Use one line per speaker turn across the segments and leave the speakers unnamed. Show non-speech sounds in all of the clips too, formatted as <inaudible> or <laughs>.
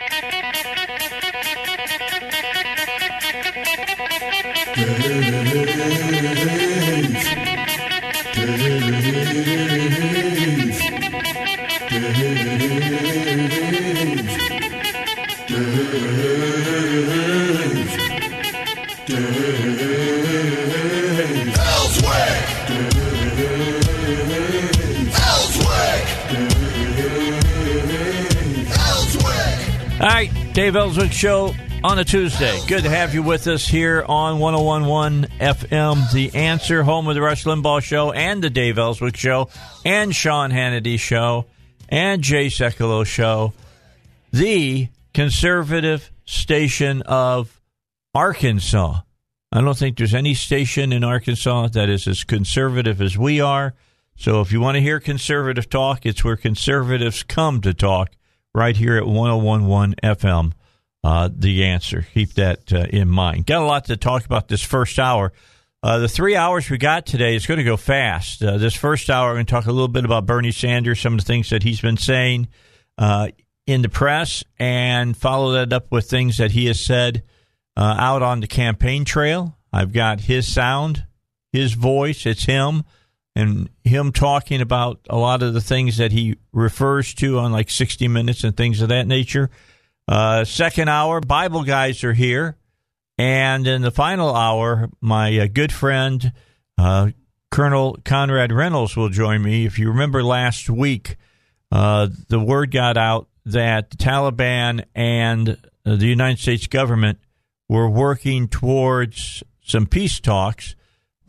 All Dave Elswick Show on a Tuesday. Good to have you with us here on 1011 FM, The Answer, home of the Rush Limbaugh Show and the Dave Elswick Show and Sean Hannity Show and Jay Sekulow Show, the conservative station of Arkansas. I don't think there's any station in Arkansas that is as conservative as we are. So if you want to hear conservative talk, it's where conservatives come to talk right here at 1011 FM. Uh, the answer. Keep that uh, in mind. Got a lot to talk about this first hour. Uh, the three hours we got today is going to go fast. Uh, this first hour, we're going to talk a little bit about Bernie Sanders, some of the things that he's been saying uh, in the press, and follow that up with things that he has said uh, out on the campaign trail. I've got his sound, his voice. It's him and him talking about a lot of the things that he refers to on like 60 Minutes and things of that nature. Uh, second hour, Bible guys are here. And in the final hour, my uh, good friend, uh, Colonel Conrad Reynolds, will join me. If you remember last week, uh, the word got out that the Taliban and the United States government were working towards some peace talks.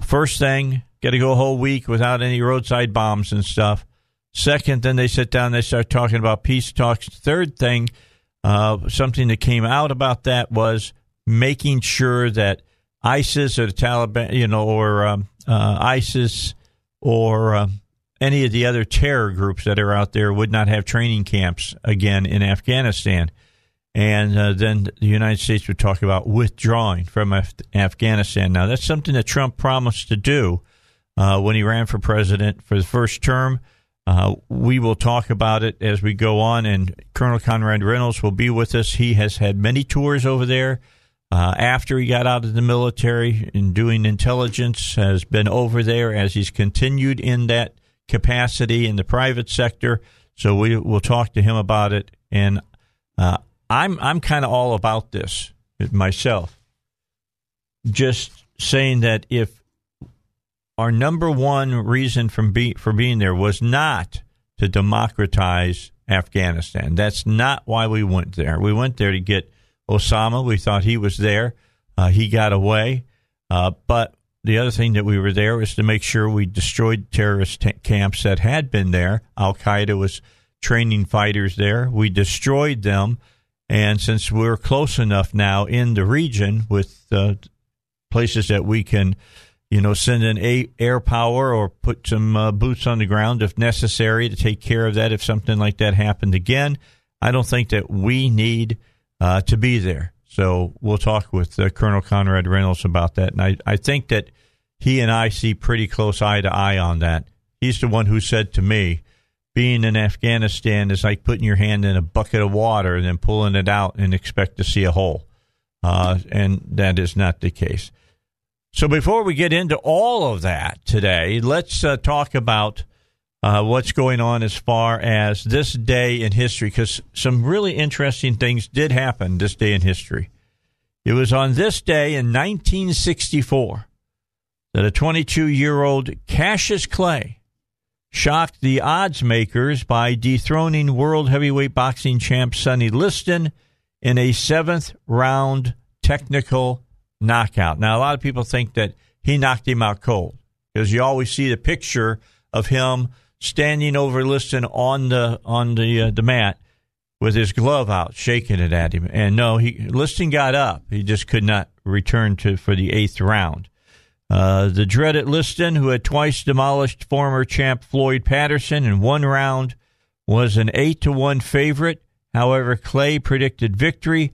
First thing, Got to go a whole week without any roadside bombs and stuff. Second, then they sit down, and they start talking about peace talks. Third thing, uh, something that came out about that was making sure that ISIS or the Taliban, you know, or um, uh, ISIS or uh, any of the other terror groups that are out there would not have training camps again in Afghanistan. And uh, then the United States would talk about withdrawing from Af- Afghanistan. Now, that's something that Trump promised to do uh, when he ran for president for the first term. Uh, we will talk about it as we go on, and Colonel Conrad Reynolds will be with us. He has had many tours over there uh, after he got out of the military and doing intelligence, has been over there as he's continued in that capacity in the private sector. So we will talk to him about it, and uh, I'm I'm kind of all about this myself. Just saying that if our number one reason from be, for being there was not to democratize Afghanistan. That's not why we went there. We went there to get Osama. We thought he was there. Uh, he got away. Uh, but the other thing that we were there was to make sure we destroyed terrorist t- camps that had been there. Al Qaeda was training fighters there. We destroyed them. And since we're close enough now in the region with uh, places that we can you know, send in air power or put some uh, boots on the ground if necessary to take care of that if something like that happened again. I don't think that we need uh, to be there. So we'll talk with uh, Colonel Conrad Reynolds about that. And I, I think that he and I see pretty close eye to eye on that. He's the one who said to me, being in Afghanistan is like putting your hand in a bucket of water and then pulling it out and expect to see a hole. Uh, and that is not the case. So before we get into all of that today, let's uh, talk about uh, what's going on as far as this day in history, because some really interesting things did happen this day in history. It was on this day in 1964 that a 22 year old Cassius Clay shocked the odds makers by dethroning world heavyweight boxing champ Sonny Liston in a seventh round technical knockout. Now, a lot of people think that he knocked him out cold because you always see the picture of him standing over Liston on the on the uh, the mat, with his glove out, shaking it at him. And no, he Liston got up. He just could not return to for the eighth round. Uh, the dreaded Liston, who had twice demolished former champ Floyd Patterson in one round, was an eight to one favorite. However, Clay predicted victory,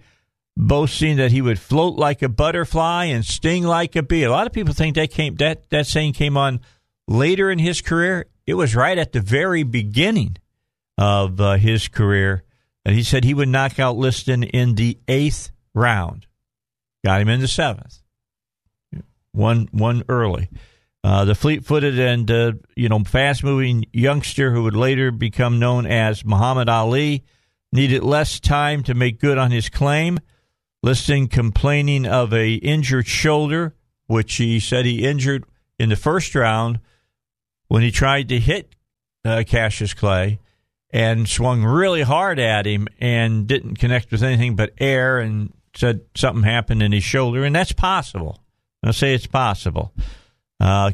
boasting that he would float like a butterfly and sting like a bee. A lot of people think that came that that saying came on later in his career. It was right at the very beginning of uh, his career, and he said he would knock out Liston in the eighth round. Got him in the seventh one one early. Uh, the fleet-footed and uh, you know fast-moving youngster who would later become known as Muhammad Ali needed less time to make good on his claim, Liston complaining of a injured shoulder, which he said he injured in the first round when he tried to hit uh, Cassius Clay and swung really hard at him and didn't connect with anything but air and said something happened in his shoulder, and that's possible. I'll say it's possible. Uh,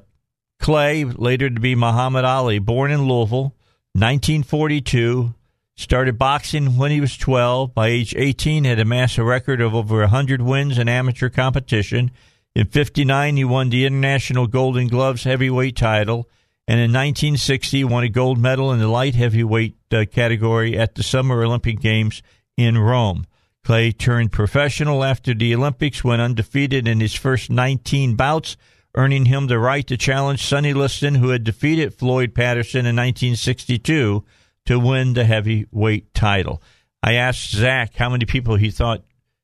Clay, later to be Muhammad Ali, born in Louisville, 1942, started boxing when he was 12. By age 18, had amassed a record of over 100 wins in amateur competition. In 59, he won the International Golden Gloves heavyweight title. And in 1960, won a gold medal in the light heavyweight uh, category at the Summer Olympic Games in Rome. Clay turned professional after the Olympics, went undefeated in his first 19 bouts, earning him the right to challenge Sonny Liston, who had defeated Floyd Patterson in 1962 to win the heavyweight title. I asked Zach how many people he thought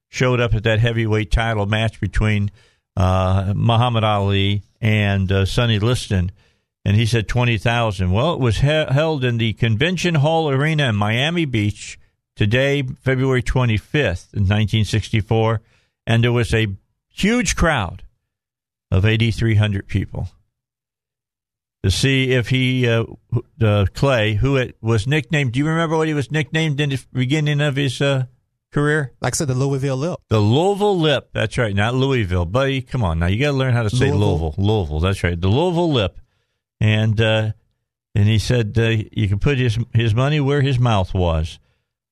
showed up at that heavyweight title match between uh, Muhammad Ali and uh, Sonny Liston, and he said 20,000. Well, it was he- held in the Convention Hall Arena in Miami Beach today, February 25th, in 1964, and there was a huge crowd of 8,300 people to see if he, uh, uh, Clay, who it was nicknamed, do you remember what he was nicknamed in the beginning of his uh, career?
Like I said, the Louisville Lip.
The Louisville Lip. That's right. Not Louisville, buddy. Come on now. You got to learn how to say Louisville. Louisville. Louisville. That's right. The Louisville Lip. And, uh, and he said uh, you can put his, his money where his mouth was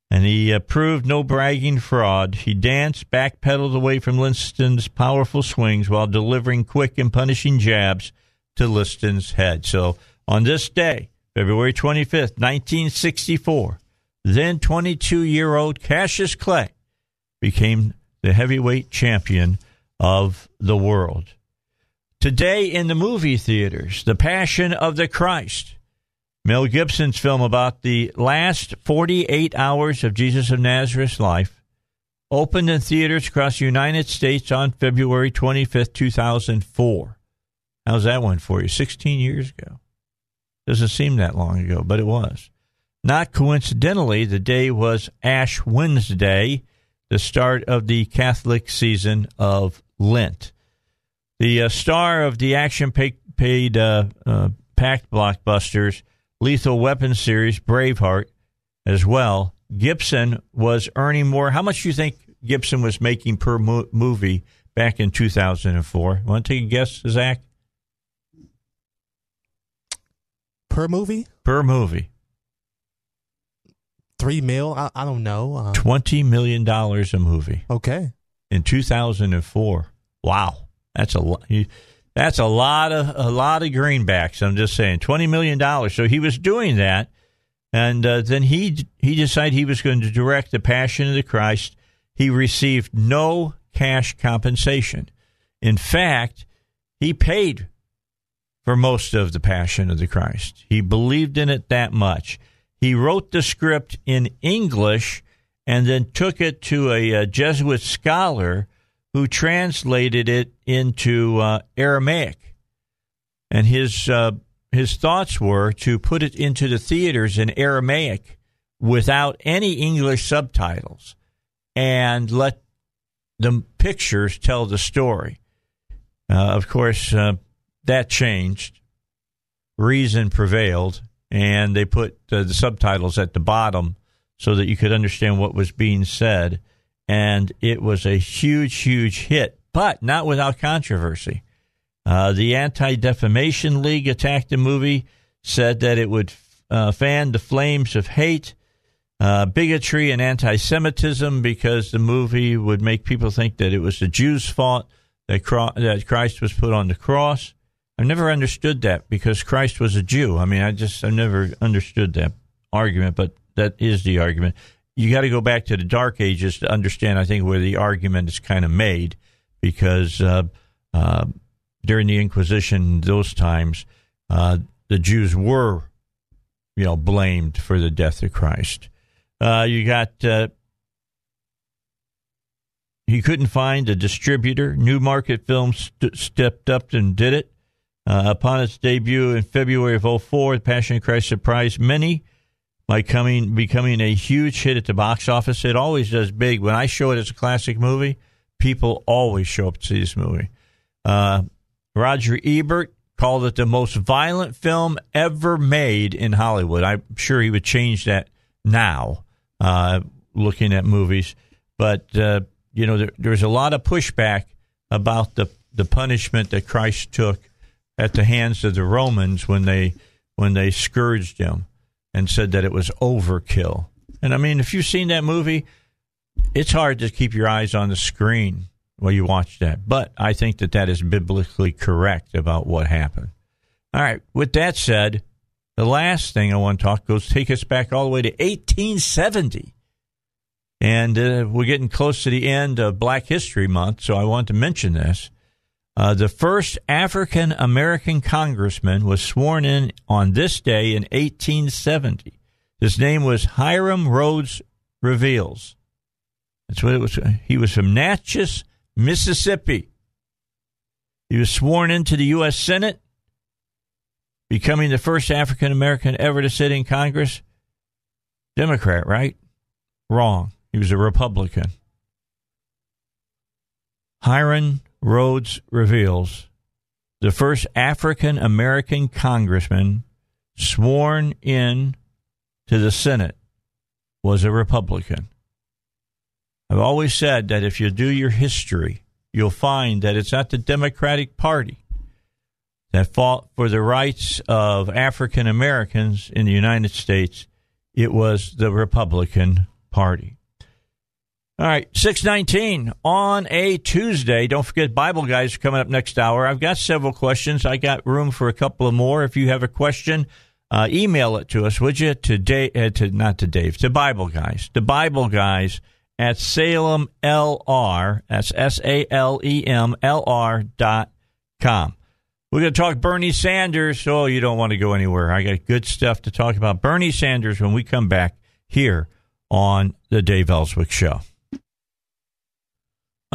and he uh, proved no bragging fraud. He danced, backpedaled away from Liston's powerful swings while delivering quick and punishing jabs to Liston's head. So on this day, February 25th, 1964, then 22 year old Cassius Clay became the heavyweight champion of the world. Today in the movie theaters, The Passion of the Christ Mel Gibson's film about the last 48 hours of Jesus of Nazareth's life opened in theaters across the United States on February 25th, 2004. How's that one for you? 16 years ago. Doesn't seem that long ago, but it was. Not coincidentally, the day was Ash Wednesday, the start of the Catholic season of Lent. The uh, star of the action paid uh, uh, packed blockbusters Lethal Weapon series, Braveheart, as well. Gibson was earning more. How much do you think Gibson was making per mo- movie back in 2004? Want to take a guess, Zach?
Per movie?
Per movie.
Three mil? I, I don't know. Uh,
$20 million a movie.
Okay.
In 2004. Wow. That's a lot. That's a lot of a lot of greenbacks. I'm just saying, twenty million dollars. So he was doing that, and uh, then he he decided he was going to direct the Passion of the Christ. He received no cash compensation. In fact, he paid for most of the Passion of the Christ. He believed in it that much. He wrote the script in English and then took it to a, a Jesuit scholar who translated it into uh, Aramaic. And his, uh, his thoughts were to put it into the theaters in Aramaic without any English subtitles and let the pictures tell the story. Uh, of course, uh, that changed. Reason prevailed, and they put uh, the subtitles at the bottom so that you could understand what was being said and it was a huge, huge hit, but not without controversy. Uh, the Anti Defamation League attacked the movie, said that it would uh, fan the flames of hate. uh, bigotry and anti Semitism because the movie would make people think that it was the Jews' fault that, Christ was put on the cross. I've never understood that because Christ was a Jew. I mean, I just, I've never understood that argument, but that is the argument. You got to go back to the Dark Ages to understand, I think, where the argument is kind of made because uh, uh, during the Inquisition, those times, uh, the Jews were, you know, blamed for the death of Christ. Uh, you got uh, he couldn't find a distributor. Newmarket Films st- stepped up and did it. Uh, upon its debut in February of 04, The Passion of Christ surprised many by coming becoming a huge hit at the box office. It always does big. When I show it as a classic movie, people always show up to see this movie. Uh, Roger Ebert called it the most violent film ever made in Hollywood. I'm sure he would change that now, uh, looking at movies. But uh, you know, there, there's a lot of pushback about the the punishment that Christ took at the hands of the Romans when they when they scourged him and said that it was overkill. And I mean, if you've seen that movie, it's hard to keep your eyes on the screen while you watch that. But I think that that is biblically correct about what happened. All right. With that said, the last thing I want to talk goes take us back all the way to 1870. And uh, we're getting close to the end of Black History Month, so I want to mention this. Uh, the first African American congressman was sworn in on this day in 1870. His name was Hiram Rhodes Reveals. That's what it was. He was from Natchez, Mississippi. He was sworn into the U.S. Senate, becoming the first African American ever to sit in Congress. Democrat, right? Wrong. He was a Republican. Hiram Rhodes reveals the first African American congressman sworn in to the Senate was a Republican. I've always said that if you do your history, you'll find that it's not the Democratic Party that fought for the rights of African Americans in the United States. It was the Republican Party. All right, 619 on a Tuesday. Don't forget Bible Guys are coming up next hour. I've got several questions. I got room for a couple of more. If you have a question, uh, email it to us, would you? To Dave, uh, to not to Dave, to Bible Guys, to Bible Guys at Salem LR. That's S A L E M L R dot com. We're going to talk Bernie Sanders. Oh, you don't want to go anywhere. I got good stuff to talk about Bernie Sanders when we come back here on the Dave Elswick Show.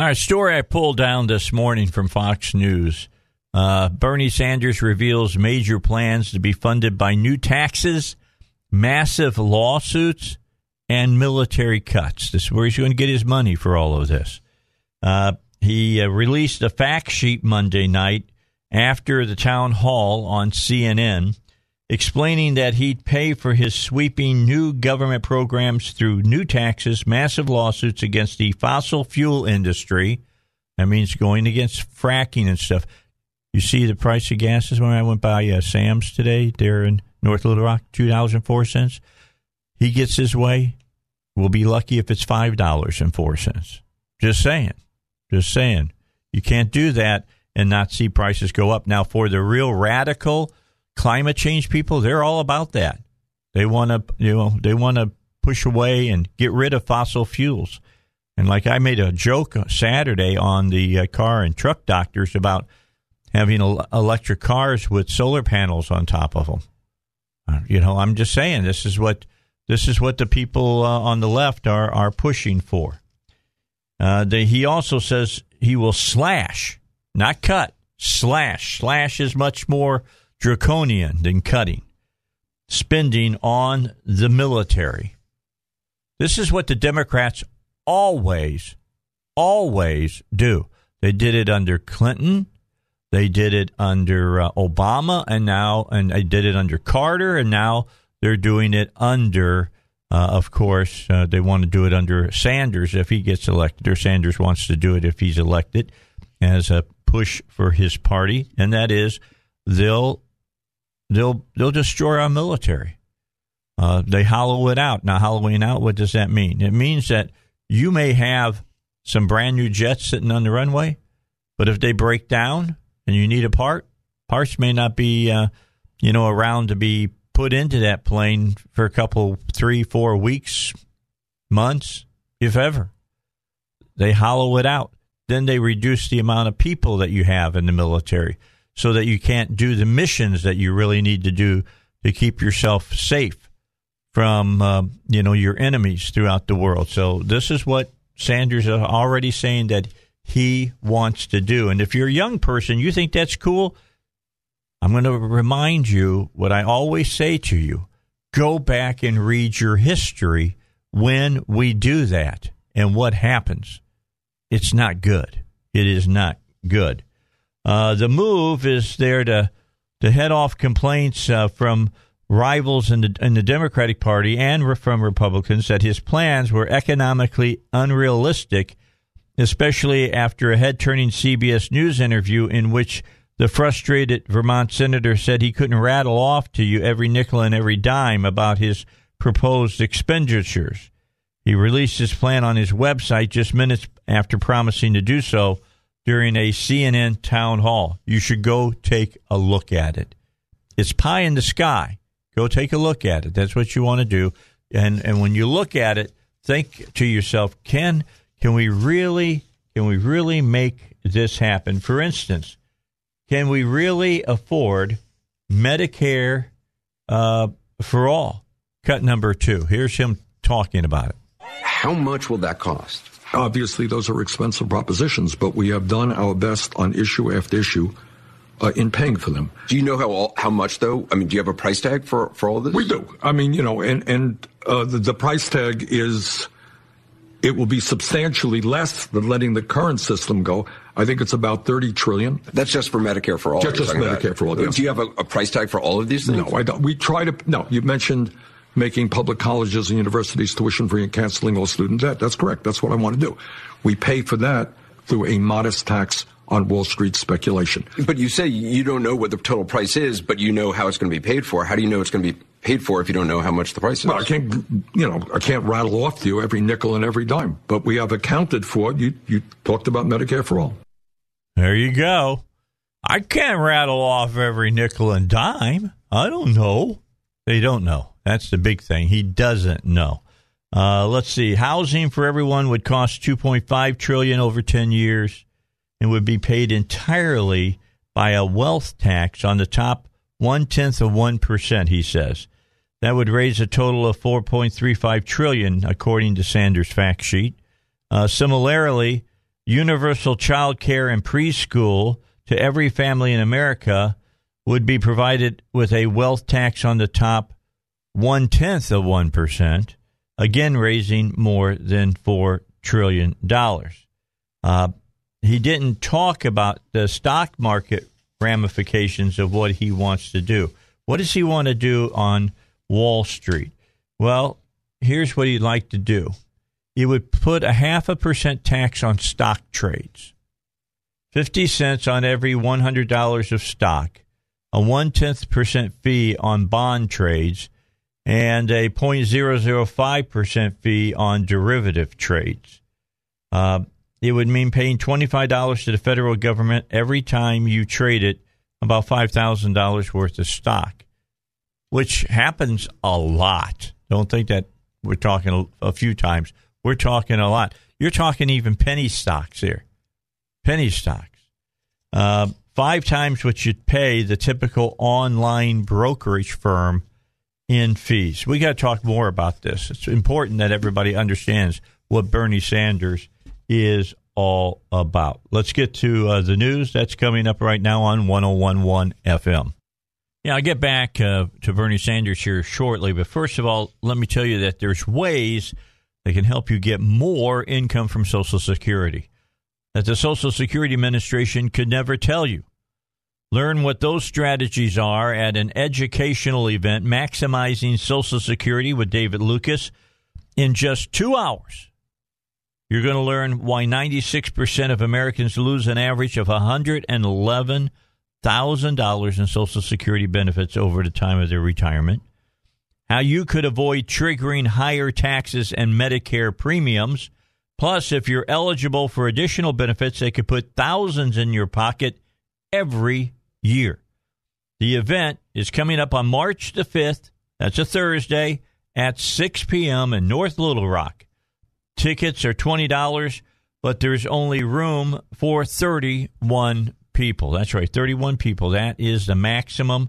All right, story I pulled down this morning from Fox News. Uh, Bernie Sanders reveals major plans to be funded by new taxes, massive lawsuits, and military cuts. This is where he's going to get his money for all of this. Uh, he uh, released a fact sheet Monday night after the town hall on CNN explaining that he'd pay for his sweeping new government programs through new taxes, massive lawsuits against the fossil fuel industry. That means going against fracking and stuff. You see the price of gas is when I went by uh, Sam's today there in North Little Rock, two dollars and four cents. He gets his way. We'll be lucky if it's five dollars and four cents. Just saying. Just saying. You can't do that and not see prices go up. Now, for the real radical climate change people, they're all about that. They want to, you know, they want to push away and get rid of fossil fuels. And like I made a joke Saturday on the uh, car and truck doctors about having electric cars with solar panels on top of them. Uh, you know, I'm just saying this is what this is what the people uh, on the left are are pushing for. Uh, the, he also says he will slash, not cut, slash. Slash is much more draconian than cutting spending on the military. This is what the Democrats always, always do. They did it under Clinton. They did it under uh, Obama, and now, and they did it under Carter, and now they're doing it under, uh, of course, uh, they want to do it under Sanders if he gets elected, or Sanders wants to do it if he's elected as a push for his party, and that is they'll they'll they'll destroy our military. Uh, they hollow it out. Now, hollowing out, what does that mean? It means that you may have some brand new jets sitting on the runway, but if they break down and you need a part, parts may not be, uh, you know, around to be put into that plane for a couple, three, four weeks, months, if ever. They hollow it out. Then they reduce the amount of people that you have in the military so that you can't do the missions that you really need to do to keep yourself safe from uh, you know your enemies throughout the world. So this is what Sanders is already saying that he wants to do. And if you're a young person, you think that's cool. I'm going to remind you what I always say to you: go back and read your history when we do that and what happens. It's not good. It is not good. Uh, the move is there to to head off complaints uh, from rivals in the in the Democratic Party and from Republicans that his plans were economically unrealistic, especially after a head-turning CBS News interview in which the frustrated Vermont senator said he couldn't rattle off to you every nickel and every dime about his proposed expenditures. He released his plan on his website just minutes after promising to do so during a CNN town hall. You should go take a look at it. It's pie in the sky. Go take a look at it. That's what you want to do. And and when you look at it, think to yourself, can can we really can we really make this happen? For instance, can we really afford Medicare uh, for all? Cut number two. Here's him talking about it.
How much will that cost?
Obviously, those are expensive propositions, but we have done our best on issue after issue uh, in paying for them.
Do you know how how much though? I mean, do you have a price tag for for all this?
We do. I mean, you know, and and uh, the, the price tag is it will be substantially less than letting the current system go. I think it's about 30 trillion.
That's just for Medicare for all.
Just, just Medicare
about.
for all. Yes.
Do you have a, a, price tag for all of these things?
No, I don't. We try to. No, you mentioned making public colleges and universities tuition free and canceling all student debt. That's correct. That's what I want to do. We pay for that through a modest tax on Wall Street speculation.
But you say you don't know what the total price is, but you know how it's going to be paid for. How do you know it's going to be paid for if you don't know how much the price is?
Well, I can't, you know, I can't rattle off to you every nickel and every dime, but we have accounted for. it. You you talked about Medicare for all.
There you go. I can't rattle off every nickel and dime. I don't know. They don't know. That's the big thing. He doesn't know. Uh, let's see. Housing for everyone would cost 2.5 trillion over 10 years and would be paid entirely by a wealth tax on the top one tenth of one percent. He says that would raise a total of 4.35 trillion, according to Sanders' fact sheet. Uh, similarly, universal child care and preschool to every family in America would be provided with a wealth tax on the top one tenth of one percent again raising more than $4 trillion. Uh, he didn't talk about the stock market ramifications of what he wants to do. What does he want to do on Wall Street? Well, here's what he'd like to do. He would put a half a percent tax on stock trades, 50 cents on every $100 of stock, a one tenth percent fee on bond trades, and a 0.005% fee on derivative trades. Uh, it would mean paying $25 to the federal government every time you traded about $5,000 worth of stock, which happens a lot. Don't think that we're talking a, few times. We're talking a lot. You're talking even penny stocks here. Penny stocks. Uh, five times what you'd pay the typical online brokerage firm in fees. We got to talk more about this. It's important that everybody understands what Bernie Sanders is all about. Let's get to uh, the news that's coming up right now on 1011 FM. Yeah, I'll get back uh, to Bernie Sanders here shortly, but first of all, let me tell you that there's ways that can help you get more income from Social Security that the Social Security Administration could never tell you. Learn what those strategies are at an educational event, Maximizing Social Security with David Lucas, in just two hours. You're going to learn why 96% of Americans lose an average of $111,000 in Social Security benefits over the time of their retirement, how you could avoid triggering higher taxes and Medicare premiums. Plus, if you're eligible for additional benefits, they could put thousands in your pocket every year. The event is coming up on March the 5th. That's a Thursday at 6 p.m. in North Little Rock. Tickets are $20, but there's only room for 31 people. That's right, 31 people. That is the maximum.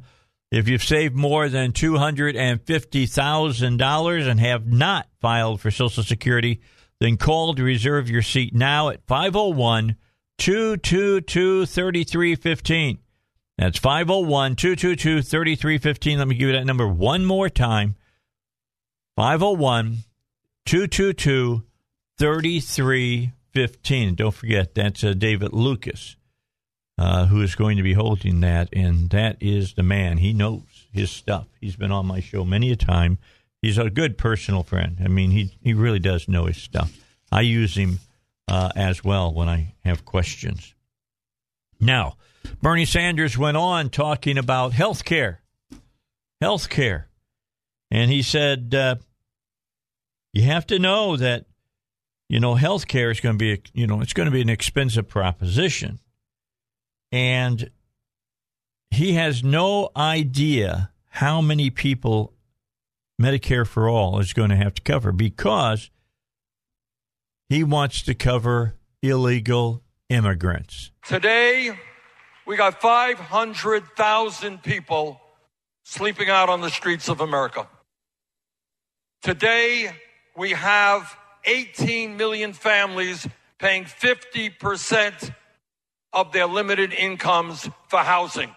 If you've saved more than $250,000 and have not filed for Social Security, then call to reserve your seat now at 501 222 3315. That's 501 222 3315. Let me give you that number one more time 501 222 3315. Don't forget, that's uh, David Lucas uh, who is going to be holding that, and that is the man. He knows his stuff. He's been on my show many a time. He's a good personal friend. I mean, he he really does know his stuff. I use him uh, as well when I have questions. Now, Bernie Sanders went on talking about health care. Health care. And he said, uh, you have to know that, you know, health care is going to be, a, you know, it's going to be an expensive proposition. And he has no idea how many people Medicare for All is going to have to cover because he wants to cover illegal immigrants.
Today, we got 500,000 people sleeping out on the streets of America. Today, we have 18 million families paying 50% of their limited incomes for housing.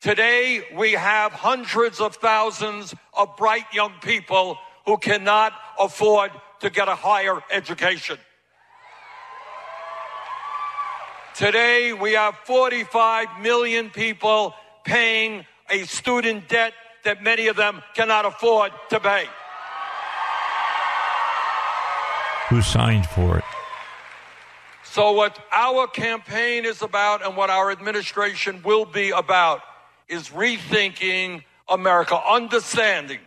Today, we have hundreds of thousands of bright young people who cannot afford to get a higher education. Today, we have 45 million people paying a student debt that many of them cannot afford to pay.
Who signed for it?
So, what our campaign is about and what our administration will be about is rethinking America, understanding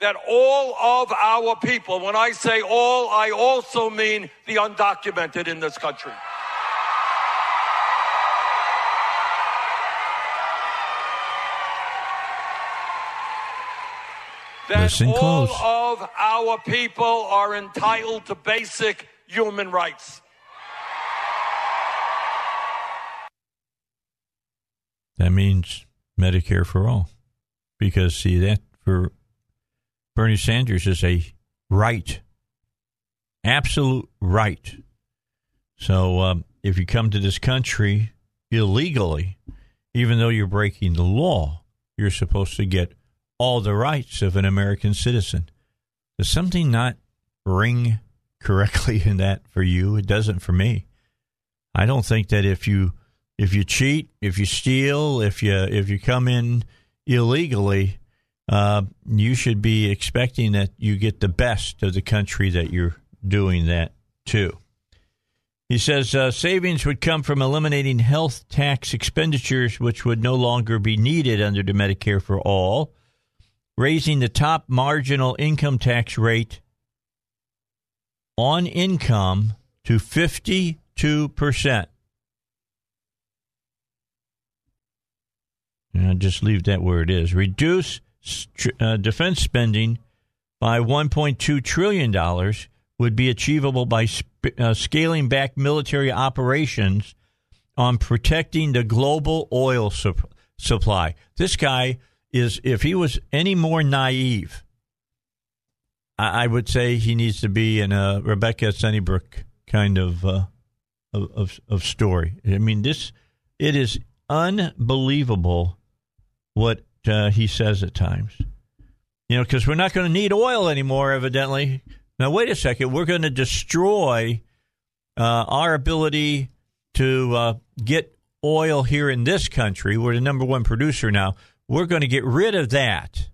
that all of our people, when I say all, I also mean the undocumented in this country. That
Listen
all
close.
of our people are entitled to basic human rights.
That means Medicare for all. Because, see, that for Bernie Sanders is a right, absolute right. So um, if you come to this country illegally, even though you're breaking the law, you're supposed to get all the rights of an American citizen. Does something not ring correctly in that for you? It doesn't for me. I don't think that if you if you cheat, if you steal, if you if you come in illegally, uh, you should be expecting that you get the best of the country that you're doing that to. He says uh, savings would come from eliminating health tax expenditures, which would no longer be needed under the Medicare for All, raising the top marginal income tax rate on income to 52%. And I'll just leave that where it is. Reduce uh, defense spending by $1.2 trillion would be achievable by sp- uh, scaling back military operations on protecting the global oil sup- supply. This guy is, if he was any more naive, I, I would say he needs to be in a Rebecca Sunnybrook kind of, uh, of, of of story. I mean, this it is unbelievable what uh, he says at times. You know, because we're not going to need oil anymore, evidently. Now, wait a second. We're going to destroy uh, our ability to uh, get oil here in this country. We're the number one producer now. We're going to get rid of that,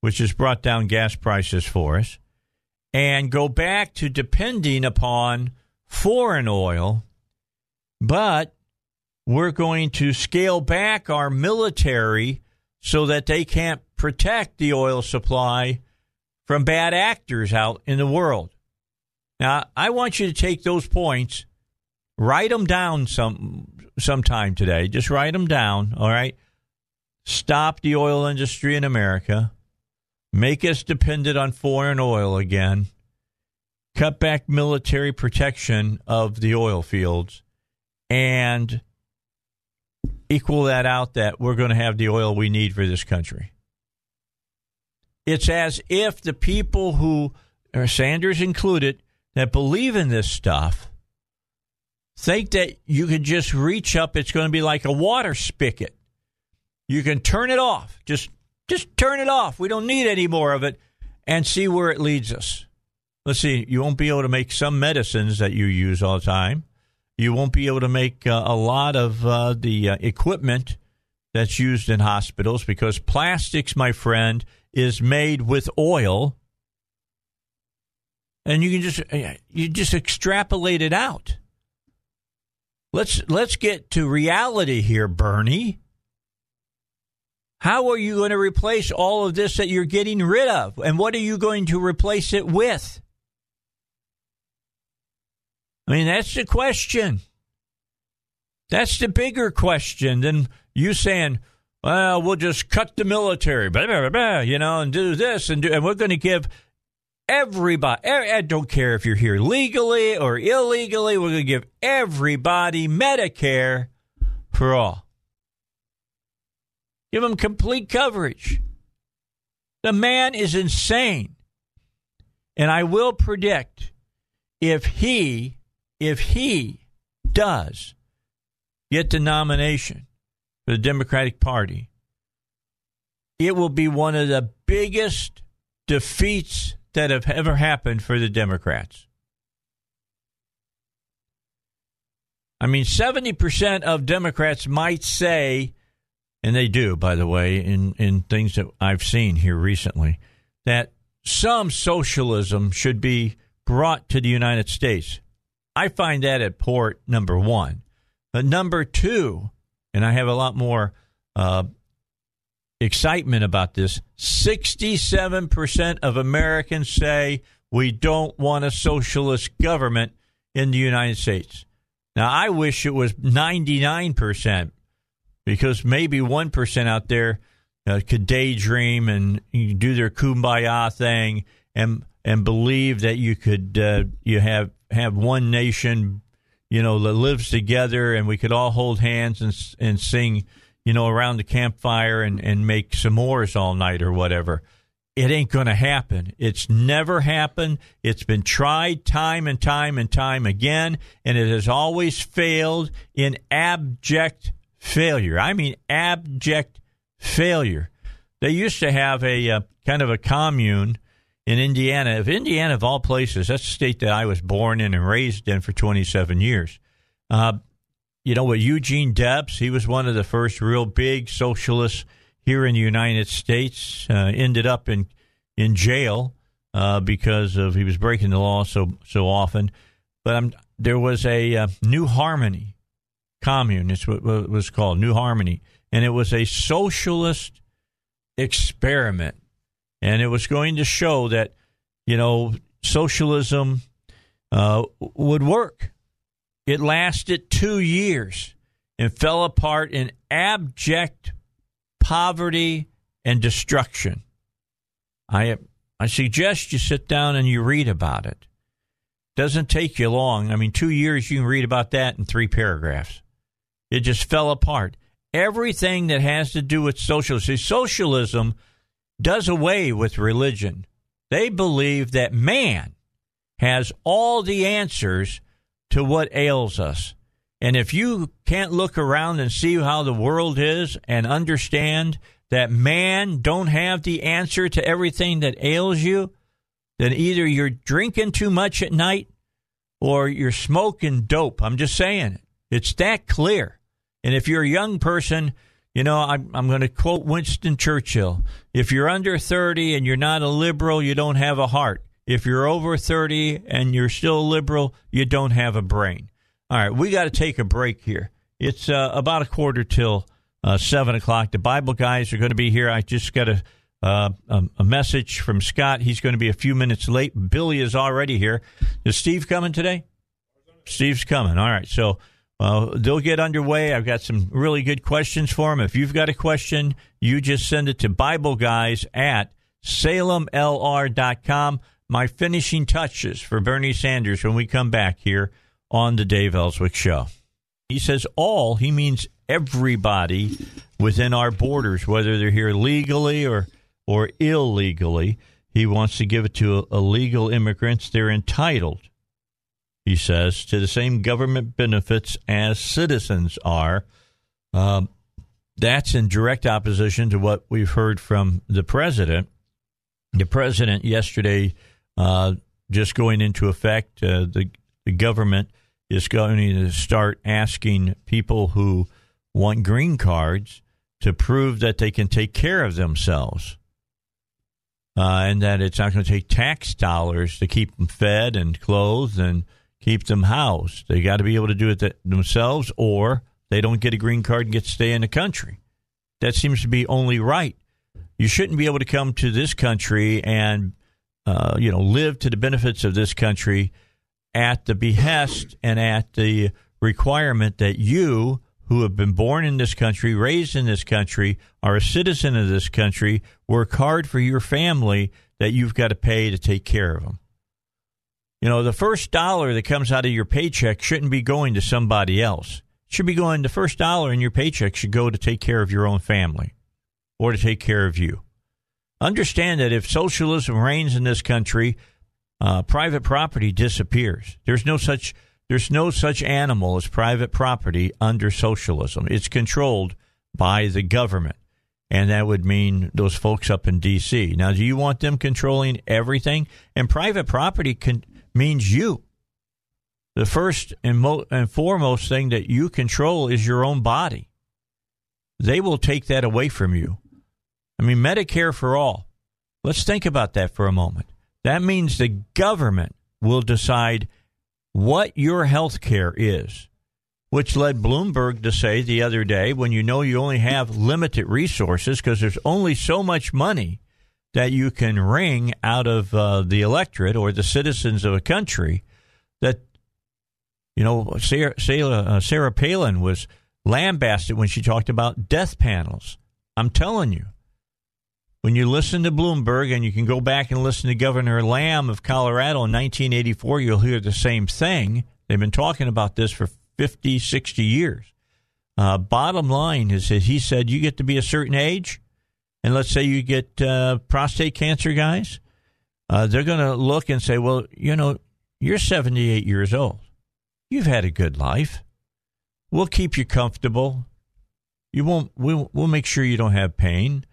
which has brought down gas prices for us, and go back to depending upon foreign oil. But we're going to scale back our military so that they can't protect the oil supply from bad actors out in the world. Now, I want you to take those points, write them down some sometime today. Just write them down, all right? Stop the oil industry in America. Make us dependent on foreign oil again. Cut back military protection of the oil fields and equal that out that we're going to have the oil we need for this country. It's as if the people who, uh, Sanders included, that believe in this stuff think that you can just reach up. It's going to be like a water spigot. You can turn it off. Just just turn it off. We don't need any more of it and see where it leads us. Let's see. You won't be able to make some medicines that you use all the time. You won't be able to make uh, a lot of uh, the uh, equipment that's used in hospitals because plastics, my friend, is made with oil and you can just uh, you just extrapolate it out. Let's let's get to reality here, Bernie. How are you going to replace all of this that you're getting rid of? And what are you going to replace it with? I mean, that's the question. That's the bigger question than you saying, well, we'll just cut the military, blah, blah, blah, you know, and do this, and, do, and we're going to give everybody, I don't care if you're here legally or illegally, we're going to give everybody Medicare for all. Give him complete coverage. The man is insane. And I will predict if he, if he does get the nomination for the Democratic Party, it will be one of the biggest defeats that have ever happened for the Democrats. I mean, 70% of Democrats might say, and they do, by the way, in, in things that I've seen here recently, that some socialism should be brought to the United States. I find that at port number one. But number two, and I have a lot more uh, excitement about this 67% of Americans say we don't want a socialist government in the United States. Now, I wish it was 99% because maybe 1% out there uh, could daydream and do their kumbaya thing and and believe that you could uh, you have have one nation you know that lives together and we could all hold hands and and sing you know, around the campfire and, and make s'mores all night or whatever. It ain't going to happen. It's never happened. It's been tried time and time and time again, and it has always failed in abject failure. I mean, abject failure. They used to have a uh, kind of a commune in Indiana. If Indiana, of all places, that's the state that I was born in and raised in for 27 years. Uh, you know, with Eugene Debs, he was one of the first real big socialists here in the United States. Uh, ended up in in jail uh, because of he was breaking the law so so often. But there was a uh, New Harmony commune. It's what, what it was called, New Harmony, and it was a socialist experiment, and it was going to show that you know socialism uh, would work it lasted two years and fell apart in abject poverty and destruction. I I suggest you sit down and you read about it. Doesn't take you long. I mean, two years you can read about that in three paragraphs. It just fell apart. Everything that has to do with socialism, socialism does away with religion. They believe that man has all the answers to what ails us. And if you can't look around and see how the world is and understand that man don't have the answer to everything that ails you, then either you're drinking too much at night or you're smoking dope. I'm just saying it. It's that clear. And if you're a young person, you know, I'm, I'm going to quote Winston Churchill. If you're under 30 and you're not a liberal, you don't have a heart. If you're over 30 and you're still a liberal, you don't have a brain. All right, we got to take a break here. It's uh, about a quarter till uh, 7 o'clock. The Bible guys are going to be here. I just got to uh, a, a message from Scott. He's going to be a few minutes late. Billy is already here. Is Steve coming today? Steve's coming. All right. So uh, they'll get underway. I've got some really good questions for them. If you've got a question, you just send it to Bible Guys at salemlr.com. My finishing touches for Bernie Sanders when we come back here on the Dave Elswick Show. He says all, he means everybody within our borders, whether they're here legally or, or illegally. He wants to give it to illegal immigrants. They're entitled, he says, to the same government benefits as citizens are. Um, that's in direct opposition to what we've heard from the president. The president yesterday, uh, just going into effect, uh, the, the government is going to start asking people who want green cards to prove that they can take care of themselves. Uh, and that it's not going to take tax dollars to keep them fed and clothed and keep them housed. They got to be able to do it themselves, or they don't get a green card and get to stay in the country. That seems to be only right. You shouldn't be able to come to this country and uh, you know live to the benefits of this country at the behest and at the requirement that you who have been born in this country, raised in this country, are a citizen of this country, work hard for your family that you've got to pay to take care of them. You know, the first dollar that comes out of your paycheck shouldn't be going to somebody else. It should be going, the first dollar in your paycheck should go to take care of your own family or to take care of you. Understand that if socialism reigns in this country, uh, private property disappears. There's no such there's no such animal as private property under socialism. It's controlled by the government. And that would mean those folks up in D.C. Now, do you want them controlling everything? And private property can, means you. The first and, mo- and foremost thing that you control is your own body. They will take that away from you. I mean, Medicare for all. Let's think about that for a moment. That means the government will decide what your health care is, which led Bloomberg to say the other day when you know you only have limited resources because there's only so much money that you can wring out of uh, the electorate or the citizens of a country that, you know, Sarah, uh, Sarah Palin was lambasted when she talked about death panels. I'm telling you, when you listen to Bloomberg and you can go back and listen to Governor Lamm of Colorado in 1984, you'll hear the same thing. They've been talking about this for 50, 60 years. Uh, bottom line is that he said you get to be a certain age, and let's say you get uh, prostate cancer, guys, uh, they're going to look and say, well, you know, you're 78 years old. You've had a good life. We'll keep you comfortable. You won't. We'll, we'll make sure you don't have pain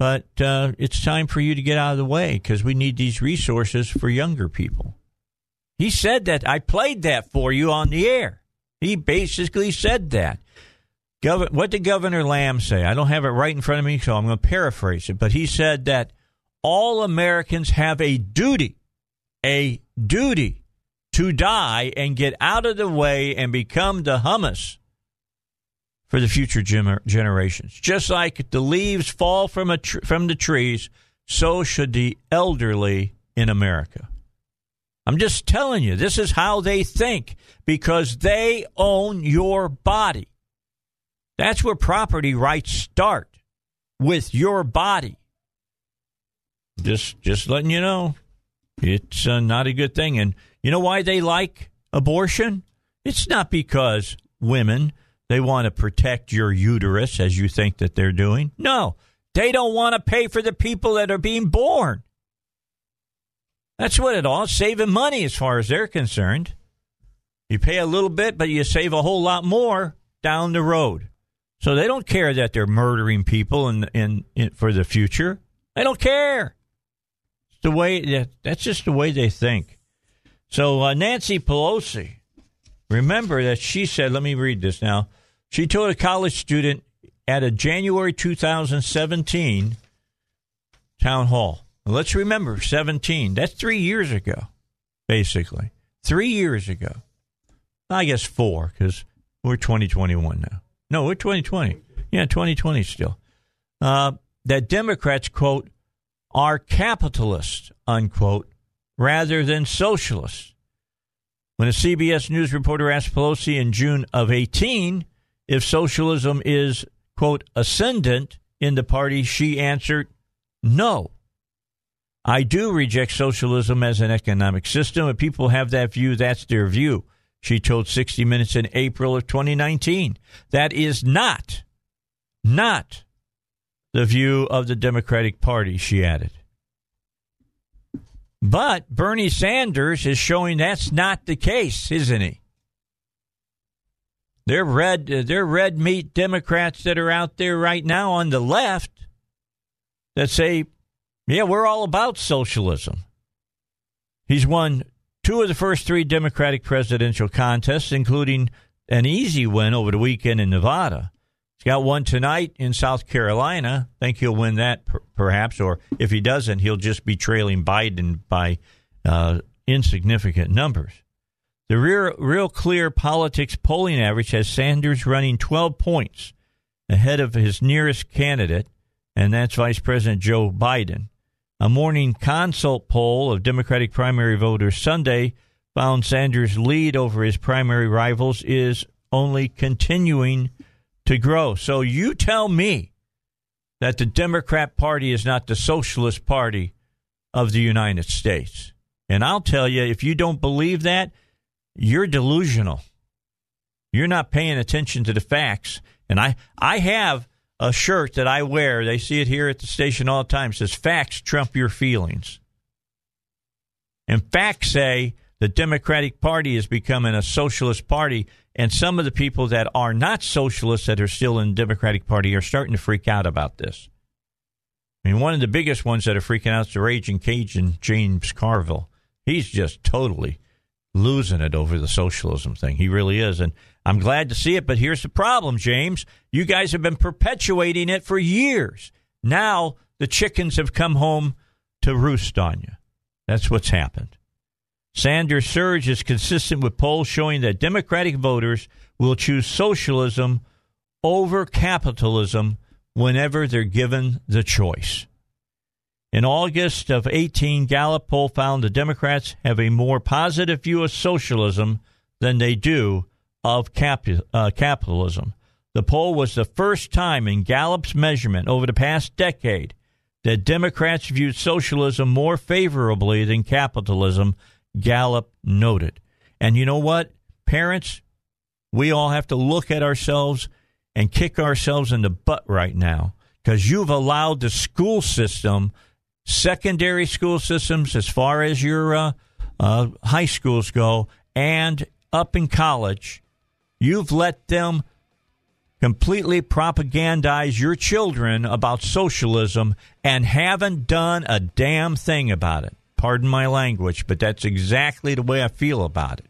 but uh, it's time for you to get out of the way because we need these resources for younger people. He said that. I played that for you on the air. He basically said that. Gov- what did Governor Lamm say? I don't have it right in front of me, so I'm going to paraphrase it. But he said that all Americans have a duty, a duty to die and get out of the way and become the humus for the future gener- generations. Just like the leaves fall from a tr- from the trees, so should the elderly in America. I'm just telling you, this is how they think because they own your body. That's where property rights start with your body. Just just letting you know, it's uh, not a good thing. And you know why they like abortion? It's not because women they want to protect your uterus as you think that they're doing. No, they don't want to pay for the people that are being born. That's what it all saving money as far as they're concerned. You pay a little bit, but you save a whole lot more down the road. So they don't care that they're murdering people in, in, in for the future. They don't care. It's the way that, that's just the way they think. So uh, Nancy Pelosi, remember that she said. Let me read this now. She told a college student at a January 2017 town hall. Let's remember 17. That's three years ago, basically. Three years ago. I guess four, because we're 2021 now. No, we're 2020. Yeah, 2020 still. Uh, that Democrats, quote, are capitalists, unquote, rather than socialists. When a CBS News reporter asked Pelosi in June of 18 if socialism is, quote, ascendant in the party, she answered, no. I do reject socialism as an economic system. If people have that view, that's their view. She told 60 Minutes in April of 2019. That is not, not the view of the Democratic Party, she added. But Bernie Sanders is showing that's not the case, isn't he? They're red, uh, they're red meat Democrats that are out there right now on the left that say, yeah, we're all about socialism. He's won two of the first three Democratic presidential contests, including an easy win over the weekend in Nevada. He's got one tonight in South Carolina. Think he'll win that, per- perhaps, or if he doesn't, he'll just be trailing Biden by uh, insignificant numbers. The real, real clear politics polling average has Sanders running 12 points ahead of his nearest candidate, and that's Vice President Joe Biden. A morning consult poll of Democratic primary voters Sunday found Sanders' lead over his primary rivals is only continuing to grow. So you tell me that the Democrat Party is not the Socialist Party of the United States. And I'll tell you, if you don't believe that, you're delusional. You're not paying attention to the facts. And I, I have a shirt that I wear. They see it here at the station all the time. It says facts trump your feelings. And facts say the Democratic Party is becoming a socialist party, and some of the people that are not socialists that are still in the Democratic Party are starting to freak out about this. I mean, one of the biggest ones that are freaking out is the Raging Cajun, James Carville. He's just totally losing it over the socialism thing. He really is. And I'm glad to see it, but here's the problem, James. You guys have been perpetuating it for years. Now the chickens have come home to roost on you. That's what's happened. Sanders' surge is consistent with polls showing that Democratic voters will choose socialism over capitalism whenever they're given the choice. In August of 18, Gallup poll found the Democrats have a more positive view of socialism than they do of uh, capitalism. The poll was the first time in Gallup's measurement over the past decade that Democrats viewed socialism more favorably than capitalism, Gallup noted. And you know what? Parents, we all have to look at ourselves and kick ourselves in the butt right now because you've allowed the school system, secondary school systems, as far as your uh, uh, high schools go, and up in college, you've let them completely propagandize your children about socialism and haven't done a damn thing about it. Pardon my language, but that's exactly the way I feel about it.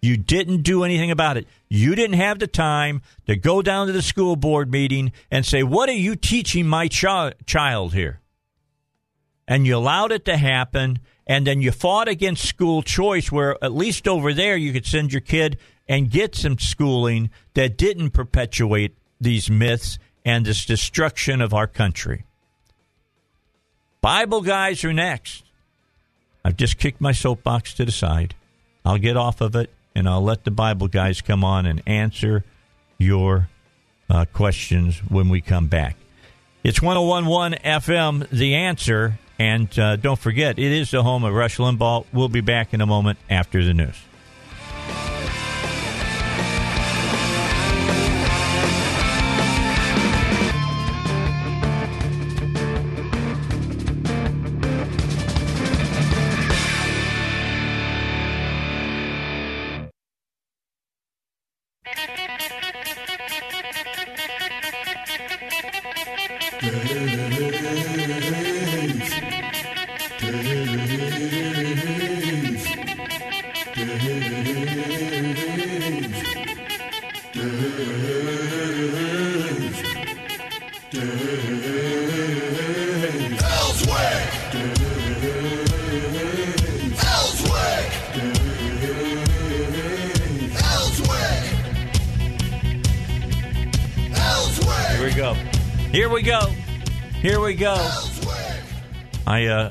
You didn't do anything about it. You didn't have the time to go down to the school board meeting and say, What are you teaching my ch- child here? And you allowed it to happen. And then you fought against school choice, where at least over there you could send your kid and get some schooling that didn't perpetuate these myths and this destruction of our country. Bible guys are next. I've just kicked my soapbox to the side. I'll get off of it and I'll let the Bible guys come on and answer your uh, questions when we come back. It's 1011 FM, The Answer. And uh, don't forget, it is the home of Rush Limbaugh. We'll be back in a moment after the news.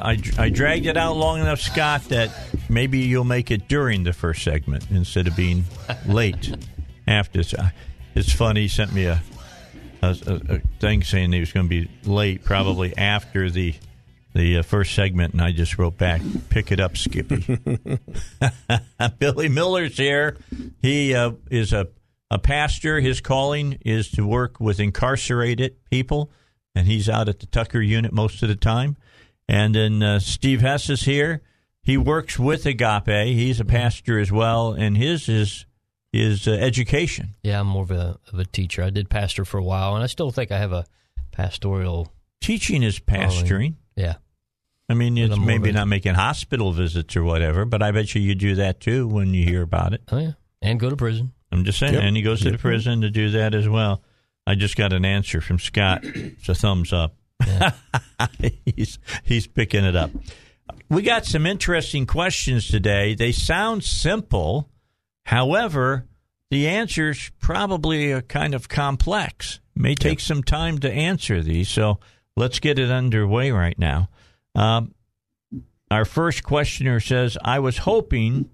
I, I dragged it out long enough, Scott, that maybe you'll make it during the first segment instead of being <laughs> late after. It's, uh, it's funny. He sent me a, a, a, a thing saying he was going to be late, probably <laughs> after the the uh, first segment, and I just wrote back, "Pick it up, Skippy." <laughs> Billy Miller's here. He uh, is a a pastor. His calling is to work with incarcerated people, and he's out at the Tucker unit most of the time. And then uh, Steve Hess is here. He works with Agape. He's a pastor as well, and his is is uh, education.
Yeah, I'm more of a of a teacher. I did pastor for a while, and I still think I have a pastoral.
Teaching is pastoring.
Yeah,
I mean, it's maybe not making hospital visits or whatever, but I bet you you do that too when you hear about it.
oh yeah, and go to prison.
I'm just saying.
Yep.
And he goes to the prison to do that as well. I just got an answer from Scott. It's a thumbs up. <laughs> he's he's picking it up. We got some interesting questions today. They sound simple, however, the answers probably are kind of complex. May take some time to answer these, so let's get it underway right now. Um, our first questioner says, "I was hoping."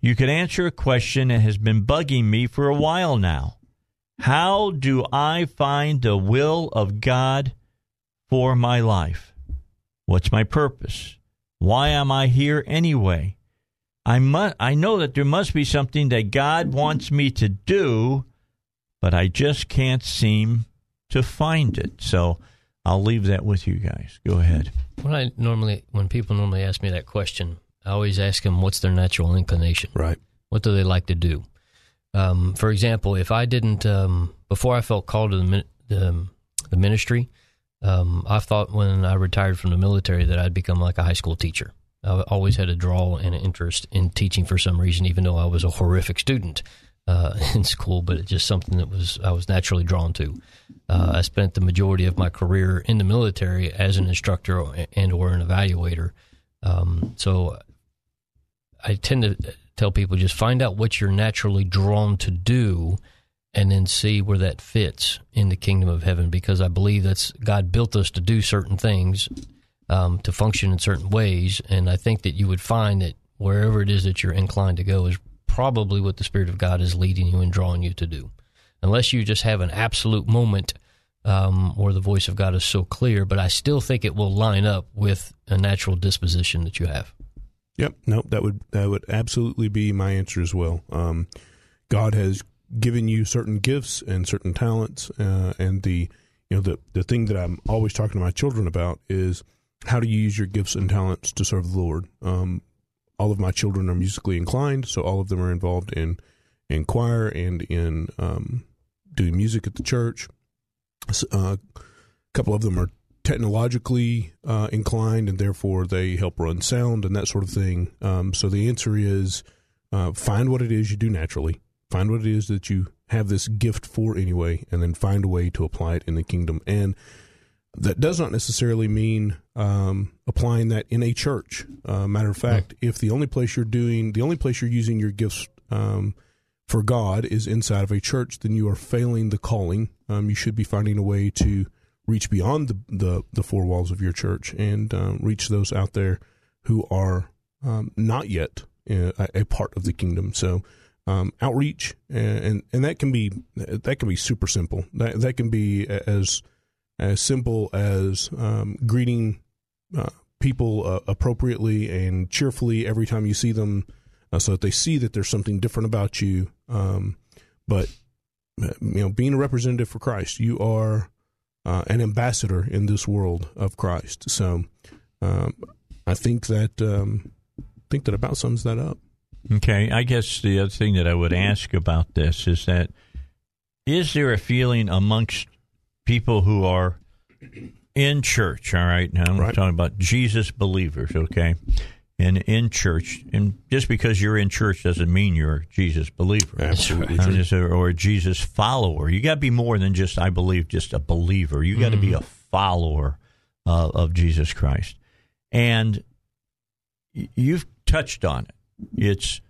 You could answer a question that has been bugging me for a while now. How do I find the will of God for my life? What's my purpose? Why am I here anyway? I mu- I know that there must be something that God wants me to do, but I just can't seem to find it. So I'll leave that with you guys. Go ahead.
When I normally, when people normally ask me that question, I always ask them what's their natural inclination.
Right.
What do they like to do? Um, for example, if I didn't, um, before I felt called to the, the, um, the ministry, um, I thought when I retired from the military that I'd become like a high school teacher. I always had a draw and an interest in teaching for some reason, even though I was a horrific student uh, <laughs> in school. But it's just something that was I was naturally drawn to. Uh, I spent the majority of my career in the military as an instructor and or an evaluator. Um, so I tend to tell people just find out what you're naturally drawn to do and then see where that fits in the kingdom of heaven because I believe that's God built us to do certain things um, to function in certain ways and I think that you would find that wherever it is that you're inclined to go is probably what the spirit of God is leading you and drawing you to do unless you just have an absolute moment um, where the voice of God is so clear but I still think it will line up with a natural disposition that you have
Yep. Nope. That would that would absolutely be my answer as well. Um, God has given you certain gifts and certain talents, uh, and the you know the the thing that I'm always talking to my children about is how do you use your gifts and talents to serve the Lord. Um, all of my children are musically inclined, so all of them are involved in in choir and in um, doing music at the church. Uh, a couple of them are technologically uh, inclined, and therefore they help run sound and that sort of thing. Um, so the answer is uh, find what it is you do naturally, find what it is that you have this gift for anyway, and then find a way to apply it in the kingdom. And that does not necessarily mean um, applying that in a church. Uh, matter of fact, if the only place you're doing, the only place you're using your gifts um, for God is inside of a church, then you are failing the calling. Um, you should be finding a way to reach beyond the the, the four walls of your church and um, reach those out there who are um, not yet uh, a, a part of the kingdom. So um, outreach and, and and that can be that can be super simple. That that can be as as simple as um, greeting uh, people uh, appropriately and cheerfully every time you see them, uh, so that they see that there's something different about you. Um, but uh, you know, being a representative for Christ, you are uh, an ambassador in this world of Christ. So um, I think that um, I think that about sums that up.
Okay, I guess the other thing that I would ask about this is that is there a feeling amongst people who are in church, all right? Now I'm talking about Jesus believers, okay? And in church, and just because you're in church doesn't mean you're a Jesus believer.
Absolutely
I'm
true.
just a- or a Jesus follower. You got to be more than just, I believe, just a believer. You got to be a follower uh, of Jesus Christ. And you've touched on it. It's,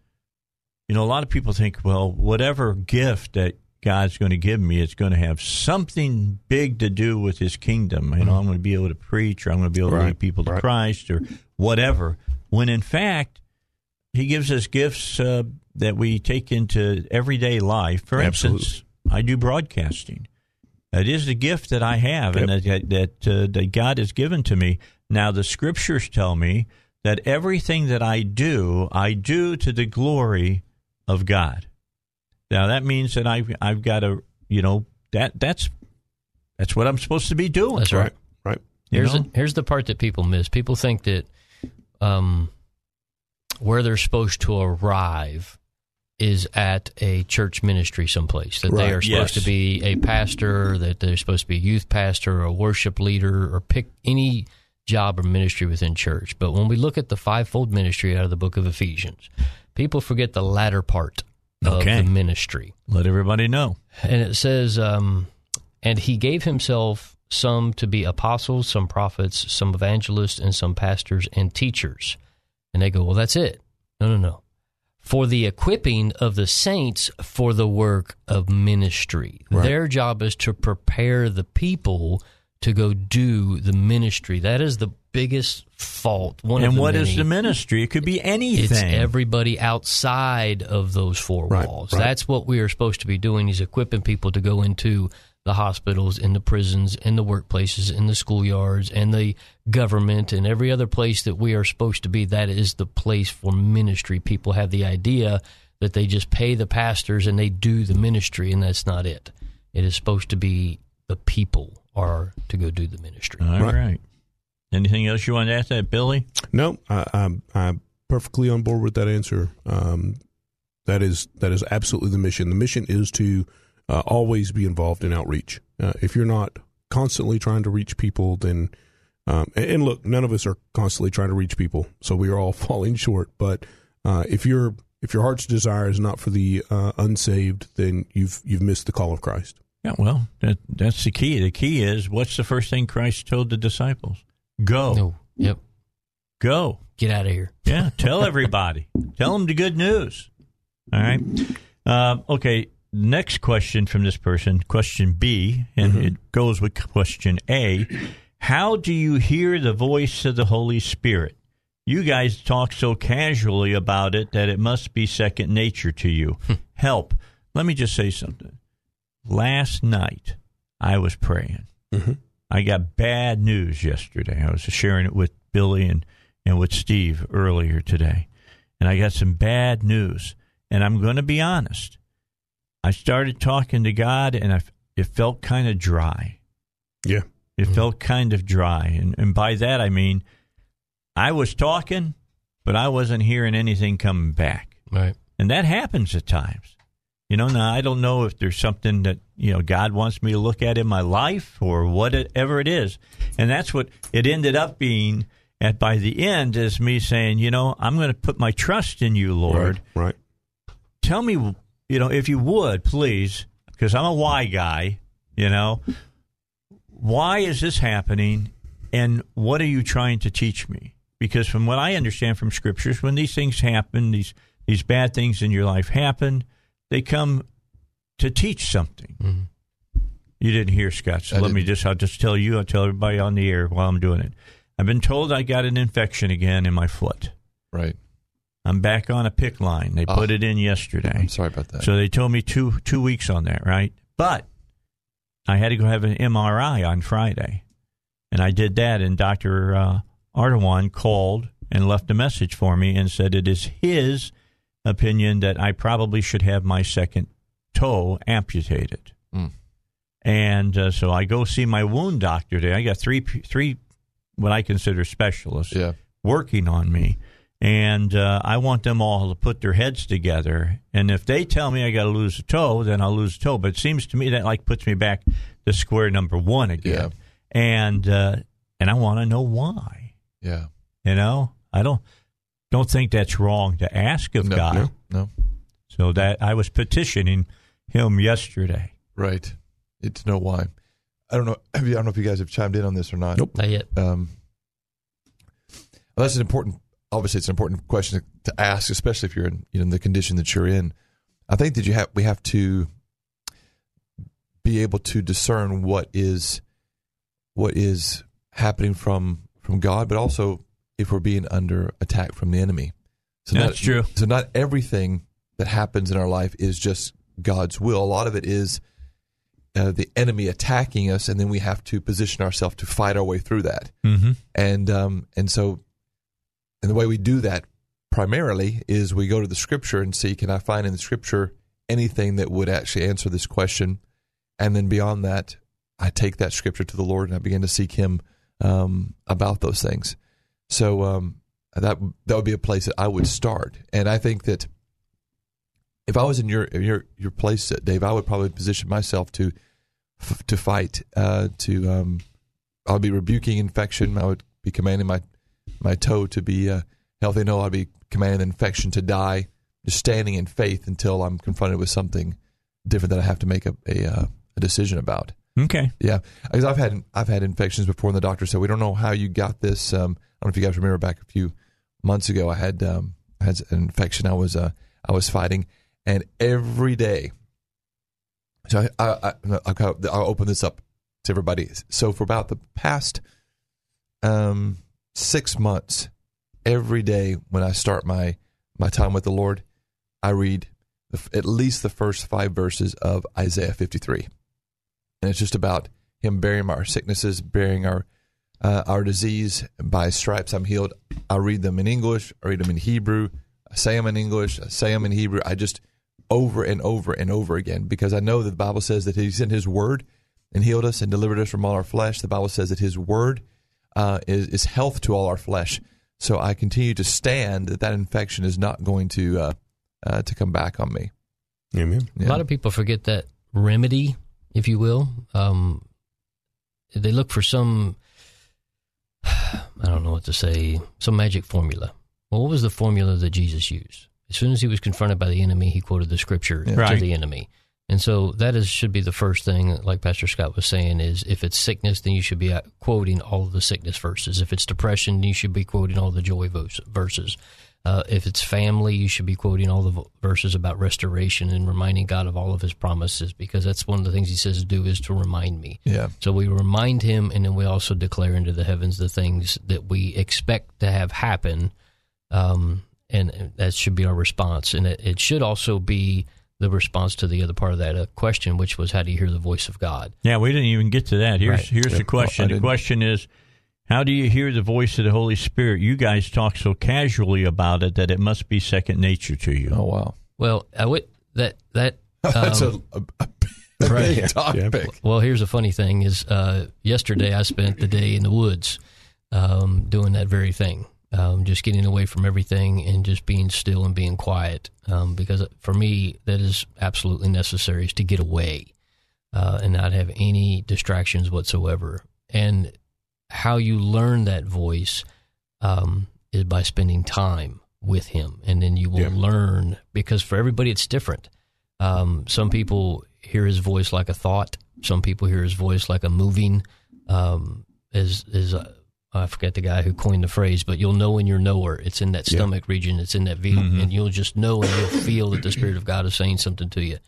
you know, a lot of people think, well, whatever gift that God's going to give me, it's going to have something big to do with His kingdom. You know, I'm going to be able to preach, or I'm going to be able to
Right,
lead people to
right.
Christ, or whatever. When in fact, He gives us gifts uh, that we take into everyday life. For
Absolutely.
instance, I do broadcasting. That is the gift that I have, and that that uh, that God has given to me. Now, the Scriptures tell me that everything that I do, I do to the glory of God. Now, that means that I've I've got to, you know, that that's that's what I'm supposed to be doing.
That's right.
Right.
You
Here's
know?
the, here's the part that people miss. People think that um, where they're supposed to arrive is at a church ministry someplace. That they are supposed
Yes.
to be a pastor, that they're supposed to be a youth pastor, or a worship leader, or pick any job or ministry within church. But when we look at the fivefold ministry out of the book of Ephesians, people forget the latter part of
Okay.
the ministry.
Let everybody know.
And it says, um, and he gave himself some to be apostles, some prophets, some evangelists, and some pastors and teachers. And they go, well, that's it. No, no, no. For the equipping of the saints for the work of ministry. Their job is to prepare the people to go do the ministry. That is the biggest fault. One
and
the
what is
many.
the ministry? It could be anything.
It's everybody outside of those four
Right,
walls.
right.
That's what we are supposed to be doing is equipping people to go into the hospitals, in the prisons, in the workplaces, in the schoolyards, and the government, and every other place that we are supposed to be. That is the place for ministry. People have the idea that they just pay the pastors and they do the ministry, and that's not it. It is supposed to be the people are to go do the ministry.
All right.
Right.
Anything else you want to ask that, Billy?
No, I, I'm I'm perfectly on board with that answer. Um, that is that is absolutely the mission. The mission is to uh, always be involved in outreach. Uh, if you're not constantly trying to reach people, then um, and, and look, none of us are constantly trying to reach people, so we are all <laughs> falling short. But uh, if your if your heart's desire is not for the uh, unsaved, then you've you've missed the call of Christ.
Yeah, well, that, that's the key. The key is what's the first thing Christ told the disciples? Go.
No. Yep.
Go.
Get out of here. <laughs>
Yeah, tell everybody. tell them the good news. All right. Uh, okay. Next question from this person, question B, and it goes with question A. How do you hear the voice of the Holy Spirit? You guys talk so casually about it that it must be second nature to you. Help. Let me just say something. Last night, I was praying. Mm-hmm. I got bad news yesterday. I was sharing it with Billy and, and with Steve earlier today. And I got some bad news. And I'm going to be honest. I started talking to God and I, it felt kind of dry.
Yeah.
It mm-hmm. felt kind of dry. And, and by that, I mean, I was talking, but I wasn't hearing anything coming back.
Right.
And that happens at times. You know, now I don't know if there's something that, you know, God wants me to look at in my life or whatever it is. And that's what it ended up being at by the end is me saying, you know, I'm going to put my trust in you, Lord.
Right. Right.
Tell me, you know, if you would, please, because I'm a why guy, you know, why is this happening and what are you trying to teach me? Because from what I understand from scriptures, when these things happen, these these bad things in your life happen, they come to teach something. You didn't hear Scott, so
I
let me
didn't.
just I'll just tell you, I'll tell everybody on the air while I'm doing it. I've been told I got an infection again in my foot.
Right.
I'm back on a PICC line. They
Ah.
put it in yesterday.
I'm sorry about that.
So they told me two two weeks on that, right? But I had to go have an MRI on Friday, and I did that. And Doctor uh, Ardawan called and left a message for me and said it is his opinion that I probably should have my second toe amputated.
Mm.
And uh, so I go see my wound doctor today. I got three three what I consider specialists
Yeah.
working on me. And uh, I want them all to put their heads together. And if they tell me I got to lose a toe, then I'll lose a toe. But it seems to me that like puts me back to square number one again. And uh, and I want to know why.
Yeah.
You know, I don't don't think that's wrong to ask of
No,
God.
no, no.
So that I was petitioning him yesterday.
Right. It, to know why. I don't know. I don't know if you guys have chimed in on this or not.
Nope.
Not yet.
Um, well, that's an important. Obviously, it's an important question to, to ask, especially if you're in you know in the condition that you're in. I think that you have we have to be able to discern what is what is happening from from God, but also if we're being under attack from the enemy. So
That's
not,
true.
So not everything that happens in our life is just God's will. A lot of it is uh, the enemy attacking us, and then we have to position ourselves to fight our way through that.
Mm-hmm.
And um, and so, and the way we do that primarily is we go to the Scripture and see can I find in the Scripture anything that would actually answer this question, and then beyond that, I take that Scripture to the Lord and I begin to seek Him um, about those things. So um, that that would be a place that I would start, and I think that if I was in your your your place, Dave, I would probably position myself to f- to fight. Uh, to um, I'll be rebuking infection. I would be commanding my my toe to be uh, healthy. No, I'd be commanding the infection to die. Just standing in faith until I'm confronted with something different that I have to make a a, uh, a decision about.
Okay.
Yeah, because I've had I've had infections before, and the doctor said we don't know how you got this. Um, I don't know if you guys remember back a few months ago, I had um, I had an infection. I was uh, I was fighting, and every day. So I, I, I I'll, open this up to everybody. So for about the past um, six months, every day when I start my my time with the Lord, I read at least the first five verses of Isaiah 53 and it's just about him bearing our sicknesses, bearing our uh, our disease. By stripes I'm healed. I read them in English. I read them in Hebrew. I say them in English. I say them in Hebrew. I just over and over and over again because I know that the Bible says that He sent His word and healed us and delivered us from all our flesh. The Bible says that His word uh, is is health to all our flesh. So I continue to stand that that infection is not going to uh, uh, to come back on me.
Amen.
A lot of people forget that remedy, if you will. Um, they look for some, <sighs> I don't know what to say, some magic formula. Well, what was the formula that Jesus used? As soon as he was confronted by the enemy, he quoted the scripture
Yeah.
to the enemy. And so that is should be the first thing, like Pastor Scott was saying, is if it's sickness, then you should be uh, quoting all of the sickness verses. If it's depression, you should be quoting all the joy verses. Uh, if it's family, you should be quoting all the verses about restoration and reminding God of all of His promises, because that's one of the things He says to do is to remind me.
Yeah.
So we remind Him, and then we also declare into the heavens the things that we expect to have happen, um, and that should be our response. And it, it should also be the response to the other part of that uh, question, which was, "How do you hear the voice of God?"
Yeah, we didn't even get to that. Here's
Right.
here's
Yeah,
the question.
well,
the question is, how do you hear the voice of the Holy Spirit? You guys talk so casually about it that it must be second nature to you.
Oh wow,
Well, I would that that <laughs>
that's
um,
a, a, a
Right.
big <laughs> topic.
Well, here's a funny thing: is uh, yesterday I spent the day in the woods um, doing that very thing, um, just getting away from everything and just being still and being quiet. Um, because for me, that is absolutely necessary is to get away uh, and not have any distractions whatsoever. And how you learn that voice um, is by spending time with Him, and then you will
Yeah.
learn. Because for everybody, it's different. Um, some people hear his voice like a thought. Some people hear his voice like a moving. Um, is is uh, I forget the guy who coined the phrase, but you'll know when you're knower. It's in that
Yeah.
stomach region. It's in that vein,
Mhm.
and you'll just know and you'll feel that the Spirit of God is saying something to you.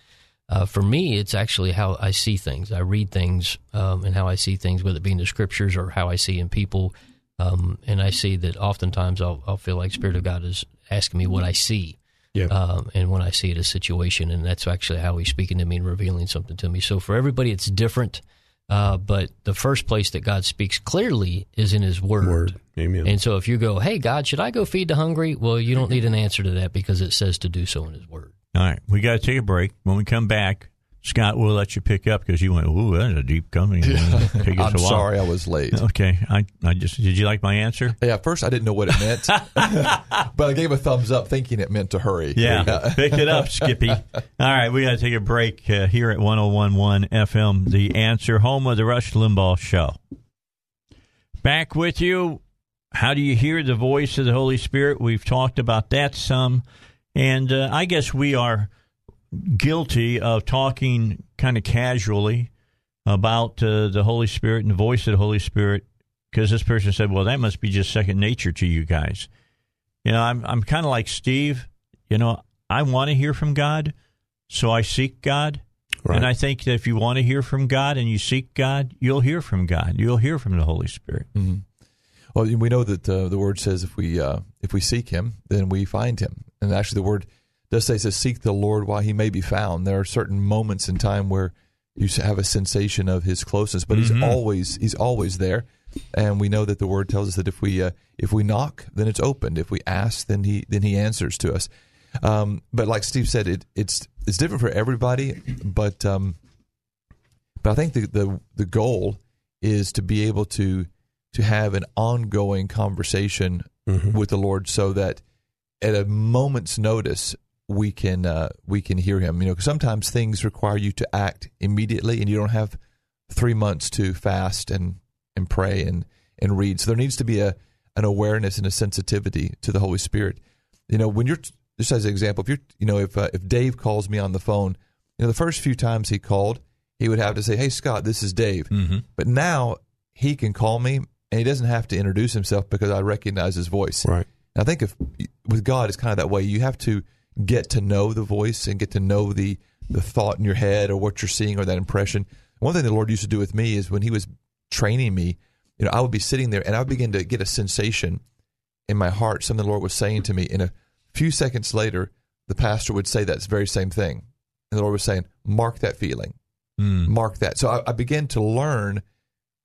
Uh, for me, it's actually how I see things. I read things um, and how I see things, whether it be in the scriptures or how I see in people. Um, and I see that oftentimes I'll, I'll feel like Spirit of God is asking me what I see.
Yeah.
Um, and when I see it, a situation, and that's actually how he's speaking to me and revealing something to me. So for everybody, it's different. Uh, but the first place that God speaks clearly is in His Word.
Word. Amen.
And so if you go, hey, God, should I go feed the hungry? Well, you don't need an answer to that because it says to do so in His Word.
All right, we got to take a break. When we come back, Scott will let you pick up because you went, "Ooh, that's a deep coming." <laughs>
I'm sorry I was late.
Okay, I, I just did. You like my answer?
Yeah, at first I didn't know what it meant, <laughs> but I gave a thumbs up thinking it meant to hurry.
Yeah, <laughs> pick it up, Skippy. All right, we got to take a break uh, here at 1011 FM, The Answer, home of the Rush Limbaugh Show. Back with you. How do you hear the voice of the Holy Spirit? We've talked about that some. And uh, I guess we are guilty of talking kind of casually about uh, the Holy Spirit and the voice of the Holy Spirit because this person said, well, that must be just second nature to you guys. You know, I'm I'm kind of like Steve. You know, I want to hear from God, so I seek God.
Right.
And I think that if you want to hear from God and you seek God, you'll hear from God. You'll hear from the Holy Spirit.
Mm-hmm. Well, we know that uh, the word says if we uh, if we seek Him, then we find Him. And actually, the word does say says seek the Lord while He may be found. There are certain moments in time where you have a sensation of His closeness, but
Mhm.
He's always He's always there. And we know that the word tells us that if we uh, if we knock, then it's opened. If we ask, then He then He answers to us. Um, but like Steve said, it, it's it's different for everybody. But um, but I think the, the the goal is to be able to to have an ongoing conversation with the Lord, so that at a moment's notice we can uh, we can hear Him. You know, 'cause sometimes things require you to act immediately, and you don't have three months to fast and and pray and and read. So there needs to be a an awareness and a sensitivity to the Holy Spirit. You know, when you're just as an example, if you're you know if uh, if Dave calls me on the phone, you know the first few times he called, he would have to say, "Hey Scott, this is Dave."
Mm-hmm.
But now he can call me and he doesn't have to introduce himself because I recognize his voice.
Right.
And I think if with God, it's kind of that way. You have to get to know the voice and get to know the the thought in your head or what you're seeing or that impression. One thing the Lord used to do with me is when He was training me, you know, I would be sitting there and I would begin to get a sensation in my heart, something the Lord was saying to me. And a few seconds later, the pastor would say that very same thing, and the Lord was saying, "Mark that feeling."
Mm.
mark that. So I, I began to learn,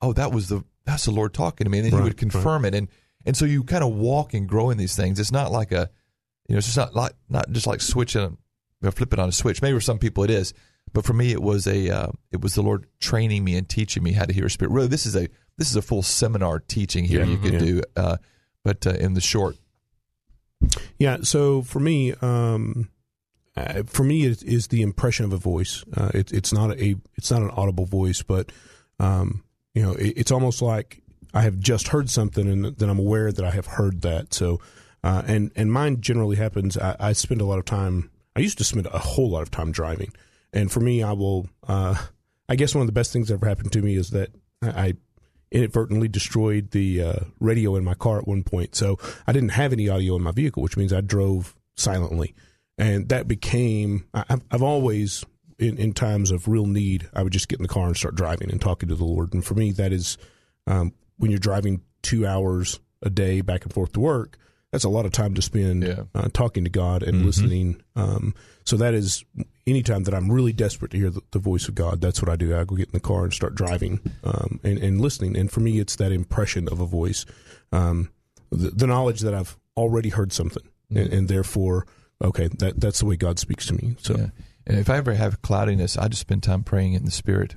oh, that was the that's the Lord talking to me, and then
Right,
He would confirm it, and and so you kind of walk and grow in these things. It's not like a, you know, it's just not like not just like switching, know, flipping on a switch. Maybe for some people it is, but for me it was a uh, it was the Lord training me and teaching me how to hear a spirit. Really, this is a this is a full seminar teaching here
Yeah,
you could
yeah.
do, uh, but uh, in the short.
Yeah. So for me, um, uh, for me, it is the impression of a voice. Uh, it, it's not a it's not an audible voice, but um, you know, it, it's almost like I have just heard something, and then I'm aware that I have heard that. So, uh, and and mine generally happens. I, I spend a lot of time. I used to spend a whole lot of time driving, and for me, I will. Uh, I guess one of the best things that ever happened to me is that I, inadvertently destroyed the uh, radio in my car at one point. So I didn't have any audio in my vehicle, which means I drove silently. And that became, I, I've- I've always, in, in times of real need, I would just get in the car and start driving and talking to the Lord. And for me, that is um, when you're driving two hours a day back and forth to work, that's a lot of time to spend
Yeah.
uh, talking to God and
Mhm.
listening. Um, so that is anytime that I'm really desperate to hear the, the voice of God, that's what I do. I go get in the car and start driving um, and, and listening. And for me, it's that impression of a voice, um, the, the knowledge that I've already heard something, and, and therefore, okay, that that's the way God speaks to me. So
Yeah. And if I ever have cloudiness, I just spend time praying in the Spirit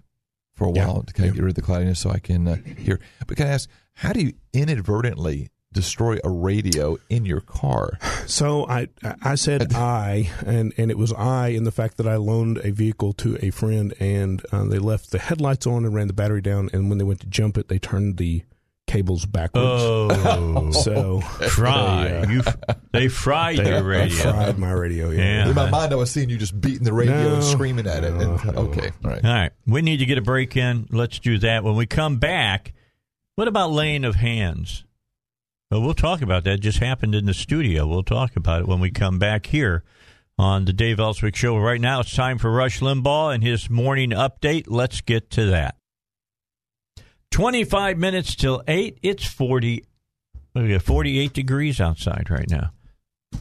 for a
Yeah.
while to kind of get rid of the cloudiness so I can uh, hear. But can I ask, how do you inadvertently destroy a radio in your car? <sighs>
So I I said <laughs> I and and it was I in the fact that I loaned a vehicle to a friend and uh, they left the headlights on and ran the battery down and when they went to jump it they turned the cables backwards.
Oh, <laughs>
so
fry!
they, uh,
you, they fried
they
your radio.
fried my radio. Yeah.
Yeah.
In my mind, I was seeing you just beating the radio
No.
and screaming at it. And, okay, all right.
All right, we need to get a break in. Let's do that. When we come back, what about laying of hands? Well, we'll talk about that. It just happened in the studio. We'll talk about it when we come back here on the Dave Elswick Show. Right now, it's time for Rush Limbaugh and his morning update. Let's get to that. 25 minutes till 8. It's 40, what do we got, 48 degrees outside right now.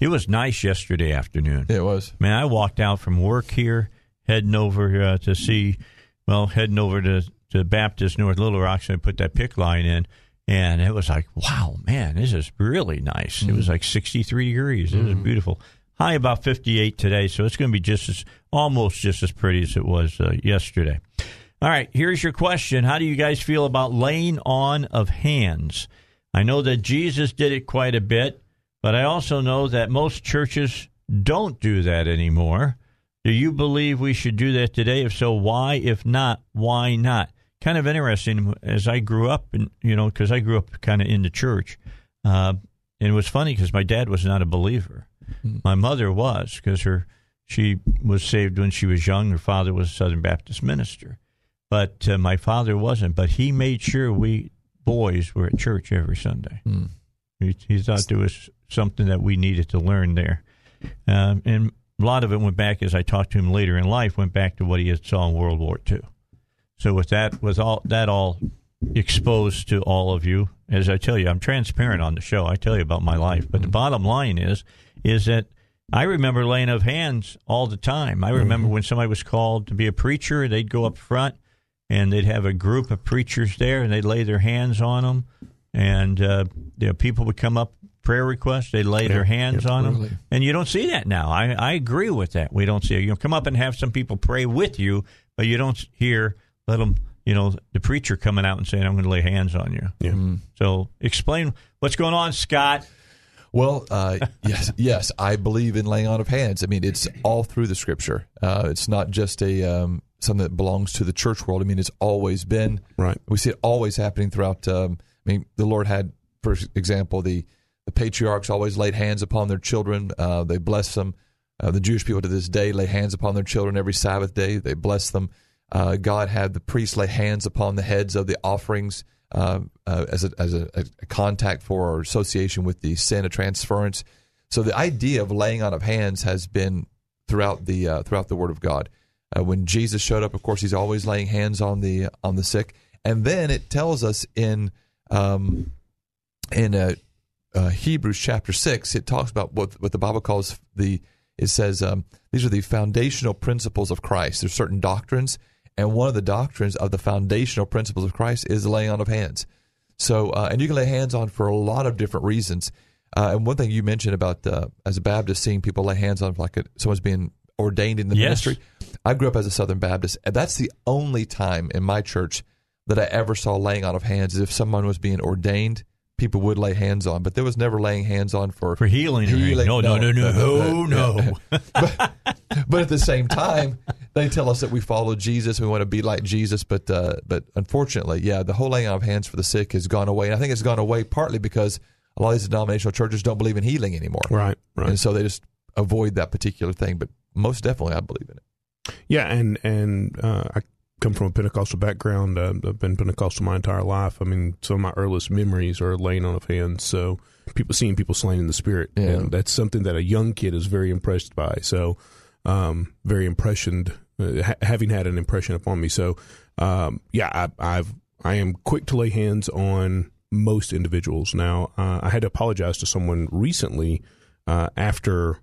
It was nice yesterday afternoon.
Yeah, it was.
Man, I walked out from work here, heading over uh, to see, well, heading over to, to Baptist North Little Rock, so I put that PICC line in, and it was like, wow, man, this is really nice. It was like 63 degrees. It was beautiful. High about 58 today, so it's going to be just as, almost just as pretty as it was uh, yesterday. All right, here's your question. How do you guys feel about laying on of hands? I know that Jesus did it quite a bit, but I also know that most churches don't do that anymore. Do you believe we should do that today? If so, why? If not, why not? Kind of interesting as I grew up, and you know, because I grew up kind of in the church, uh, and it was funny because my dad was not a believer. My mother was because her she was saved when she was young. Her father was a Southern Baptist minister, but uh, my father wasn't. But he made sure we boys were at church every Sunday. He, he thought there was something that we needed to learn there. Um, and a lot of it went back as I talked to him later in life. Went back to what he had saw in World War II. So with that, with all that all exposed to all of you, as I tell you, I'm transparent on the show. I tell you about my life, but the bottom line is, is that I remember laying of hands all the time. I remember when somebody was called to be a preacher, they'd go up front and they'd have a group of preachers there and they'd lay their hands on them. And uh, you know, people would come up, prayer requests, they'd lay their hands on them. And you don't see that now. I, I agree with that. We don't see it. You know, come up and have some people pray with you, but you don't hear, let them, you know, the preacher coming out and saying, I'm going to lay hands on you.
Yeah.
So explain what's going on, Scott.
Well, uh, yes, yes, I believe in laying on of hands. I mean, it's all through the Scripture. Uh, it's not just a um, something that belongs to the church world. I mean, it's always been.
Right.
We see it always happening throughout. Um, I mean, the Lord had, for example, the the patriarchs always laid hands upon their children. Uh, they blessed them. Uh, the Jewish people to this day lay hands upon their children every Sabbath day. They bless them. Uh, God had the priests lay hands upon the heads of the offerings uh, uh, as a, as a, a contact for or association with the sin of transference. So the idea of laying on of hands has been throughout the uh, throughout the Word of God. Uh, when Jesus showed up, of course, he's always laying hands on the on the sick, and then it tells us in um, in uh, uh, Hebrews chapter six, it talks about what what the Bible calls the. It says um, these are the foundational principles of Christ. There's certain doctrines, and one of the doctrines of the foundational principles of Christ is the laying on of hands. So, uh, and you can lay hands on for a lot of different reasons. Uh, and one thing you mentioned about uh, as a Baptist, seeing people lay hands on like a, someone's being ordained in the
Yes.
ministry. I grew up as a Southern Baptist, and that's the only time in my church that I ever saw laying on of hands. Is if someone was being ordained, people would lay hands on, but there was never laying hands on for
For healing. or anything. No, no, no, no, <laughs> no, no. <laughs>
but, but at the same time, they tell us that we follow Jesus, we want to be like Jesus. But uh, but unfortunately, yeah, the whole laying on of hands for the sick has gone away, and I think it's gone away partly because a lot of these denominational churches don't believe in healing anymore,
Right. Right.
and so they just avoid that particular thing. But most definitely, I believe in it.
Yeah, and and uh, I come from a Pentecostal background. Uh, I've been Pentecostal my entire life. I mean, some of my earliest memories are laying on of hands. So people seeing people slain in the spirit,
Yeah.
and that's something that a young kid is very impressed by. So um, very impressioned, uh, ha- having had an impression upon me. So um, yeah, I, I've I am quick to lay hands on most individuals. Now uh, I had to apologize to someone recently uh, after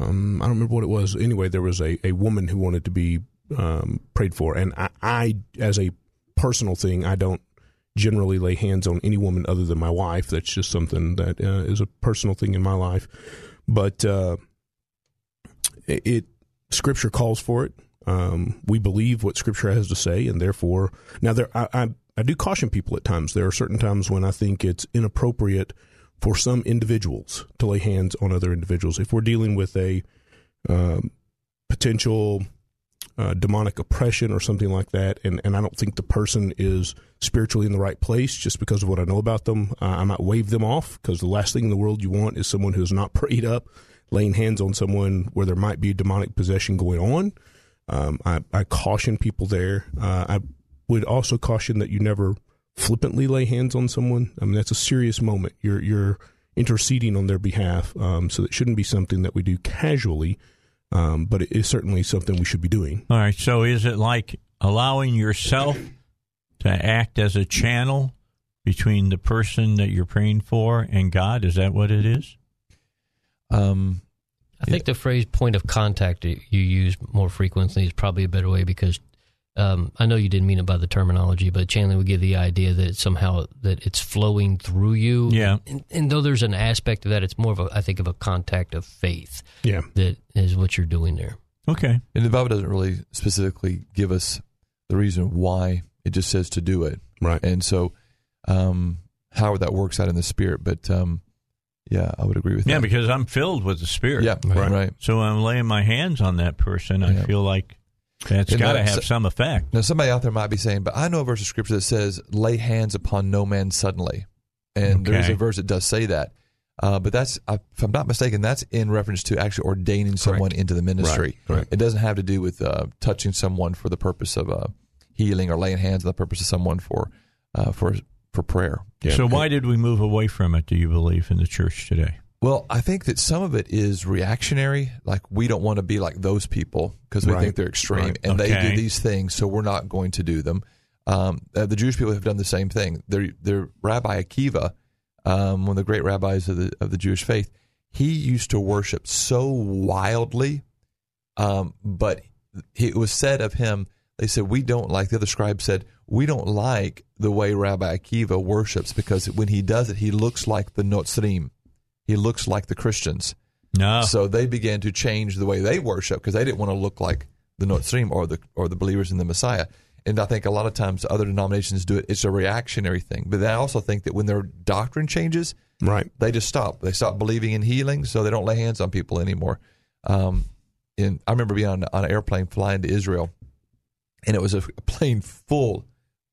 um, I don't remember what it was. Anyway, there was a, a woman who wanted to be um, prayed for, and I, I, as a personal thing, I don't generally lay hands on any woman other than my wife. That's just something that uh, is a personal thing in my life. But uh, it, it Scripture calls for it. Um, we believe what Scripture has to say, and therefore, now there I, I I do caution people at times. There are certain times when I think it's inappropriate for some individuals to lay hands on other individuals. If we're dealing with a um, potential uh, demonic oppression or something like that, and, and I don't think the person is spiritually in the right place just because of what I know about them, uh, I might wave them off because the last thing in the world you want is someone who's not <laughs> prayed up laying hands on someone where there might be demonic possession going on. Um, I, I caution people there. Uh, I would also caution that you never flippantly lay hands on someone. I mean, that's a serious moment. You're you're interceding on their behalf, um, so it shouldn't be something that we do casually. Um, but it is certainly something we should be doing.
All right. So is it like allowing yourself to act as a channel between the person that you're praying for and God? Is that what it is?
Um,
I think the phrase point of contact that you use more frequently is probably a better way because um, I know you didn't mean it by the terminology, but Chandler would give the idea that it's somehow that it's flowing through you.
Yeah.
And, and though there's an aspect of that, it's more of a, I think, of a contact of faith
Yeah.
that is what you're doing there.
Okay.
and the Bible doesn't really specifically give us the reason why; it just says to do it.
Right.
And so, um, how that works out in the spirit, but um, yeah, I would agree with you.
Yeah,
that.
because I'm filled with the Spirit.
yeah, right, right.
So when I'm laying my hands on that person, I
Yeah.
feel like that's got to have some effect.
Now, somebody out there might be saying, "But I know a verse of scripture that says, lay hands upon no man suddenly,' and there's a verse that does say that." Uh, but that's, if I'm not mistaken, that's in reference to actually ordaining someone into the ministry.
Right, right.
It doesn't have to do with uh, touching someone for the purpose of uh, healing or laying hands on the purpose of someone for uh, for for prayer.
Yeah.
So why did we move away from it? Do you believe in the church today?
Well, I think that some of it is reactionary. Like we don't want to be like those people because we
Right.
think they're extreme
Right.
and they do these things, so we're not going to do them. Um, uh, the Jewish people have done the same thing. Their their Rabbi Akiva, um, one of the great rabbis of the of the Jewish faith, he used to worship so wildly, um, but he, it was said of him. They said we don't like the other scribes said we don't like the way Rabbi Akiva worships because when he does it, he looks like the Notzrim. He looks like the Christians.
No.
So they began to change the way they worship because they didn't want to look like the Notzrim or the or the believers in the Messiah. And I think a lot of times other denominations do it. It's a reactionary thing. But I also think that when their doctrine changes,
Right.
they just stop. They stop believing in healing, so they don't lay hands on people anymore. Um, and I remember being on, on an airplane flying to Israel, and it was a <laughs> plane full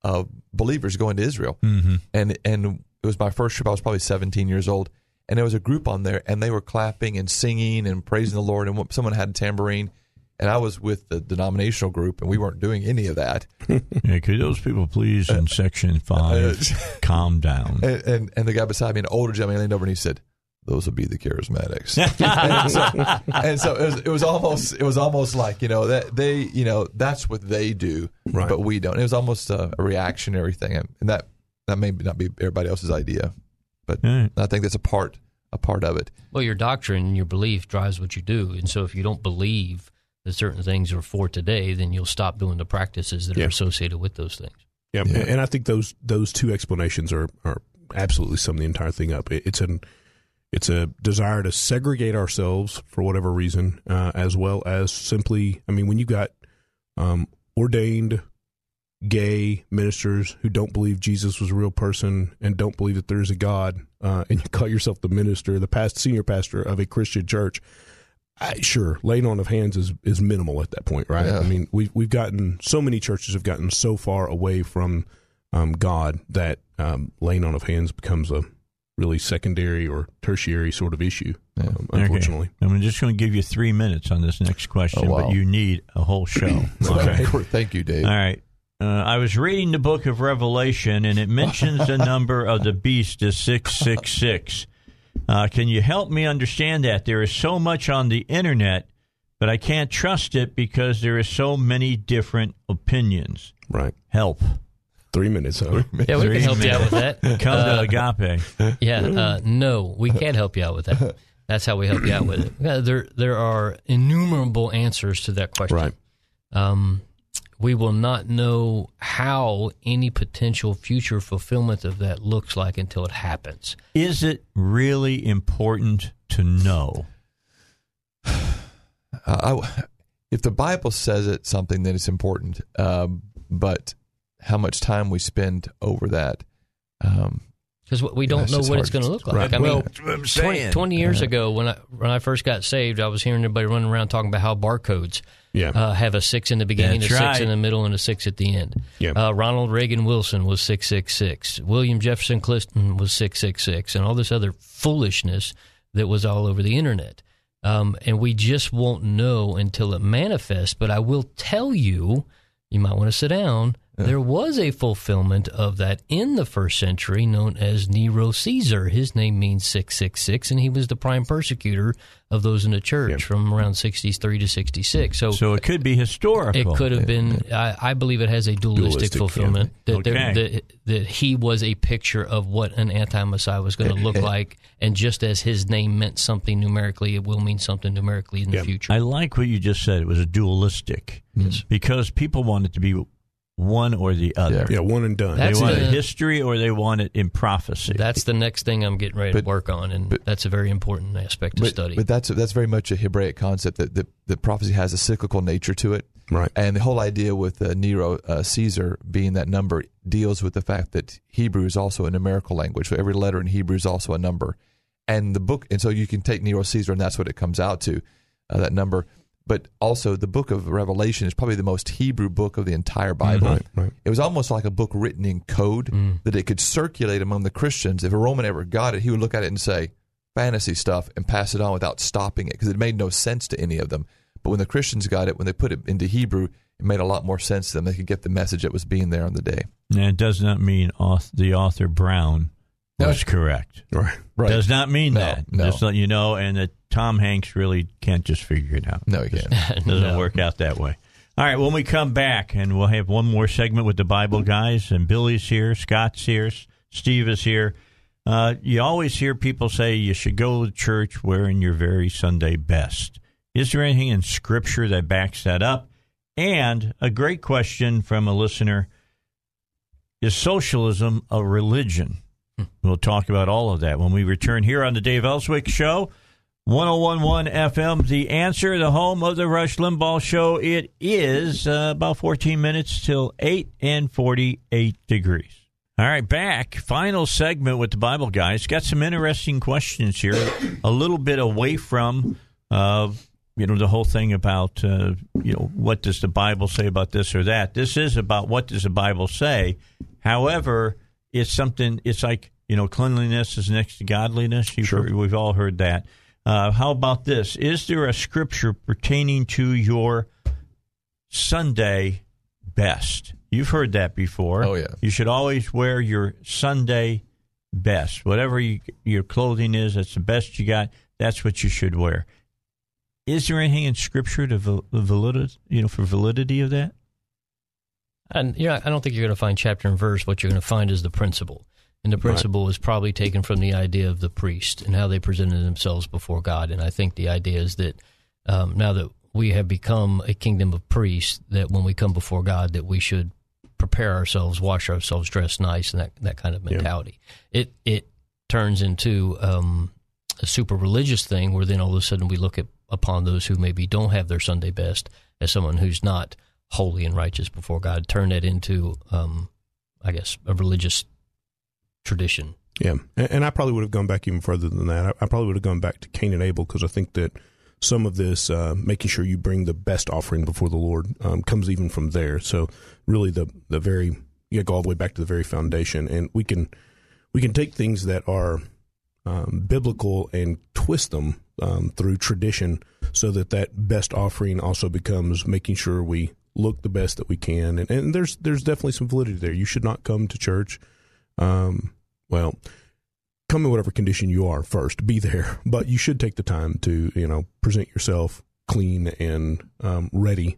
of believers going to Israel.
Mm-hmm.
And and it was my first trip. I was probably 17 years old, and there was a group on there, and they were clapping and singing and praising the Lord. And someone had a tambourine, and I was with the denominational group, and we weren't doing any of that. <laughs>
Yeah, could those people please in uh, section five uh, <laughs> calm down?
And, and and the guy beside me, an older gentleman, leaned over and he said, "Those will be the charismatics." <laughs> and so, and so it, was, it was almost it was almost like you know that they you know that's what they do,
Right.
but we don't. It was almost a, a reactionary thing, and that that may not be everybody else's idea, but
right.
I think that's a part a part of it.
Well, your doctrine and your belief drives what you do, and so if you don't believe that certain things are for today, then you'll stop doing the practices that
Yeah.
are associated with those things.
Yeah,
Yeah.
and I think those those two explanations are are absolutely sum the entire thing up. It- It's an it's a desire to segregate ourselves for whatever reason, uh, as well as simply. I mean, when you got um, ordained gay ministers who don't believe Jesus was a real person and don't believe that there is a God, uh, and you call yourself the minister, the past senior pastor of a Christian church. I, sure, laying on of hands is, is minimal at that point, right?
Yeah.
I mean, we've we've gotten so many churches have gotten so far away from um, God that um, laying on of hands becomes a really secondary or tertiary sort of issue. Um, unfortunately,
Okay. I'm just going to give you three minutes on this next question,
Oh, wow.
but you need a whole show. <laughs>
Okay. Thank you, Dave.
All right. Uh, I was reading the book of Revelation, and it mentions the number of the beast is 666. Uh, can you help me understand that? There is so much on the internet, but I can't trust it because there is so many different opinions.
right?
Help.
Three minutes. Huh?
Yeah, we
Three
can help you out with that. <laughs>
Come
Uh,
to Agape.
yeah, uh, no, we can't help you out with that. That's how we help you out with it. Yeah, there, there are innumerable answers to that question.
Right.
Um, we will not know how any potential future fulfillment of that looks like until it happens.
Is it really important to know?
Uh, <sighs> I, if the Bible says it something, then it's important. Um, but how much time we spend over that, um,
Because we don't
That's
know
just
what
hard
it's going to look like.
Right.
I
Well,
That's
20, 20 years ago, when I when I first got saved, I was hearing everybody running around talking about how barcodes
Yeah.
uh, have a six in the beginning,
That's
a six
right.
in the middle, and a six at the end.
Yeah.
Uh, Ronald Reagan Wilson was six six six. William Jefferson Clinton was six six six, and all this other foolishness that was all over the internet. Um, and we just won't know until it manifests. But I will tell you, you might want to sit down. There was a fulfillment of that in the first century, known as Nero Caesar. His name means six six six, and he was the prime persecutor of those in the church
Yeah.
from around sixty three to sixty six. So
So it could be historical.
it could have been. I, I believe it has a dualistic,
Dualistic,
fulfillment. That, there- that that he was a picture of what an anti-messiah was going to look like, and just as his name meant something numerically, it will mean something numerically in the future.
I like what you just said. It was a dualistic. Because people wanted to be one or the other.
Yeah, one and done.
They want
the-
it history or they want it in prophecy.
That's the next thing I'm getting ready
But-
to work on, and
but-
that's a very important aspect to
but,
study.
but that's that's very much a Hebraic concept that, that that prophecy has a cyclical nature to it.
Right.
And the whole idea with uh, Nero uh, Caesar being that number deals with the fact that Hebrew is also a numerical language. So every letter in Hebrew is also a number. And the book, and so you can take Nero Caesar, and that's what it comes out to, uh, that number. But also, the book of Revelation is probably the most Hebrew book of the entire mm, Bible.
Right, right.
It was almost like a book written in code mm. that it could circulate among the Christians. If a Roman ever got it, he would look at it and say, fantasy stuff, and pass it on without stopping it because it made no sense to any of them. But when the Christians got it, when they put it into Hebrew, it made a lot more sense to them. They could get the message that was being there on the day.
and it does not mean auth- the author Brown was correct.
Right.
Right.
Does not mean
No,
that.
no.
Just let you know, and that Tom Hanks really can't just figure it out.
No, he can't. <laughs>
It doesn't
No.
work out that way. All right, when we come back, and we'll have one more segment with the Bible guys, and Billy's here, Scott's here, Steve is here. Uh, you always hear people say you should go to church wearing your very Sunday best. Is there anything in Scripture that backs that up? And a great question from a listener Is socialism a religion? We'll talk about all of that when we return here on the Dave Elswick Show. 1011 FM, the answer, the home of the Rush Limbaugh Show. It is uh, about 14 minutes till 8 and 48 degrees. All right, back. Final segment with the Bible guys. Got some interesting questions here. A little bit away from, uh, you know, the whole thing about, uh, you know, what does the Bible say about this or that. This is about what does the Bible say. However, it's something. It's like you know, cleanliness is next to godliness. You've heard, we've all heard that. Uh, how about this? Is there a scripture pertaining to your Sunday best? You've heard that before.
Oh, yeah.
You should always wear your Sunday best. Whatever you, your clothing is, that's the best you got. That's what you should wear. Is there anything in Scripture to val- validity, you know, for validity of that?
And you know, I don't think you're going to find chapter and verse. What you're going to find is the principle, and the principle is probably taken from the idea of the priest and how they presented themselves before God. And I think the idea is that um, now that we have become a kingdom of priests, that when we come before God, that we should prepare ourselves, wash ourselves, dress nice, and that that kind of mentality. It it turns into um, a super religious thing where then all of a sudden we look at upon those who maybe don't have their Sunday best as someone who's not holy and righteous before God. Turn that into, um, I guess, a religious tradition.
Yeah, and, I probably would have gone back even further than that. I, I probably would have gone back to Cain and Abel because I think that some of this, uh, making sure you bring the best offering before the Lord, um, comes even from there. So really, the the very you go all the way back to the very foundation, and we can we can take things that are um, biblical and twist them um, through tradition, so that that best offering also becomes making sure we look the best that we can. And, and there's there's definitely some validity there. You should not come to church. Um, well, come in whatever condition you are first. Be there, <laughs> but you should take the time to you know present yourself clean and um, ready.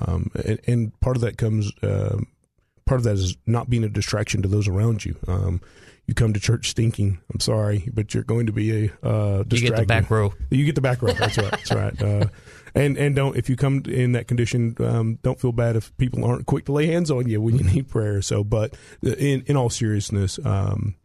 Um, and, and part of that comes. Uh, part of that is not being a distraction to those around you. Um, you come to church stinking. I'm sorry, but you're going to be a uh,
You get the back row.
You get the back row. That's right. That's right. Uh, <laughs> and and don't if you come in that condition, um, don't feel bad if people aren't quick to lay hands on you when you <laughs> need prayer. So, but in in all seriousness, um,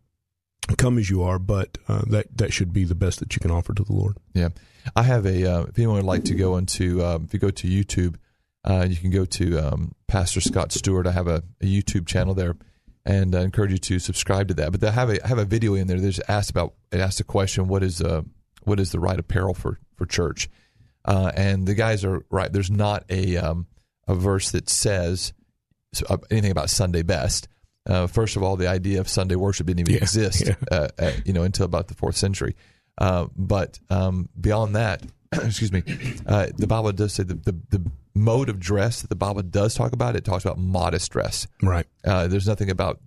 come as you are, but uh, that that should be the best that you can offer to the Lord.
Yeah, I have a. Uh, if anyone would like to go into, um, if you go to YouTube, uh, you can go to um, Pastor Scott Stewart. I have a, a YouTube channel there, and I encourage you to subscribe to that. But they have a I have a video in there. There's asked about it asked the question, what is uh what is the right apparel for for church? Uh, and the guys are right. There's not a um, a verse that says uh, anything about Sunday best. Uh, first of all, the idea of Sunday worship didn't even
Yeah,
exist,
yeah.
Uh, uh, you know, until about the fourth century. Uh, but um, beyond that, <clears throat> excuse me, uh, the Bible does say the, the the mode of dress that the Bible does talk about. It talks about modest dress.
Right.
Uh, there's nothing about,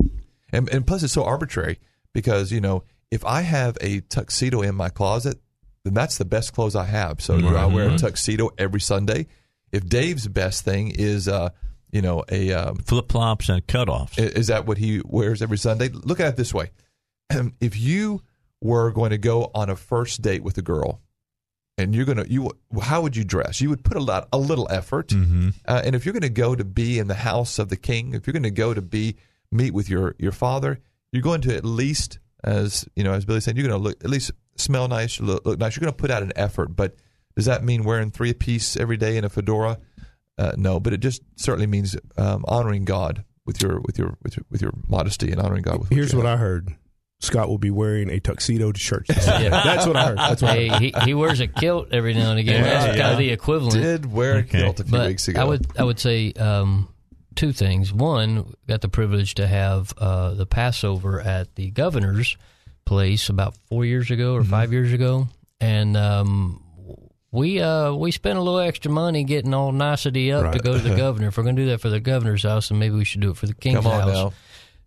and, and plus it's so arbitrary because you know if I have a tuxedo in my closet, then that's the best clothes I have. So do I wear a tuxedo every Sunday? If Dave's best thing is, uh, you know, a um,
Flip flops and cutoffs.
Is that what he wears every Sunday? Look at it this way: <clears throat> if you were going to go on a first date with a girl, and you're gonna you how would you dress? You would put a lot a little effort, uh, and if you're going to go to be in the house of the king, if you're going to go to be meet with your your father, you're going to at least as you know as Billy said, you're going to look at least smell nice, look, look nice. You're going to put out an effort, but does that mean wearing three piece every day in a fedora? Uh, no, but it just certainly means um, honoring God with your with your with your, with your modesty and honoring God with.
Here's
you
what
have.
I heard: Scott will be wearing a tuxedo to church. <laughs> That's what I heard. That's what I heard.
he, he wears a kilt every now and again.
Yeah,
That's kind
yeah.
of the equivalent.
did wear
Okay.
a kilt a few
but
weeks ago.
I would I would say um, two things. One, got the privilege to have uh, the Passover at the governor's place about four years ago
Mm-hmm.
or five years ago, and um, we uh, we spent a little extra money getting all nicety up to go to the <laughs> governor. If we're going to do that for the governor's house, then maybe we should do it for the king's house.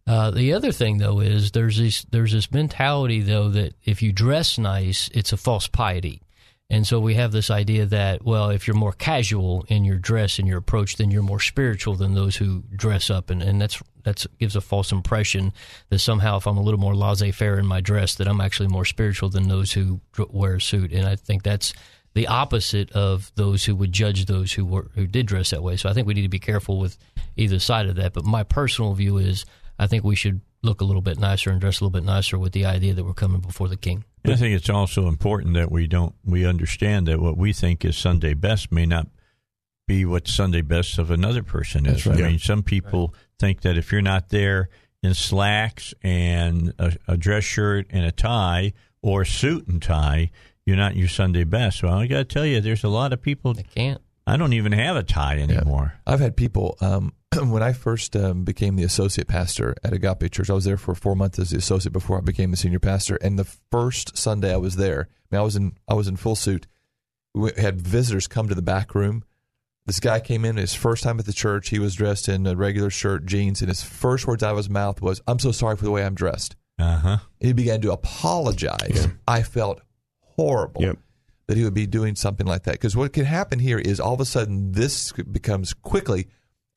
Uh, the other thing, though, is there's this there's this mentality though that if you dress nice, it's a false piety, and so we have this idea that well, if you're more casual in your dress and your approach, then you're more spiritual than those who dress up, and, and that's that's gives a false impression that somehow if I'm a little more laissez faire in my dress, that I'm actually more spiritual than those who wear a suit, and I think that's the opposite of those who would judge those who were who did dress that way. So I think we need to be careful with either side of that. But my personal view is I think we should look a little bit nicer and dress a little bit nicer with the idea that we're coming before the king.
I think it's also important that we don't we understand that what we think is Sunday best may not be what Sunday best of another person is.
Right.
I mean, some people think that if you're not there in slacks and a, a dress shirt and a tie or suit and tie, you're not your Sunday best. Well, I got to tell you, there's a lot of people
that can't.
I don't even have a tie anymore.
I've had people um, <clears throat> when I first um, became the associate pastor at Agape Church. I was there for four months as the associate before I became the senior pastor. And the first Sunday I was there, I, mean, I was in I was in full suit. We had visitors come to the back room. This guy came in his first time at the church. He was dressed in a regular shirt, jeans, and his first words out of his mouth was, "I'm so sorry for the way I'm dressed."
Uh huh.
He began to apologize. I felt horrible
Yep.
that he would be doing something like that. Because what can happen here is all of a sudden this becomes quickly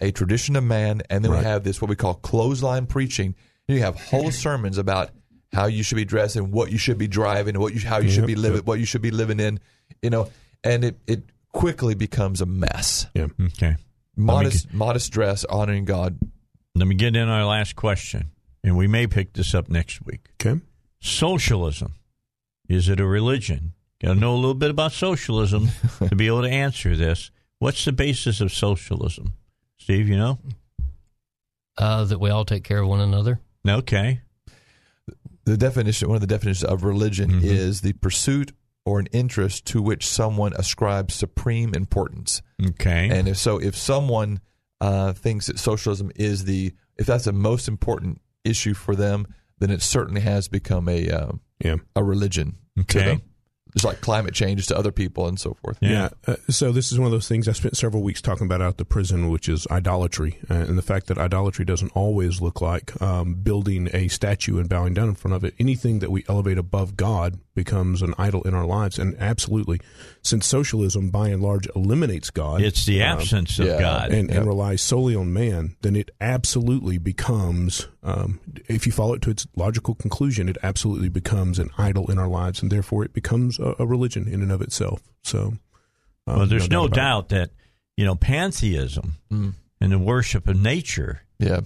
a tradition of man, and then
Right.
we have this what we call clothesline preaching. You have whole <laughs> sermons about how you should be dressed and what you should be driving, and what you how you should be living,
yep.
what you should be living in, you know, and it it quickly becomes a mess.
Yeah.
Okay.
Modest modest dress, honoring God.
Let me get in our last question, and we may pick this up next week.
Okay.
Socialism. Is it a religion? Got to know a little bit about socialism <laughs> to be able to answer this. What's the basis of socialism? Steve, you know?
Uh, that we all take care of one another.
Okay.
The definition, one of the definitions of religion,
Mm-hmm.
is the pursuit or an interest to which someone ascribes supreme importance.
Okay.
And if so, if someone uh, thinks that socialism is the, if that's the most important issue for them, then it certainly has become a uh,
Yeah.
a religion to
Okay.
Them. Just like climate change to other people and so forth.
Yeah. Uh, so this is one of those things I spent several weeks talking about out the prison, which is idolatry, uh, and the fact that idolatry doesn't always look like um, building a statue and bowing down in front of it. Anything that we elevate above God becomes an idol in our lives, and absolutely, since socialism by and large eliminates God,
It's the
um,
absence of
yeah.
God.
and, and relies solely on man, then it absolutely becomes, um, if you follow it to its logical conclusion, it absolutely becomes an idol in our lives, and therefore it becomes a, a religion in and of itself. So, um,
well, there's no,
about it.
doubt that, you know, pantheism
Mm.
and the worship of nature
Yeah,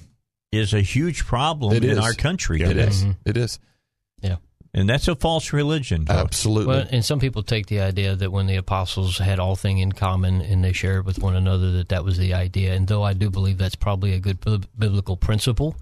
is a huge problem
It
in
is.
our country.
it
today.
is.
Mhm.
It is
Yeah.
And that's a false religion. folks.
absolutely.
Well, and some people take the idea that when the apostles had all thing in common and they shared with one another, that that was the idea. And though I do believe that's probably a good bib- biblical principle,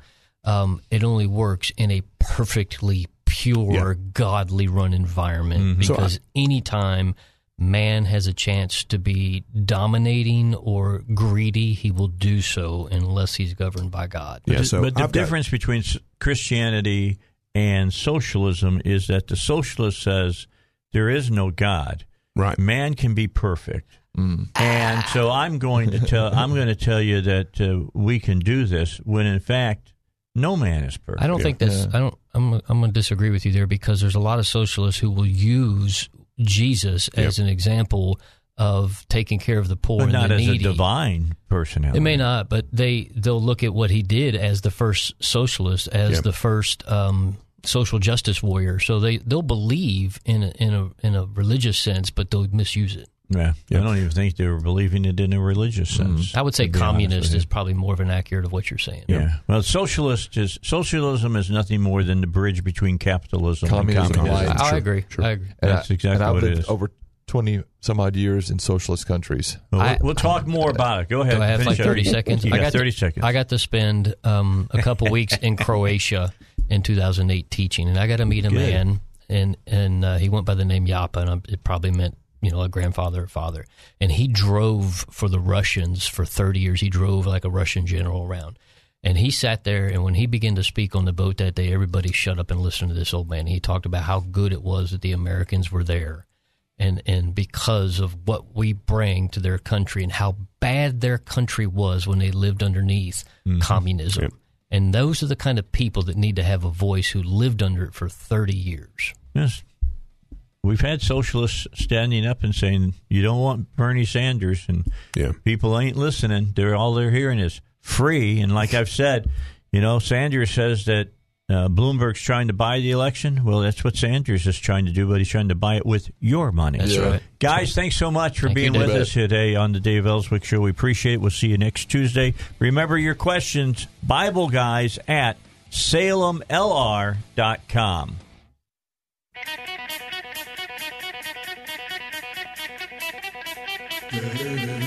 um, it only works in a perfectly pure, godly run environment.
So I-
Because anytime man has a chance to be dominating or greedy, he will do so unless he's governed by God.
Yeah,
But-
so
but the
I've got-
difference between Christianity and socialism is that the socialist says there is no God.
Right.
Man can be perfect.
Mm.
And so I'm going to tell I'm going to tell you that uh, we can do this when in fact no man is perfect.
I don't think that's. I don't. I'm. I'm going to disagree with you there because there's a lot of socialists who will use Jesus as an example of taking care of the poor
but
and
not
the
as
needy.
a divine personality.
They may not, but they they'll look at what he did as the first socialist, as
Yep.
the first um, social justice warrior. So they they'll believe in a, in a in a religious sense, but they'll misuse it.
Yeah,
Yeah.
I don't even think they were believing it in a religious sense.
I would say
to be honest
communist is probably more of an accurate of what you're saying.
Yeah. Well, socialist is socialism is nothing more than the bridge between capitalism
Communism
and
and
communism.
light.
I, I agree. I agree.
And
That's
I,
exactly
and I've
what it
lived
is.
over twenty some odd years in socialist countries.
Well,
I-
we'll talk <laughs> more about it. Go ahead.
Do I have
Finish
like
up.
30 seconds?
You
I
got,
got
30
to,
seconds.
I got to spend um, a couple weeks in <laughs> Croatia in 2008 teaching, and I got to meet a
Good.
man, and and uh, he went by the name Yapa, and it probably meant you know a grandfather or father, and he drove for the Russians for 30 years. He drove like a Russian general around. And he sat there, and when he began to speak on the boat that day, everybody shut up and listened to this old man. He talked about how good it was that the Americans were there, and and because of what we bring to their country and how bad their country was when they lived underneath communism. And those are the kind of people that need to have a voice who lived under it for 30 years.
Yes. We've had socialists standing up and saying you don't want Bernie Sanders, and
Yeah.
people ain't listening. They're all they're hearing is free. And like I've said, you know, Sanders says that uh, Bloomberg's trying to buy the election. Well, that's what Sanders is trying to do, but he's trying to buy it with your money.
That's right.
Guys, thanks so much for
Thank you,
being with us today on the Dave Elswick Show. We appreciate it. We'll see you next Tuesday. Remember your questions, Bible guys at salemlr.com. <laughs>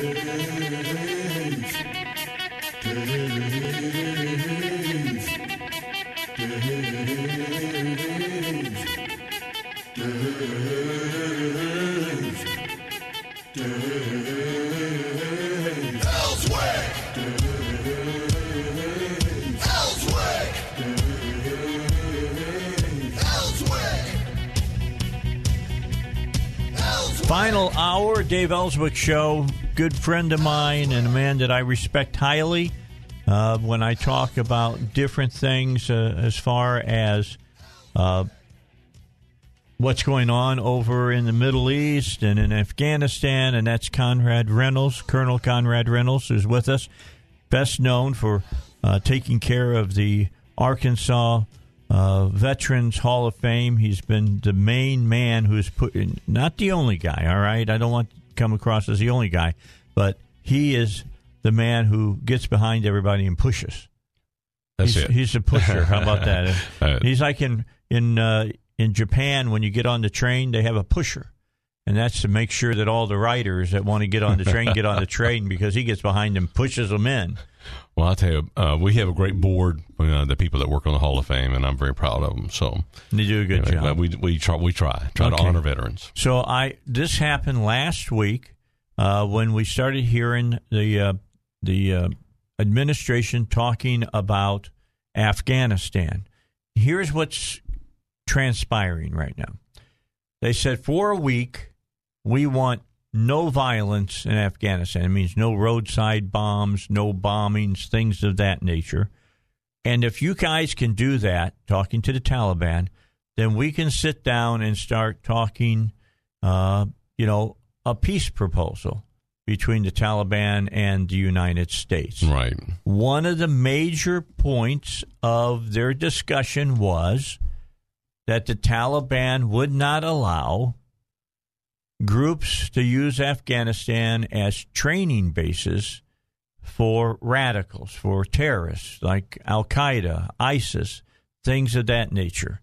Final hour, Dave Elswick Show. Good friend of mine and a man that I respect highly. Uh, when I talk about different things uh, as far as uh, what's going on over in the Middle East and in Afghanistan, and that's Conrad Reynolds, Colonel Conrad Reynolds, who's with us, best known for uh, taking care of the Arkansas uh, Veterans Hall of Fame. He's been the main man who's put, not the only guy, all right? I don't want to come across as the only guy, but he is the man who gets behind everybody and pushes.
That's
he's,
it.
he's a pusher. How about that? <laughs>
Uh,
he's like in in uh, in Japan when you get on the train, they have a pusher, and that's to make sure that all the riders that want to get on the train get on the train <laughs> because he gets behind them, pushes them in.
Well, I'll tell you, uh, we have a great board, uh, the people that work on the Hall of Fame, and I'm very proud of them. So
They do a good
know,
job.
We we try we try try
Okay.
to honor veterans.
So I this happened last week uh, when we started hearing the uh, the uh, administration talking about Afghanistan. Here's what's transpiring right now. They said for a week we want no violence in Afghanistan. It means no roadside bombs, no bombings, things of that nature. And if you guys can do that, talking to the Taliban, then we can sit down and start talking, uh, you know, a peace proposal between the Taliban and the United States.
Right.
One of the major points of their discussion was that the Taliban would not allow groups to use Afghanistan as training bases for radicals, for terrorists like Al Qaeda, ISIS, things of that nature.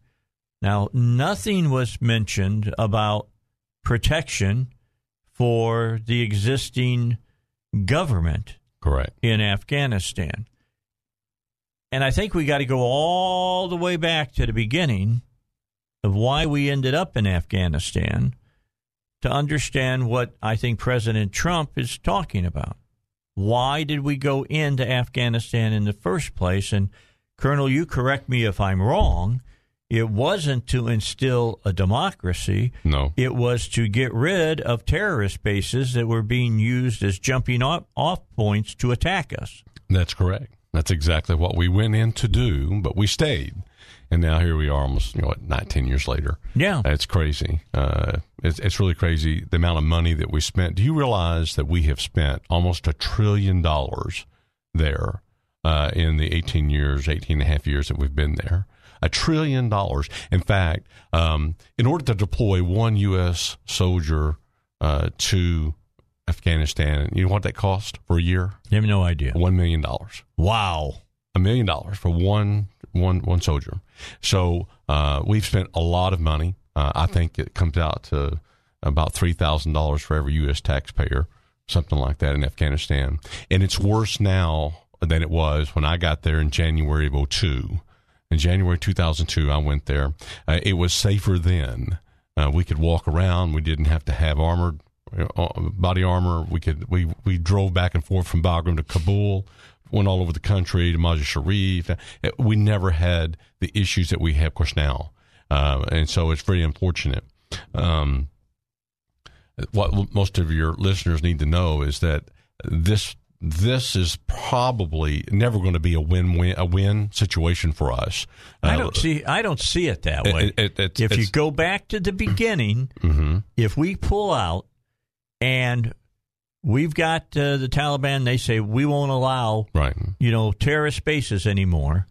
Now, nothing was mentioned about protection for the existing government
Correct.
in Afghanistan. And I think we got to go all the way back to the beginning of why we ended up in Afghanistan to understand what I think President Trump is talking about. Why did we go into Afghanistan in the first place? And Colonel, you correct me if I'm wrong. It wasn't to instill a democracy.
No.
It was to get rid of terrorist bases that were being used as jumping off, off points to attack us.
That's correct. That's exactly what we went in to do, but we stayed. And now here we are almost, you know, what, 19 years later.
Yeah.
It's crazy. Uh, it's, it's really crazy the amount of money that we spent. Do you realize that we have spent almost a trillion dollars there uh, in the 18 years, 18 and a half years that we've been there? A trillion dollars. In fact, um, in order to deploy one U.S. soldier uh, to Afghanistan, you know what that cost for a year?
You have no idea.
One million dollars.
Wow.
A million dollars for one one one soldier. So uh, we've spent a lot of money. Uh, I think it comes out to about three thousand dollars for every U.S. taxpayer, something like that in Afghanistan. And it's worse now than it was when I got there in January of 02. In January 2002, I went there. Uh, it was safer then. Uh, we could walk around. We didn't have to have armored uh, body armor. We could we we drove back and forth from Bagram to Kabul, went all over the country to Mazar Sharif. Uh, We never had the issues that we have, of course, now, uh, and so it's very unfortunate. Um, what most of your listeners need to know is that this this is probably never going to be a win-win a win situation for us.
I
Uh,
don't see. I don't see it that way.
it- it- it's-
if you go back to the beginning,
Mhm.
if we pull out and we've got uh, the Taliban, they say we won't allow
right.
you know terrorist bases anymore.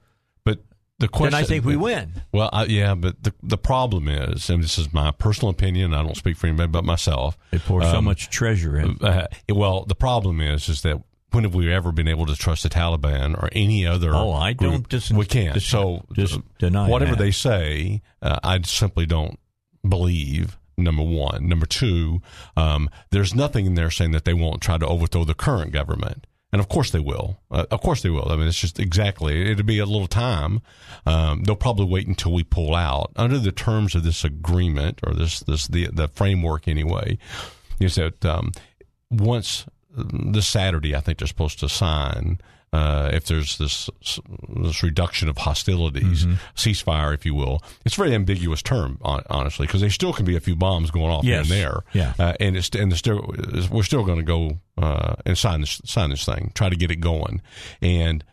But the question,
then I think we win.
Well, I, yeah, but the the problem is, and this is my personal opinion. I don't speak for anybody but myself.
They pour so
Um,
much treasure in.
Uh, well, the problem is, is that when have we ever been able to trust the Taliban or any other?
Oh, I don't dis-
we can't.
dis-
so
just deny
whatever
that.
they say. Uh, I simply don't believe. Number one. Number two. Um, there's nothing in there saying that they won't try to overthrow the current government. And of course they will. Uh, of course they will. I mean, it's just exactly. It'll be a little time. Um, they'll probably wait until we pull out under the terms of this agreement or this this the the framework anyway. Is that um, once this Saturday, I think they're supposed to sign. Uh, if there's this this reduction of hostilities, ceasefire, if you will, it's a very ambiguous term, hon- honestly, because there still can be a few bombs going off
Yes.
here and there,
Yeah.
uh, and it's and still we're still going to go uh, and sign this sign this thing, try to get it going, and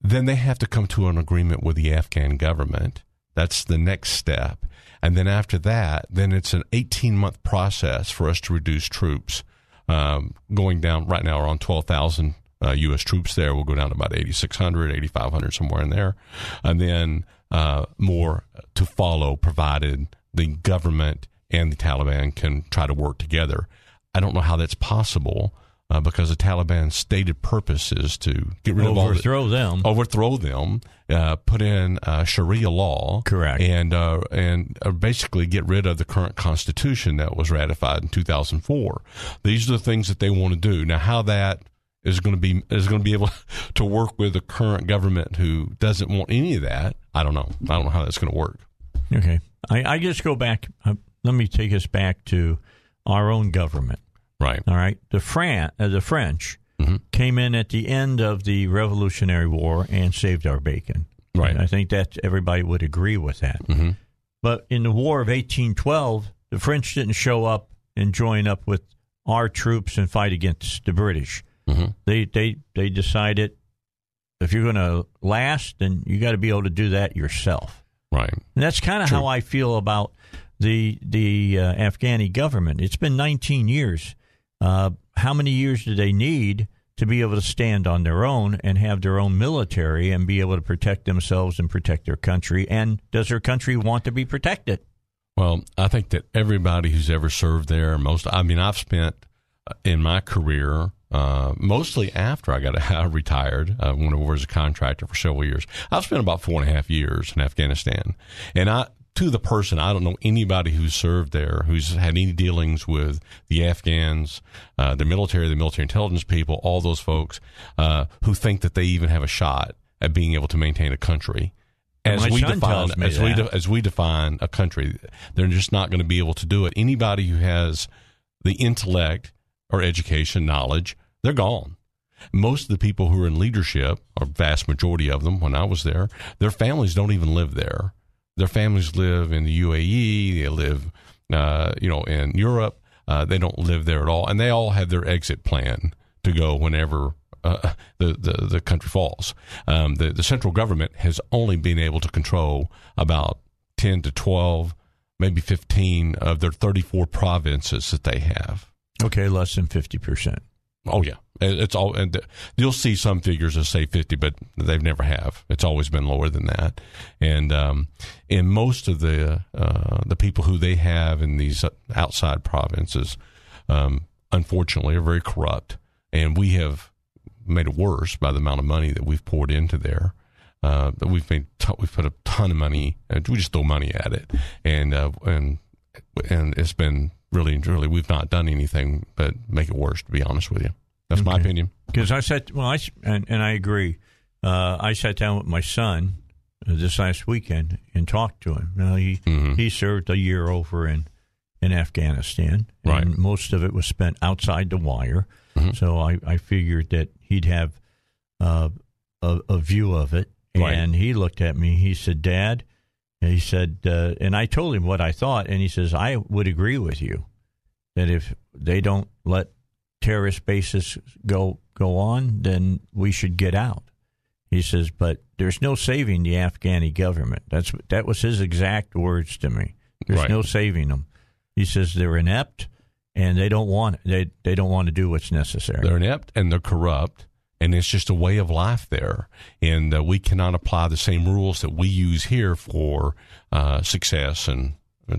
then they have to come to an agreement with the Afghan government. That's the next step, and then after that, then it's an 18 month process for us to reduce troops. Um, going down right now, we're on 12,000 uh, U.S. troops there. We'll go down to about 8,600, 8,500, somewhere in there, and then uh, more to follow, provided the government and the Taliban can try to work together. I don't know how that's possible uh, because the Taliban's stated purpose is to get rid of all the-
Overthrow them.
overthrow them, uh, put in uh, Sharia law,
Correct.
and uh, and uh, basically get rid of the current constitution that was ratified in 2004. These are the things that they want to do. Now, how that is going to be is going to be able <laughs> to work with the current government who doesn't want any of that, I don't know. I don't know how that's going to work.
Okay, I, I just go back. Uh, let me take us back to our own government.
Right.
All right. The Fran, uh, the French
Mm-hmm.
came in at the end of the Revolutionary War and saved our bacon.
Right.
And I think that everybody would agree with that.
Mm-hmm.
But in the War of 1812, the French didn't show up and join up with our troops and fight against the British.
Mm-hmm.
They they they decided if you're going to last, then you got to be able to do that yourself.
Right.
And that's kind of how I feel about the the uh, Afghani government. It's been 19 years. Uh, how many years do they need to be able to stand on their own and have their own military and be able to protect themselves and protect their country? And does their country want to be protected?
Well, I think that everybody who's ever served there, most, I mean, I've spent uh, in my career, uh, mostly after I got <laughs> I retired, uh, I was a contractor for several years. I've spent about four and a half years in Afghanistan. And I, to the person, I don't know anybody who's served there who's had any dealings with the Afghans, uh, the military, the military intelligence people, all those folks, uh, who think that they even have a shot at being able to maintain a country. As
My
we define, as we de- as we define a country, they're just not going to be able to do it. Anybody who has the intellect or education, knowledge, they're gone. Most of the people who are in leadership, or vast majority of them, when I was there, their families don't even live there. Their families live in the UAE. They live, uh, you know, in Europe. Uh, they don't live there at all, and they all have their exit plan to go whenever uh, <laughs> the, the the country falls. Um, the the central government has only been able to control about ten to twelve, maybe fifteen of their thirty four provinces that they have.
Okay, less than 50%.
Oh yeah, it's all. And you'll see some figures that say fifty, but they've never have. It's always been lower than that. And um, in most of the uh, the people who they have in these outside provinces, um, unfortunately, are very corrupt, and we have made it worse by the amount of money that we've poured into there. Uh, we've made, t- we've put a ton of money, and we just throw money at it, and uh, and and it's been really, and truly, we've not done anything but make it worse. To be honest with you, that's my opinion.
Because I said, well, I and, and I agree. Uh, I sat down with my son uh, this last weekend and talked to him. Now, he,
Mhm.
he served a year over in, in Afghanistan.
Right.
And most of it was spent outside the wire.
Mhm.
So I, I figured that he'd have uh, a, a view of it.
Right.
And he looked at me. He said, Dad, and he said, uh, and I told him what I thought. And he says, I would agree with you that if they don't let terrorist bases go go on, then we should get out. He says, but there's no saving the Afghani government. That's that was his exact words to me. There's
Right.
no saving them. He says they're inept and they don't want they they don't want to do what's necessary.
They're inept and they're corrupt, and it's just a way of life there. And uh, we cannot apply the same rules that we use here for uh, success, and uh,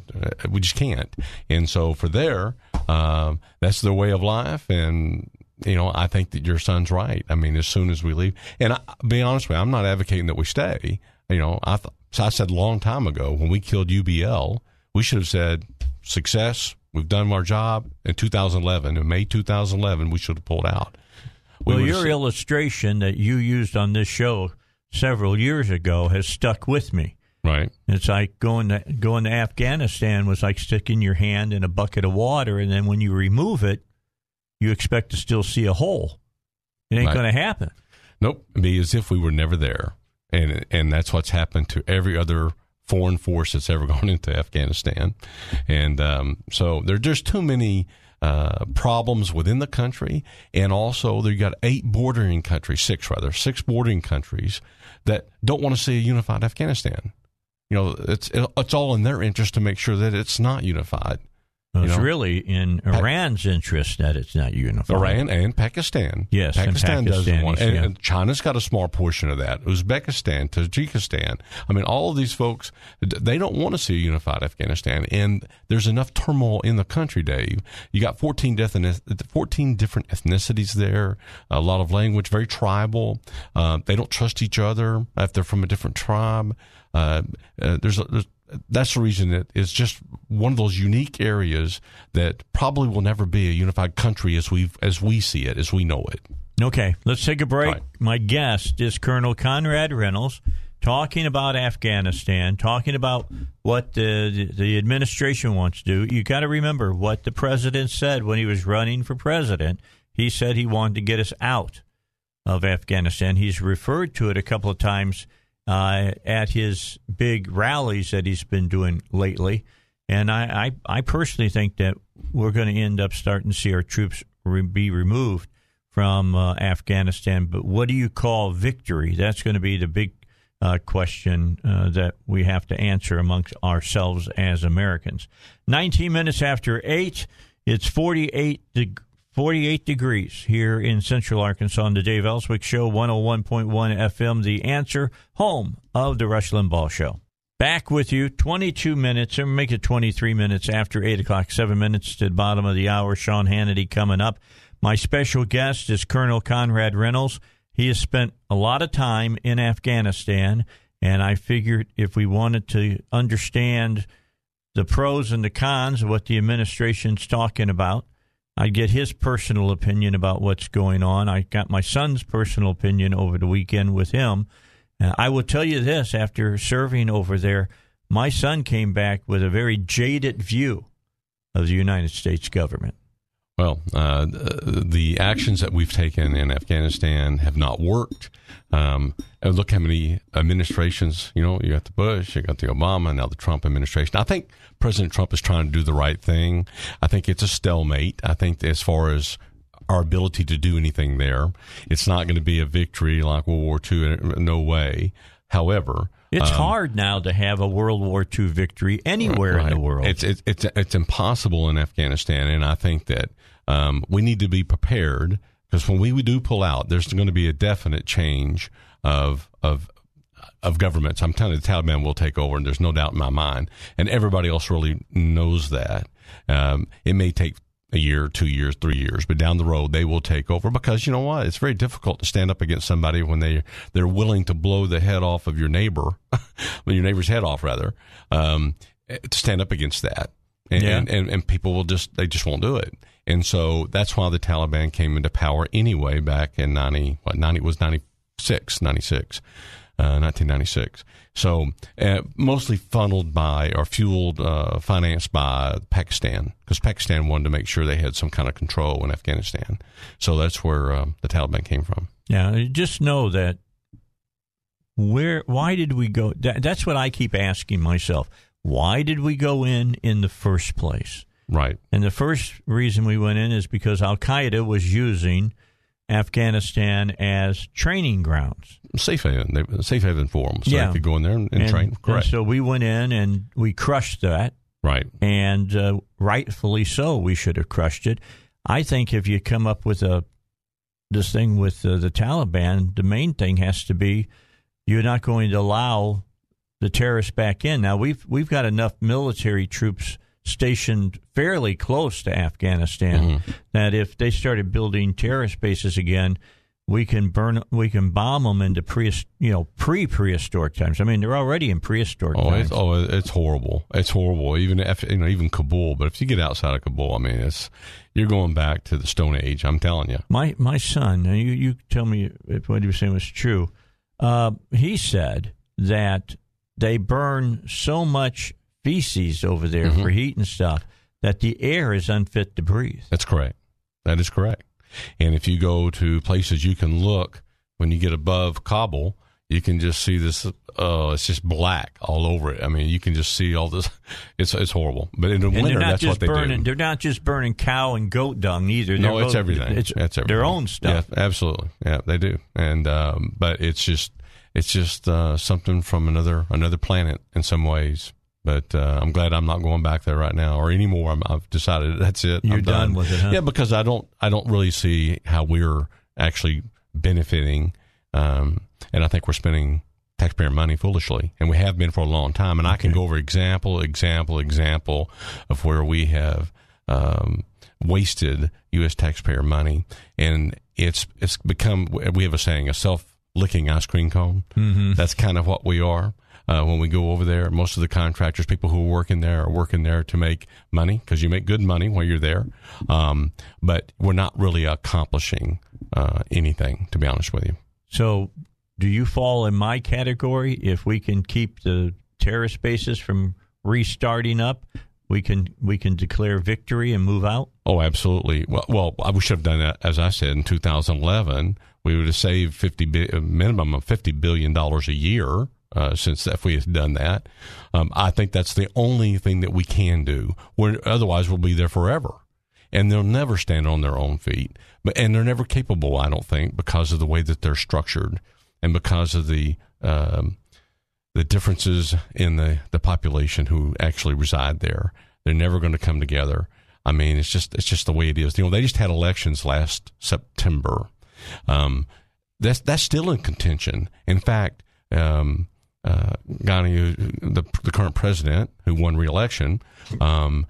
we just can't. And so for there, um, that's their way of life, and you know, I think that your son's right. I mean, as soon as we leave, and I, be honest with you, I'm not advocating that we stay. You know, I th- I said a long time ago when we killed UBL, we should have said success. We've done our job in 2011. In May 2011, we should have pulled out. We
well, your illustration that you used on this show several years ago has stuck with me.
Right.
It's like going to going to Afghanistan was like sticking your hand in a bucket of water, and then when you remove it, you expect to still see a hole. It ain't
Right.
going to happen.
Nope, it'd be as if we were never there, and and that's what's happened to every other foreign force that's ever <laughs> gone into Afghanistan, and um, so there, there's too many uh, problems within the country, and also there you got eight bordering countries, six rather, six bordering countries that don't want to see a unified Afghanistan. You know, it's it's all in their interest to make sure that it's not unified.
Well, it's
know?
really in Iran's interest that it's not unified.
Iran and Pakistan.
Yes,
Pakistan doesn't want, and,
yeah.
and China's got a small portion of that. Uzbekistan, Tajikistan. I mean, all of these folks, they don't want to see a unified Afghanistan, and there's enough turmoil in the country, Dave. You got 14 different, 14 different ethnicities there, a lot of language, very tribal. Uh, they don't trust each other if they're from a different tribe. Uh, uh, there's, a, there's that's the reason that it's just one of those unique areas that probably will never be a unified country as we as we see it, as we know it.
Okay, let's take a break. My guest is Colonel Conrad Reynolds talking about Afghanistan, talking about what the, the administration wants to do. You got to remember what the president said when he was running for president. He said he wanted to get us out of Afghanistan. He's referred to it a couple of times uh, at his big rallies that he's been doing lately. And I, I, I personally think that we're going to end up starting to see our troops re- be removed from uh, Afghanistan. But what do you call victory? That's going to be the big uh, question uh, that we have to answer amongst ourselves as Americans. 19 minutes after 8, it's 48 deg 48 degrees here in central Arkansas on the Dave Elswick Show, 101.1 FM, The Answer, home of the Rush Limbaugh Show. Back with you, 22 minutes, or make it 23 minutes after 8 o'clock, 7 minutes to the bottom of the hour. Sean Hannity coming up. My special guest is Colonel Conrad Reynolds. He has spent a lot of time in Afghanistan, and I figured if we wanted to understand the pros and the cons of what the administration's talking about, I'd get his personal opinion about what's going on. I got my son's personal opinion over the weekend with him. And I will tell you this after serving over there, my son came back with a very jaded view of the United States government.
Well, uh, the actions that we've taken in Afghanistan have not worked. Um, and look how many administrations, you know, you got the Bush, you got the Obama, now the Trump administration. I think President Trump is trying to do the right thing. I think it's a stalemate. I think as far as our ability to do anything there, it's not going to be a victory like World War II. No way. However,
It's
um,
hard now to have a World War II victory anywhere in the world.
It's it's it's it's impossible in Afghanistan, and I think that um, we need to be prepared because when we do pull out, there's going to be a definite change of of of governments. I'm telling you, the Taliban will take over, and there's no doubt in my mind, and everybody else really knows that. Um, it may take a year, two years, three years, but down the road they will take over because you know what? It's very difficult to stand up against somebody when they they're willing to blow the head off of your neighbor, <laughs> your neighbor's head off rather, um, to stand up against that. And,
Yeah.
and, and and people will just they just won't do it. And so that's why the Taliban came into power anyway back in 90 what 90 was 96 96 uh, 1996. So uh, mostly funneled by or fueled, uh, financed by Pakistan because Pakistan wanted to make sure they had some kind of control in Afghanistan. So that's where um, the Taliban came from.
Yeah, just know that where why did we go that, that's what I keep asking myself. Why did we go in in the first place?
Right.
And the first reason we went in is because Al Qaeda was using Afghanistan as training grounds.
Safe haven, they, safe haven for them, so
Yeah.
they could go in there and, and,
And-
train.
and
Correct.
so we went in and we crushed that.
right.
and uh, rightfully so. We should have crushed it. I think if you come up with a this thing with uh, the Taliban, the main thing has to be you're not going to allow the terrorists back in. Now we've we've got enough military troops stationed fairly close to Afghanistan that if they started building terrorist bases again, we can burn we can bomb them into pre you know pre prehistoric times. I mean they're already in prehistoric
Oh,
times.
it's, oh, it's horrible. It's horrible. Even if you know, even Kabul. But if you get outside of Kabul, I mean, it's you're going back to the Stone Age. I'm telling you.
My my son, you you tell me if what he was saying was true. Uh, he said that they burn so much feces over there
Mm-hmm.
for heat and stuff that the air is unfit to breathe.
That's correct. That is correct. And if you go to places you can look when you get above Kabul, you can just see this. Uh, it's just black all over it. I mean, you can just see all this. <laughs> It's it's horrible. But in the
And
winter,
they're not
that's
just
what they
burning.
do.
They're not just burning cow and goat dung either.
No,
They're
it's
both-
everything.
It's
That's everything.
their own stuff.
Yeah, absolutely. Yeah, they do. And um, but it's just it's just uh, something from another another planet in some ways. But uh, I'm glad I'm not going back there right now or anymore. I'm, I've decided that's it.
You're
I'm
done with it, huh?
Yeah, because I don't I don't really see how we're actually benefiting, um, and I think we're spending taxpayer money foolishly, and we have been for a long time. And I can go over example, example, example of where we have um, wasted U.S. taxpayer money, and it's it's become we have a saying a self licking ice cream cone. Mm-hmm. That's kind of what we are. Uh, when we go over there, most of the contractors, people who are working there, are working there to make money because you make good money while you're there. Um, but we're not really accomplishing uh, anything, to be honest with you.
So, do you fall in my category? If we can keep the terrorist bases from restarting up, we can we can declare victory and move out.
Oh, absolutely. Well, well, we should have done that, as I said, in 2011. We would have saved 50 bi- minimum of 50 billion dollars a year. Uh, since if we have done that, um, I think that's the only thing that we can do. Where otherwise we'll be there forever, and they'll never stand on their own feet. But and they're never capable, I don't think, because of the way that they're structured, and because of the um, the differences in the, the population who actually reside there. They're never going to come together. I mean, it's just it's just the way it is. You know, they just had elections last September. Um, that's that's still in contention. In fact, um, uh, Ghani, the the current president who won re-election, um,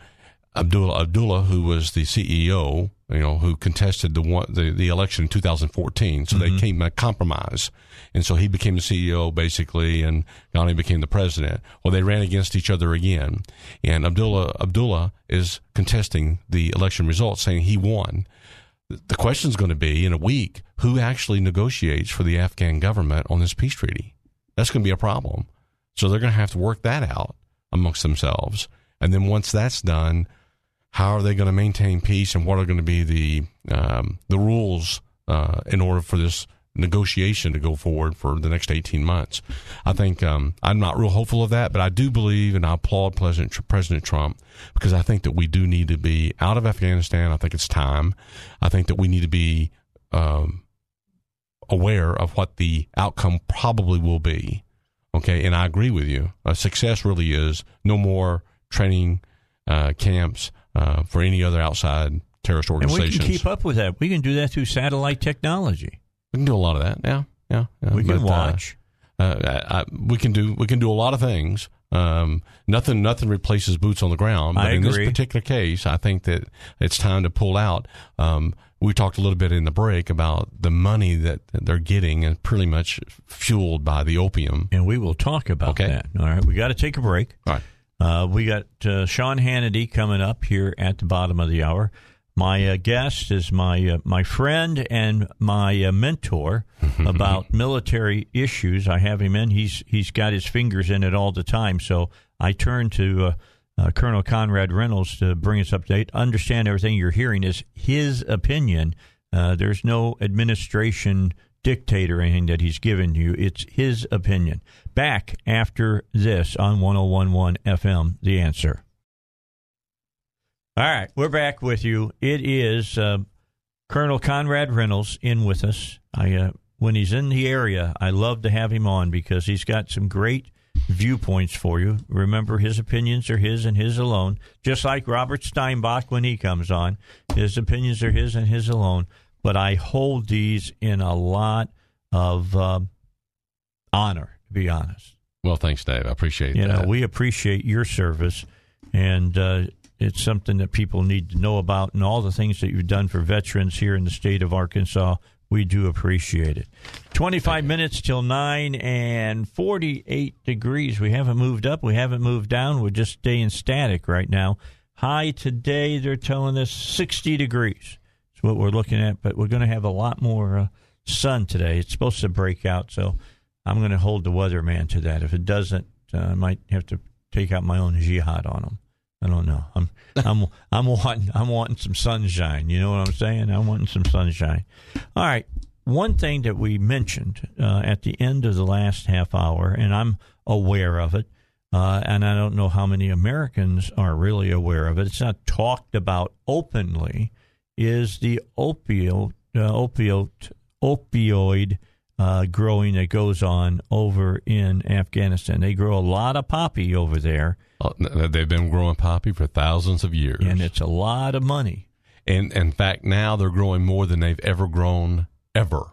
Abdullah Abdullah, who was the CEO, you know, who contested the one the, the election in 2014. So they came to a compromise, and so he became the CEO basically, and Ghani became the president. Well, they ran against each other again, and Abdullah Abdullah is contesting the election results, saying he won. The question is going to be in a week who actually negotiates for the Afghan government on this peace treaty. That's going to be a problem. So they're going to have to work that out amongst themselves. And then once that's done, how are they going to maintain peace and what are going to be the um, the rules uh, in order for this negotiation to go forward for the next 18 months? I think um, I'm not real hopeful of that, but I do believe and I applaud President, President Trump because I think that we do need to be out of Afghanistan. I think it's time. I think that we need to be um, aware of what the outcome probably will be. Okay, and I agree with you. Uh, success really is no more training uh, camps uh, for any other outside terrorist organizations.
And we can keep up with that. We can do that through satellite technology.
We can do a lot of that. Yeah, yeah. yeah.
We can
But, uh,
watch.
Uh, I, I, we can do we can do a lot of things. Um, nothing nothing replaces boots on the ground. But in this particular case, I think that it's time to pull out. Um, we talked a little bit in the break about the money that they're getting, and pretty much fueled by the opium.
And we will talk about
Okay.
that. All right, we got to take a break.
All right.
Uh, we got uh, Sean Hannity coming up here at the bottom of the hour. My uh, guest is my uh, my friend and my uh, mentor <laughs> about military issues. I have him in. He's he's got his fingers in it all the time. So I turn to uh, Colonel Conrad Reynolds to bring us up to date. Understand everything you're hearing is his opinion. Uh, there's no administration dictate or anything that he's given you. It's his opinion. Back after this on 1011 FM, The Answer. All right, we're back with you. It is uh, Colonel Conrad Reynolds in with us. I uh, when he's in the area, I love to have him on because he's got some great viewpoints for you. Remember, his opinions are his and his alone. Just like Robert Steinbach when he comes on, his opinions are his and his alone. But I hold these in a lot of um, honor, to be honest.
Well, thanks, Dave. I appreciate
you
that.
know, we appreciate your service, and uh, it's something that people need to know about, and all the things that you've done for veterans here in the state of Arkansas. We do appreciate it. 25 minutes till 9 and 48 degrees. We haven't moved up. We haven't moved down. We're just staying static right now. High today, they're telling us 60 degrees. That's what we're looking at, but we're going to have a lot more uh, sun today. It's supposed to break out, so I'm going to hold the weatherman to that. If it doesn't, uh, I might have to take out my own jihad on him. I don't know. I'm I'm I'm wanting I'm wanting some sunshine. You know what I'm saying? I'm wanting some sunshine. All right. One thing that we mentioned uh, at the end of the last half hour, and I'm aware of it, uh, and I don't know how many Americans are really aware of it. It's not talked about openly. Is the opioid uh, opioid opioid uh, growing that goes on over in Afghanistan? They grow a lot of poppy over there.
Uh, They've been growing poppy for thousands of years,
and it's a lot of money.
And in fact, now they're growing more than they've ever grown ever,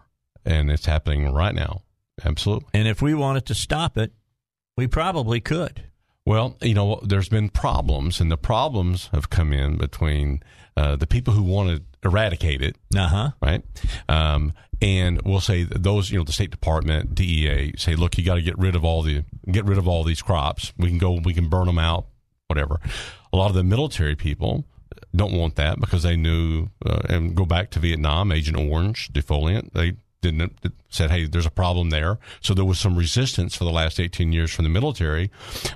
and it's happening right now. Absolutely.
And if we wanted to stop it, we probably could.
Well, you know, there's been problems, and the problems have come in between uh, the people who want to eradicate it,
uh-huh.
right? Um, and we'll say those, you know, the State Department, DEA, say, look, you got to get rid of all the get rid of all these crops. We can go, we can burn them out, whatever. A lot of the military people don't want that because they knew, uh, and go back to Vietnam, Agent Orange, defoliant, they didn't said, hey, there's a problem there. So there was some resistance for the last 18 years from the military,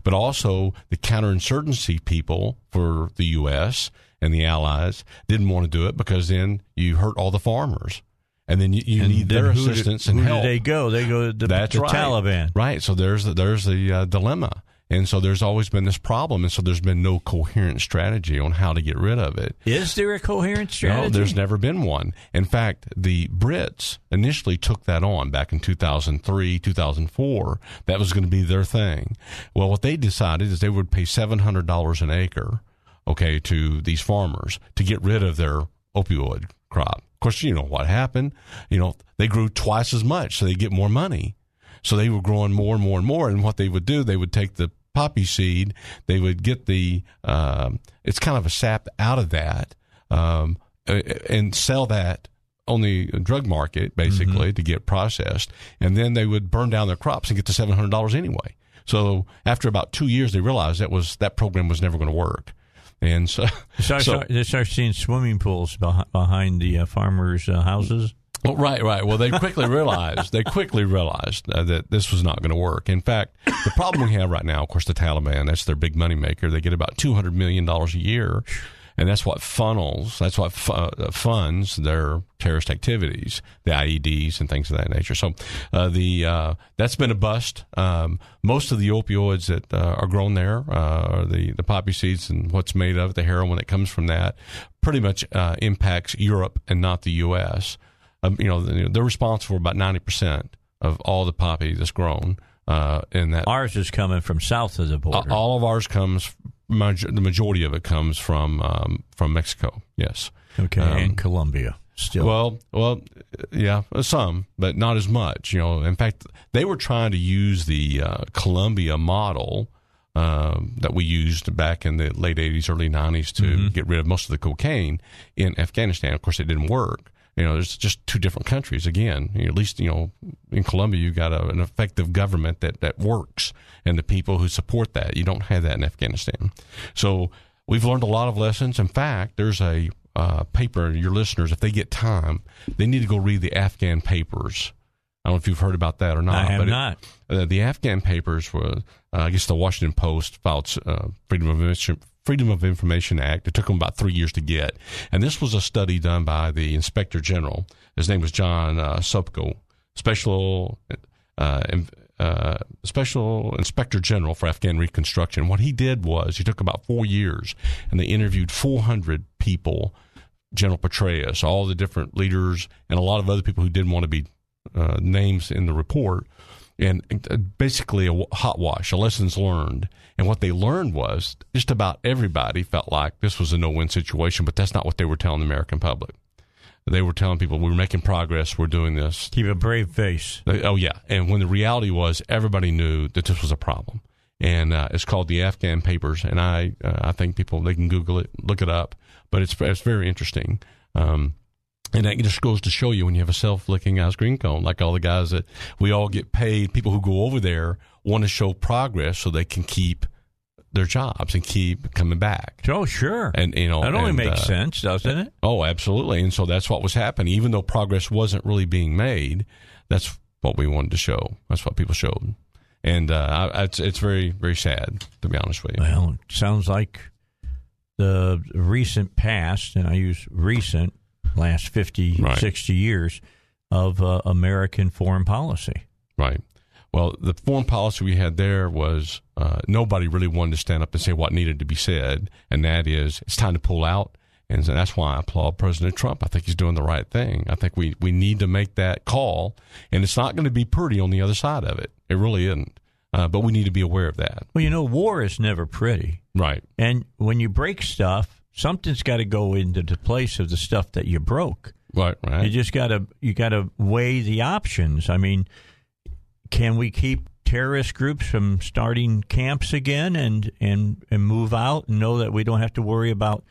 but also the counterinsurgency people for the U.S. and the allies didn't want to do it because then you hurt all the farmers. And then you, you
And
need their assistance
who
and
do
help.
they go? They go to the,
That's
the
right.
Taliban.
Right. So there's the, there's the uh, dilemma. And so there's always been this problem. And so there's been no coherent strategy on how to get rid of it.
Is there a coherent strategy?
No, there's never been one. In fact, the Brits initially took that on back in 2003, 2004. That was going to be their thing. Well, what they decided is they would pay $700 an acre, okay, to these farmers to get rid of their opioid crop. Of course, you know what happened. You know, they grew twice as much, so they get more money. So they were growing more and more and more. And what they would do, they would take the poppy seed, they would get the, um, it's kind of a sap out of that, um, and sell that on the drug market, basically, to get processed. And then they would burn down their crops and get to $700 anyway. So after about two years, they realized that was, that program was never going to work. And so,
They start,
so-
they start seeing swimming pools behind, the uh, farmers' uh, houses.
Well, right, right. Well, they quickly realized they quickly realized uh, that this was not going to work. In fact, the problem we have right now, of course, the Taliban. That's their big money maker. They get about two hundred million dollars a year, and that's what funnels. That's what fu- uh, funds their terrorist activities, the IEDs and things of that nature. So, uh, the uh, that's been a bust. Um, most of the opioids that uh, are grown there, uh, are the the poppy seeds and what's made of it, the heroin that comes from that, pretty much uh, impacts Europe and not the U.S um, you know, they're responsible for about 90% of all the poppy that's grown uh, in that.
Ours is coming from south of the border.
all of ours comes, maj- the majority of it comes from um, from Mexico, yes.
okay,
Um,
and Colombia still.
Well, well, yeah, some, but not as much. You know, in fact, they were trying to use the uh, Colombia model um, that we used back in the late '80s, early '90s to
Mm-hmm.
get rid of most of the cocaine in Afghanistan. Of course, it didn't work. You know, there's just two different countries. Again, You know, at least you know in Colombia, you've got a, an effective government that that works, and the people who support that. You don't have that in Afghanistan. So we've learned a lot of lessons. In fact, there's a uh, paper. Your listeners, if they get time, they need to go read the Afghan papers. I don't know if you've heard about that or not.
I have
but it-
not.
uh, the Afghan papers were, uh, I guess, the Washington Post filed uh, freedom of information. Freedom of Information Act. It took them about three years to get, and this was a study done by the Inspector General. His name was John uh, Special uh, uh, special inspector general for Afghan reconstruction. What he did was he took about four years and they interviewed 400 people, General Petraeus, all the different leaders, and a lot of other people who didn't want to be uh, names in the report. And uh, basically, a hot wash, a lessons learned. And what they learned was just about everybody felt like this was a no win situation, but that's not what they were telling the American public. They were telling people we're making progress, we're doing this.
Keep a brave face.
They- Oh yeah, and when the reality was, everybody knew that this was a problem, and uh, it's called the Afghan Papers, and I uh, I think people they can Google it, look it up, but it's it's very interesting. Um, and that just goes to show you when you have a self-licking ice cream cone, like all the guys that we all get paid, people who go over there want to show progress so they can keep their jobs and keep coming back.
Oh, sure.
And you know
That only
and,
makes
uh,
sense, doesn't it?
Oh, absolutely. And so that's what was happening. Even though progress wasn't really being made, that's what we wanted to show. That's what people showed. And uh, I, it's it's very very sad to be honest with you.
Well, it sounds like the recent past, and I use recent, last 50,
Right.
60 years of uh, American foreign policy.
Right. Well, the foreign policy we had there was uh, nobody really wanted to stand up and say what needed to be said, and that is it's time to pull out. And so that's why I applaud President Trump. I think he's doing the right thing. I think we, we need to make that call, and it's not going to be pretty on the other side of it. It really isn't. Uh, but we need to be aware of that.
Well, you know, war is never pretty.
Right.
And when you break stuff, something's got to go into the place of the stuff that you broke.
Right. Right.
You just got to you got to weigh the options. I mean, can we keep terrorist groups from starting camps again and and and move out and know that we don't have to worry about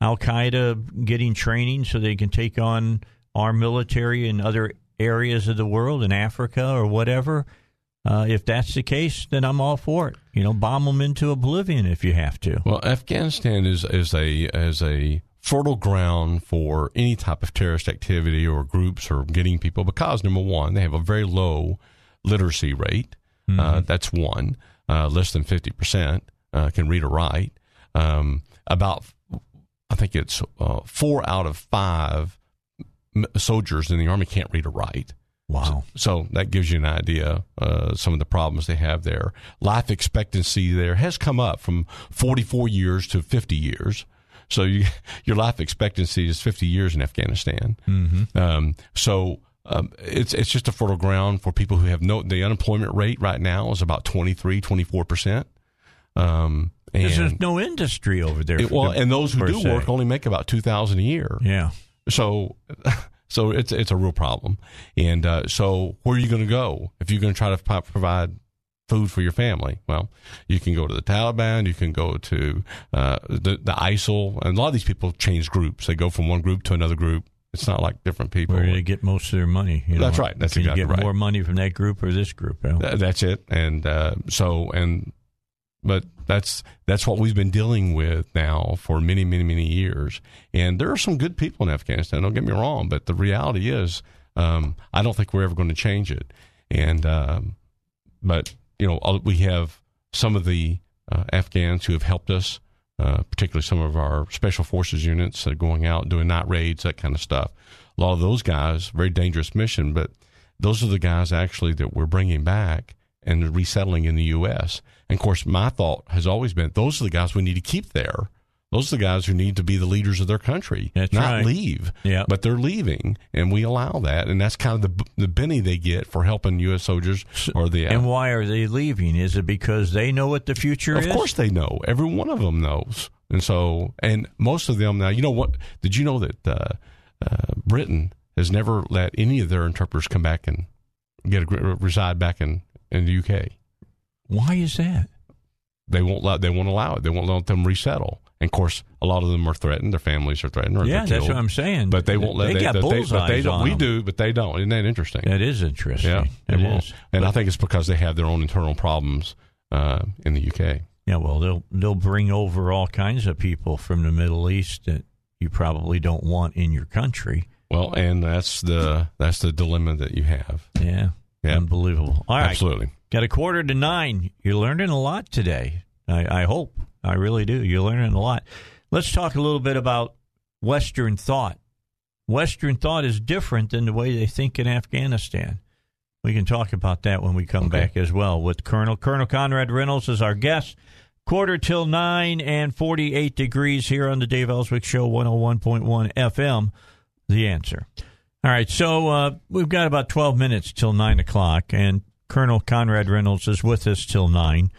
Al Qaeda getting training so they can take on our military in other areas of the world in Africa or whatever? Uh, if that's the case, then I'm all for it. You know, bomb them into oblivion if you have to.
Well, Afghanistan is is a is a fertile ground for any type of terrorist activity or groups or getting people because number one, they have a very low literacy rate. Uh, that's one, uh, less than fifty percent uh, can read or write. Um, about, I think it's uh, four out of five soldiers in the army can't read or write.
Wow.
So that gives you an idea uh, some of the problems they have there. Life expectancy there has come up from 44 years to 50 years. So you, <laughs> your life expectancy is 50 years in Afghanistan.
Mm-hmm.
Um, so um, it's it's just a fertile ground for people who have no. The unemployment rate right now is about 23, 24 percent. Um, and
there's no industry over there.
it- well,
the-
and those who do
se.
work only make about two thousand a year.
Yeah.
So, <laughs> so it's it's a real problem. And uh, so, where are you going to go if you're going to try to pro- provide food for your family? Well, you can go to the Taliban. You can go to uh, the the ISIL, and a lot of these people change groups. They go from one group to another group. It's not like different people.
Where they get most of their money. You
That's
know?
right. That's
Can
exactly
you get
right.
more money from that group or this group? Al?
Th- that's it. And uh, so, and but that's that's what we've been dealing with now for many, many, many years. And there are some good people in Afghanistan. Don't get me wrong, but the reality is, um, I don't think we're ever going to change it. And um, but you know, uh, we have some of the uh, Afghans who have helped us. Uh, particularly some of our special forces units that are going out doing night raids, that kind of stuff. A lot of those guys, very dangerous mission, but those are the guys actually that we're bringing back and resettling in the U.S. And of course, my thought has always been those are the guys we need to keep there. Those are the guys who need to be the leaders of their country,
That's
not
right.
leave.
Yeah.
But they're leaving, and we allow that, and that's kind of the the penny they get for helping U.S. soldiers or the.
And why are they leaving? Is it because they know what the future
of
is?
course, they know. Every one of them knows, and so and most of them now. You know what? Did you know that uh, uh, Britain has never let any of their interpreters come back and get a, reside back in in the UK?
Why is that?
They won't allow. They won't allow it. They won't let them resettle. And of course, a lot of them are threatened. Their families are threatened. Or
Yeah, that's
killed.
what I'm saying.
But they won't let.
They got
but but
bullseyes
they don't.
on
We
them.
do, but they don't. Isn't that interesting?
That is interesting.
Yeah,
It
they And
But-
I think it's because they have their own internal problems uh, in the UK.
Yeah, well, they'll they'll bring over all kinds of people from the Middle East that you probably don't want in your country.
Well, and that's the that's the dilemma that you have.
Yeah,
Yeah.
unbelievable. All right,
Absolutely.
Got a quarter to nine. You're learning a lot today. I, I hope. I really do. You're learning a lot. Let's talk a little bit about Western thought. Western thought is different than the way they think in Afghanistan. we can talk about that when we come okay. back as well with Colonel. Colonel Conrad Reynolds is our guest. Quarter till nine and 48 degrees here on the Dave Elswick Show, 101.1 FM. The answer. All right, so uh, we've got about 12 minutes till 9 o'clock, and Colonel Conrad Reynolds is with us till 9.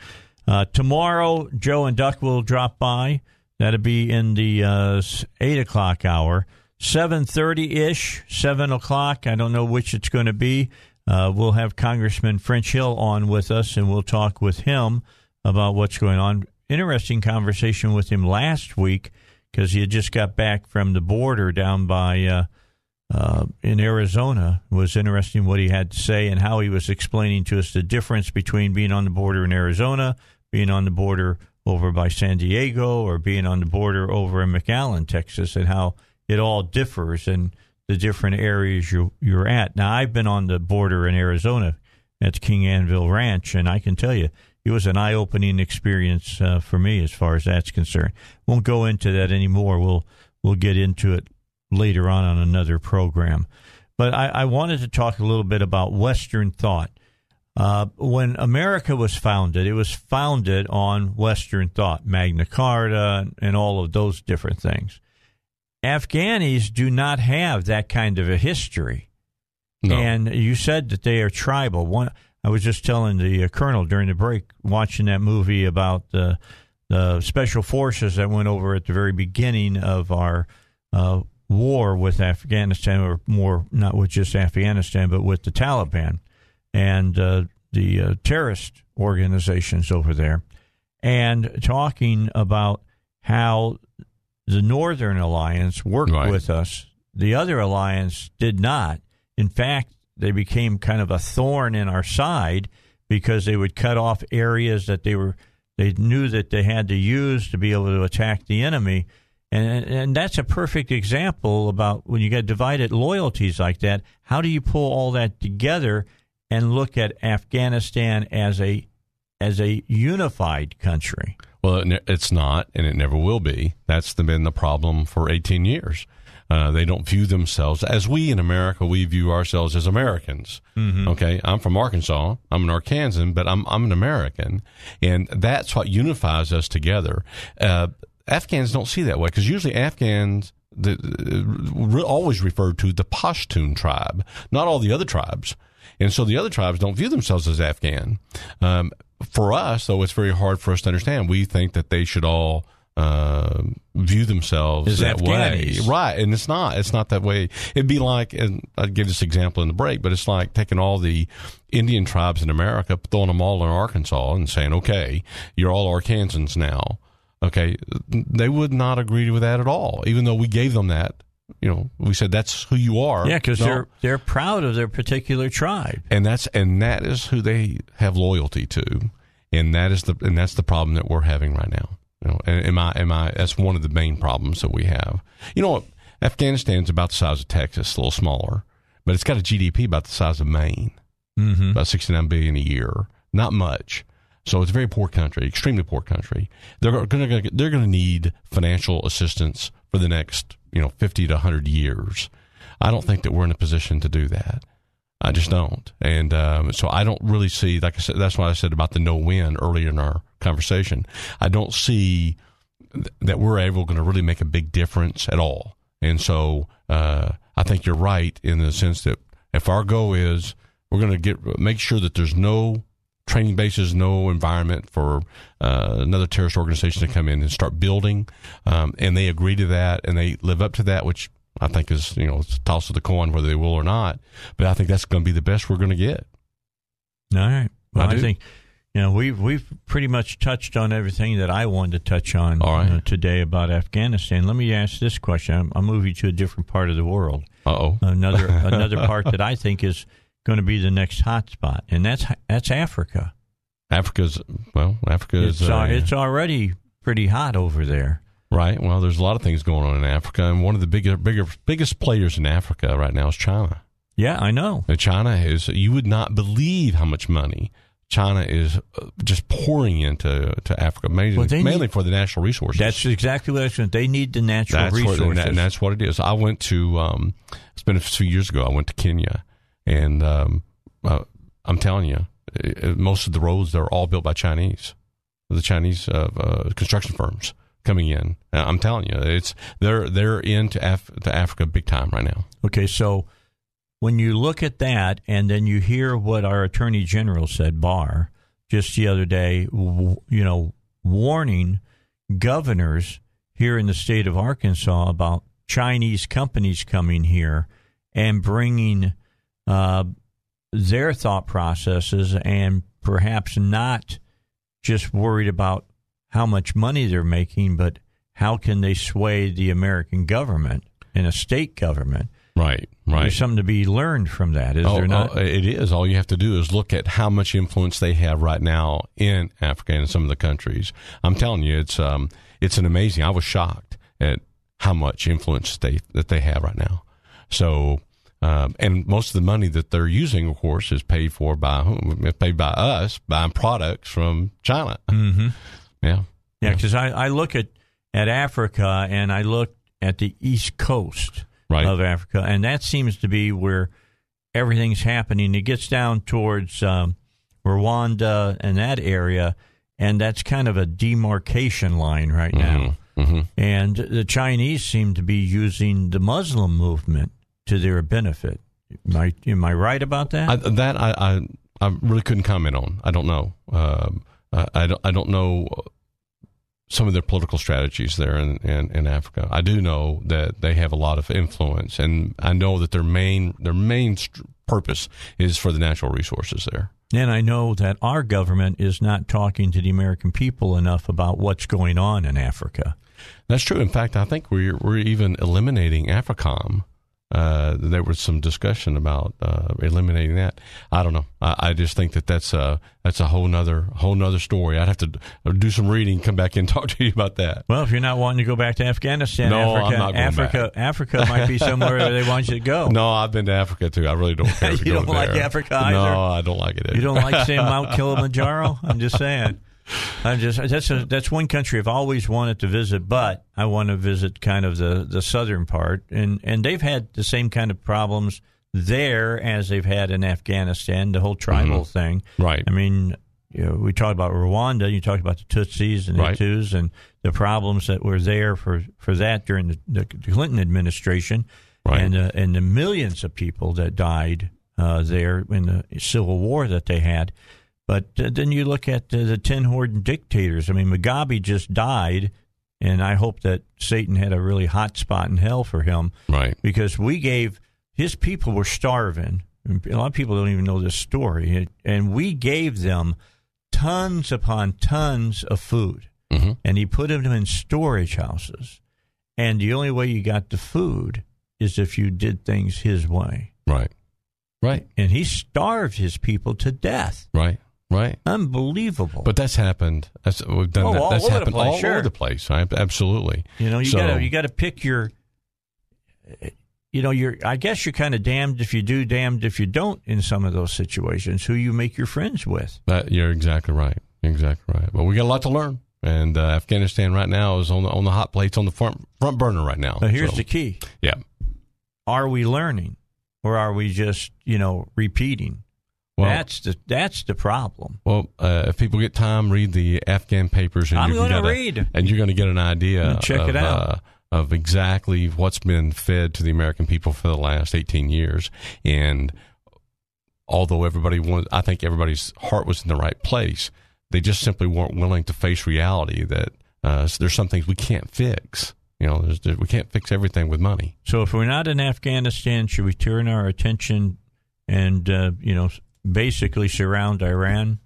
Uh, tomorrow, Joe and Duck will drop by. That'll be in the uh, 8 o'clock hour. 7.30-ish, 7 o'clock. I don't know which it's going to be. Uh, we'll have Congressman French Hill on with us, and we'll talk with him about what's going on. Interesting conversation with him last week because he had just got back from the border down by uh, in Arizona. Was interesting what he had to say and how he was explaining to us the difference between being on the border in Arizona, being on the border over by San Diego, or being on the border over in McAllen, Texas, and how it all differs in the different areas you, you're at. Now, I've been on the border in Arizona at King Anvil Ranch, and I can tell you it was an eye opening experience uh, for me as far as that's concerned. Won't go into that anymore. We'll we'll get into it later on on another program. But I, I wanted to talk a little bit about Western thought. Uh, when America was founded, it was founded on Western thought, Magna Carta, and all of those different things. Afghanis do not have that kind of a history. No. And you said that they are tribal. One, I was just telling the uh, colonel during the break, watching that movie about the the special forces that went over at the very beginning of our uh, war with Afghanistan, or more not with just Afghanistan, but with the Taliban and uh, the uh, terrorist organizations over there, and talking about how the Northern Alliance worked right. with us. The other alliance did not. In fact, they became kind of a thorn in our side because they would cut off areas that they were they knew that they had to use to be able to attack the enemy. And, and that's a perfect example about when you get divided loyalties like that. How do you pull all that together and look at Afghanistan as a as a unified country?
Well, it's not, and it never will be. That's been the problem for 18 years. Uh, they don't view themselves as we in America. We view ourselves as Americans. Mm-hmm. Okay, I'm from Arkansas. I'm an Arkansan, but I'm I'm an American, and that's what unifies us together. Uh, Afghans don't see that way because usually Afghans the, uh, always refer to the Pashtun tribe, not all the other tribes. And so the other tribes don't view themselves as Afghan. Um, for us, though, it's very hard for us to understand. We think that they should all uh, view themselves
as
that
Afghanis.
way, right? And it's not. It's not that way. It'd be like, and I'd give this example in the break, but it's like taking all the Indian tribes in America, throwing them all in Arkansas, and saying, "Okay, you're all Arkansans now." Okay, they would not agree with that at all, even though we gave them that you know, we said that's who you are.
Yeah, because no. they're they're proud of their particular tribe,
and that's and that is who they have loyalty to, and that is the and that's the problem that we're having right now. You know, and am I am I? That's one of the main problems that we have. You know what? Afghanistan's about the size of Texas, a little smaller, but it's got a GDP about the size of Maine, mm-hmm. about sixty nine billion a year. Not much. So it's a very poor country, extremely poor country. They're going to they're going to need financial assistance for the next you know 50 to 100 years. I don't think that we're in a position to do that. I just don't, and um, so I don't really see. Like I said, that's why I said about the no win earlier in our conversation. I don't see th- that we're able going to really make a big difference at all. And so uh, I think you're right in the sense that if our goal is we're going to get make sure that there's no training bases, no environment for uh, another terrorist organization to come in and start building. Um, and they agree to that and they live up to that, which I think is, you know, it's a toss of the coin whether they will or not. But I think that's going to be the best we're going to get.
All right. Well, I, I think. You know, we've we've pretty much touched on everything that I wanted to touch on uh, today about Afghanistan. Let me ask this question: I'm, I'm moving to a different part of the world.
oh.
Another <laughs> another part that I think is going to be the next hot spot, and that's that's Africa.
Africa's well, Africa is
it's, uh, it's already pretty hot over there.
Right. Well, there's a lot of things going on in Africa, and one of the bigger, bigger, biggest players in Africa right now is China.
Yeah, I know.
And China is. You would not believe how much money China is uh, just pouring into to Africa, mainly, well, mainly need, for the natural resources.
That's exactly what I said. They need the natural
that's
resources,
what, and, that's what it is. I went to. Um, it's been a few years ago. I went to Kenya and um, uh, I'm telling you, uh, most of the roads they're all built by Chinese, the Chinese uh, uh, construction firms coming in. Uh, I'm telling you, it's they're they're into Af- to Africa big time right now.
Okay, so when you look at that, and then you hear what our Attorney General said, Barr, just the other day, w- you know, warning governors here in the state of Arkansas about Chinese companies coming here and bringing uh, their thought processes and perhaps not just worried about how much money they're making, but how can they sway the American government and a state government?
Right, right.
There's something to be learned from that, is
oh,
there not?
oh, it is. All you have to do is look at how much influence they have right now in Africa and some of the countries. I'm telling you, it's um, it's an amazing. I was shocked at how much influence they that they have right now. So, um, and most of the money that they're using, of course, is paid for by whom? It's paid by us buying products from China.
Mm-hmm.
Yeah,
Yeah, because I, I look at, at Africa and I look at the east coast
Right.
of Africa, and that seems to be where everything's happening. It gets down towards um, Rwanda and that area, and that's kind of a demarcation line right now.
Mm-hmm.
And the Chinese seem to be using the Muslim movement to their benefit. Am I, am I right about that?
I, that I, I I really couldn't comment on. I don't know. Um, I, I don't I don't know some of their political strategies there in, in, in Africa. I do know that they have a lot of influence, and I know that their main their main st- purpose is for the natural resources there.
And I know that our government is not talking to the American people enough about what's going on in Africa.
That's true. In fact, I think we're we're even eliminating AFRICOM. Uh, there was some discussion about uh, eliminating that. I don't know. I, I just think that that's a that's a whole nother whole nother story. I'd have to do some reading, come back and <laughs> talk to you about that.
Well, if you're not wanting to go back to Afghanistan,
No,
Africa,
I'm not going
Africa,
back.
Africa might be somewhere where they want you to go. <laughs>
No, I've been to Africa too. I really don't <laughs> care. to
You don't like
there.
Africa either?
No, I don't like it.
You don't like saying Mount Kilimanjaro? I'm just saying. I'm just that's a, that's one country I've always wanted to visit, but I want to visit kind of the, the southern part, and and they've had the same kind of problems there as they've had in Afghanistan, the whole tribal
Mhm.
thing.
Right.
I mean, you know, we talked about Rwanda. You talked about the Tutsis and
Right.
the Hutus and the problems that were there for, for that during the, the Clinton administration,
Right.
and uh, and the millions of people that died uh, there in the civil war that they had. But uh, then you look at uh, the ten horde dictators. I mean, Mugabe just died, and I hope that Satan had a really hot spot in hell for him
Right.
because we gave his people were starving. A lot of people don't even know this story, and we gave them tons upon tons of food,
Mhm.
and he put them in storage houses. And the only way you got the food is if you did things his way.
Right. Right.
And he starved his people to death.
Right. Right.
Unbelievable.
But that's happened. That's we've done
Oh,
that. That's happened
place,
all
sure.
over the place. I, absolutely.
You know, you
So-
gotta you gotta pick your. You know, you're. I guess you're kind of damned if you do, damned if you don't. In some of those situations, who you make your friends with.
That, you're exactly right. Exactly right. But we got a lot to learn. And uh, Afghanistan right now is on the on the hot plates on the front front burner right now.
But here's
So,
the key:
Yeah.
Are we learning, or are we just you know repeating?
Well-
that's the that's the problem.
Well, uh, if people get time, read the Afghan papers, and
I'm you're
going to
read,
and you're going to get an idea.
check
of,
it out.
Uh, of exactly what's been fed to the American people for the last 18 years, and although everybody wanted, I think everybody's heart was in the right place. They just simply weren't willing to face reality that uh, there's some things we can't fix. You know, there's, there, we can't fix everything with money.
So if we're not in Afghanistan, should we turn our attention and uh, you know basically surround Iran?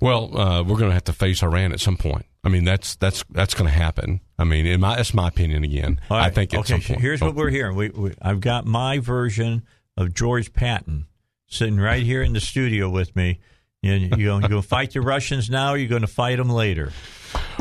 Well, uh, we're going to have to face Iran at some point. I mean, that's that's that's going to happen. I mean, in my that's my opinion again.
All
I think
okay.
some
so
point.
here's what we're hearing. We, we, I've got my version of George Patton sitting right here in the studio with me. You, you going <laughs> to fight the Russians now? Or you going to fight them later?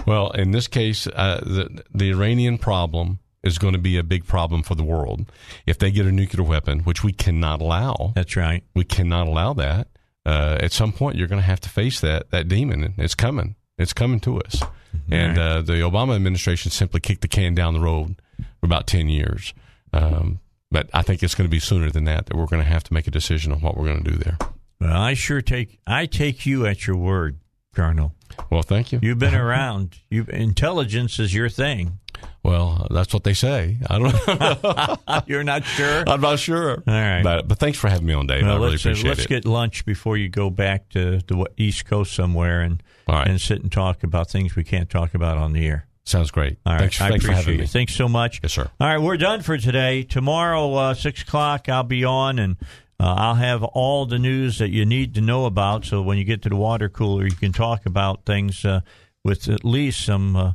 Well, in this case, uh, the the Iranian problem is going to be a big problem for the world if they get a nuclear weapon, which we cannot allow.
That's right.
We cannot allow that. Uh, at some point, you're going to have to face that that demon. It's coming. It's coming to us. And uh, the Obama administration simply kicked the can down the road for about ten years. Um, but I think it's going to be sooner than that that we're going to have to make a decision on what we're going to do there.
Well, I sure take I take you at your word, Colonel.
Well, thank you.
You've been <laughs> around. You intelligence is your thing.
Well, that's what they say. I don't. <laughs>
You're not sure.
I'm not sure.
All right.
But, but thanks for having me on, Dave.
Well,
I really
let's, uh,
appreciate
let's get lunch before you go back to the East Coast somewhere and and sit and talk about things we can't talk about on the air.
Sounds great.
All right,
Thanks,
I
thanks for
appreciate
having
it.
me.
Thanks so much.
Yes, sir.
All right, we're done for today. Tomorrow, uh, six o'clock, I'll be on, and uh, I'll have all the news that you need to know about. So when you get to the water cooler, you can talk about things uh, with at least some. Uh,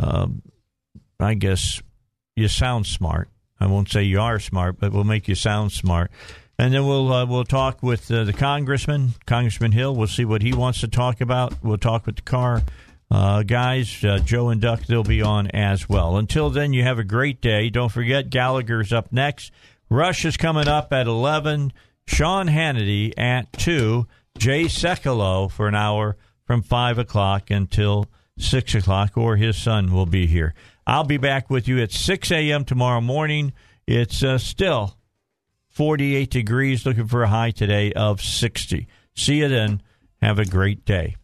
uh, I guess you sound smart. I won't say you are smart, but we'll make you sound smart. And then we'll uh, we'll talk with uh, the congressman, Congressman Hill. We'll see what he wants to talk about. We'll talk with the car uh, guys, uh, Joe and Duck. They'll be on as well. Until then, you have a great day. Don't forget Gallagher's up next. Rush is coming up at eleven. Sean Hannity at two. Jay Sekulow for an hour from five o'clock until six o'clock, or his son will be here. I'll be back with you at 6 a.m. tomorrow morning. It's uh, still 48 degrees, looking for a high today of 60. See you then. Have a great day.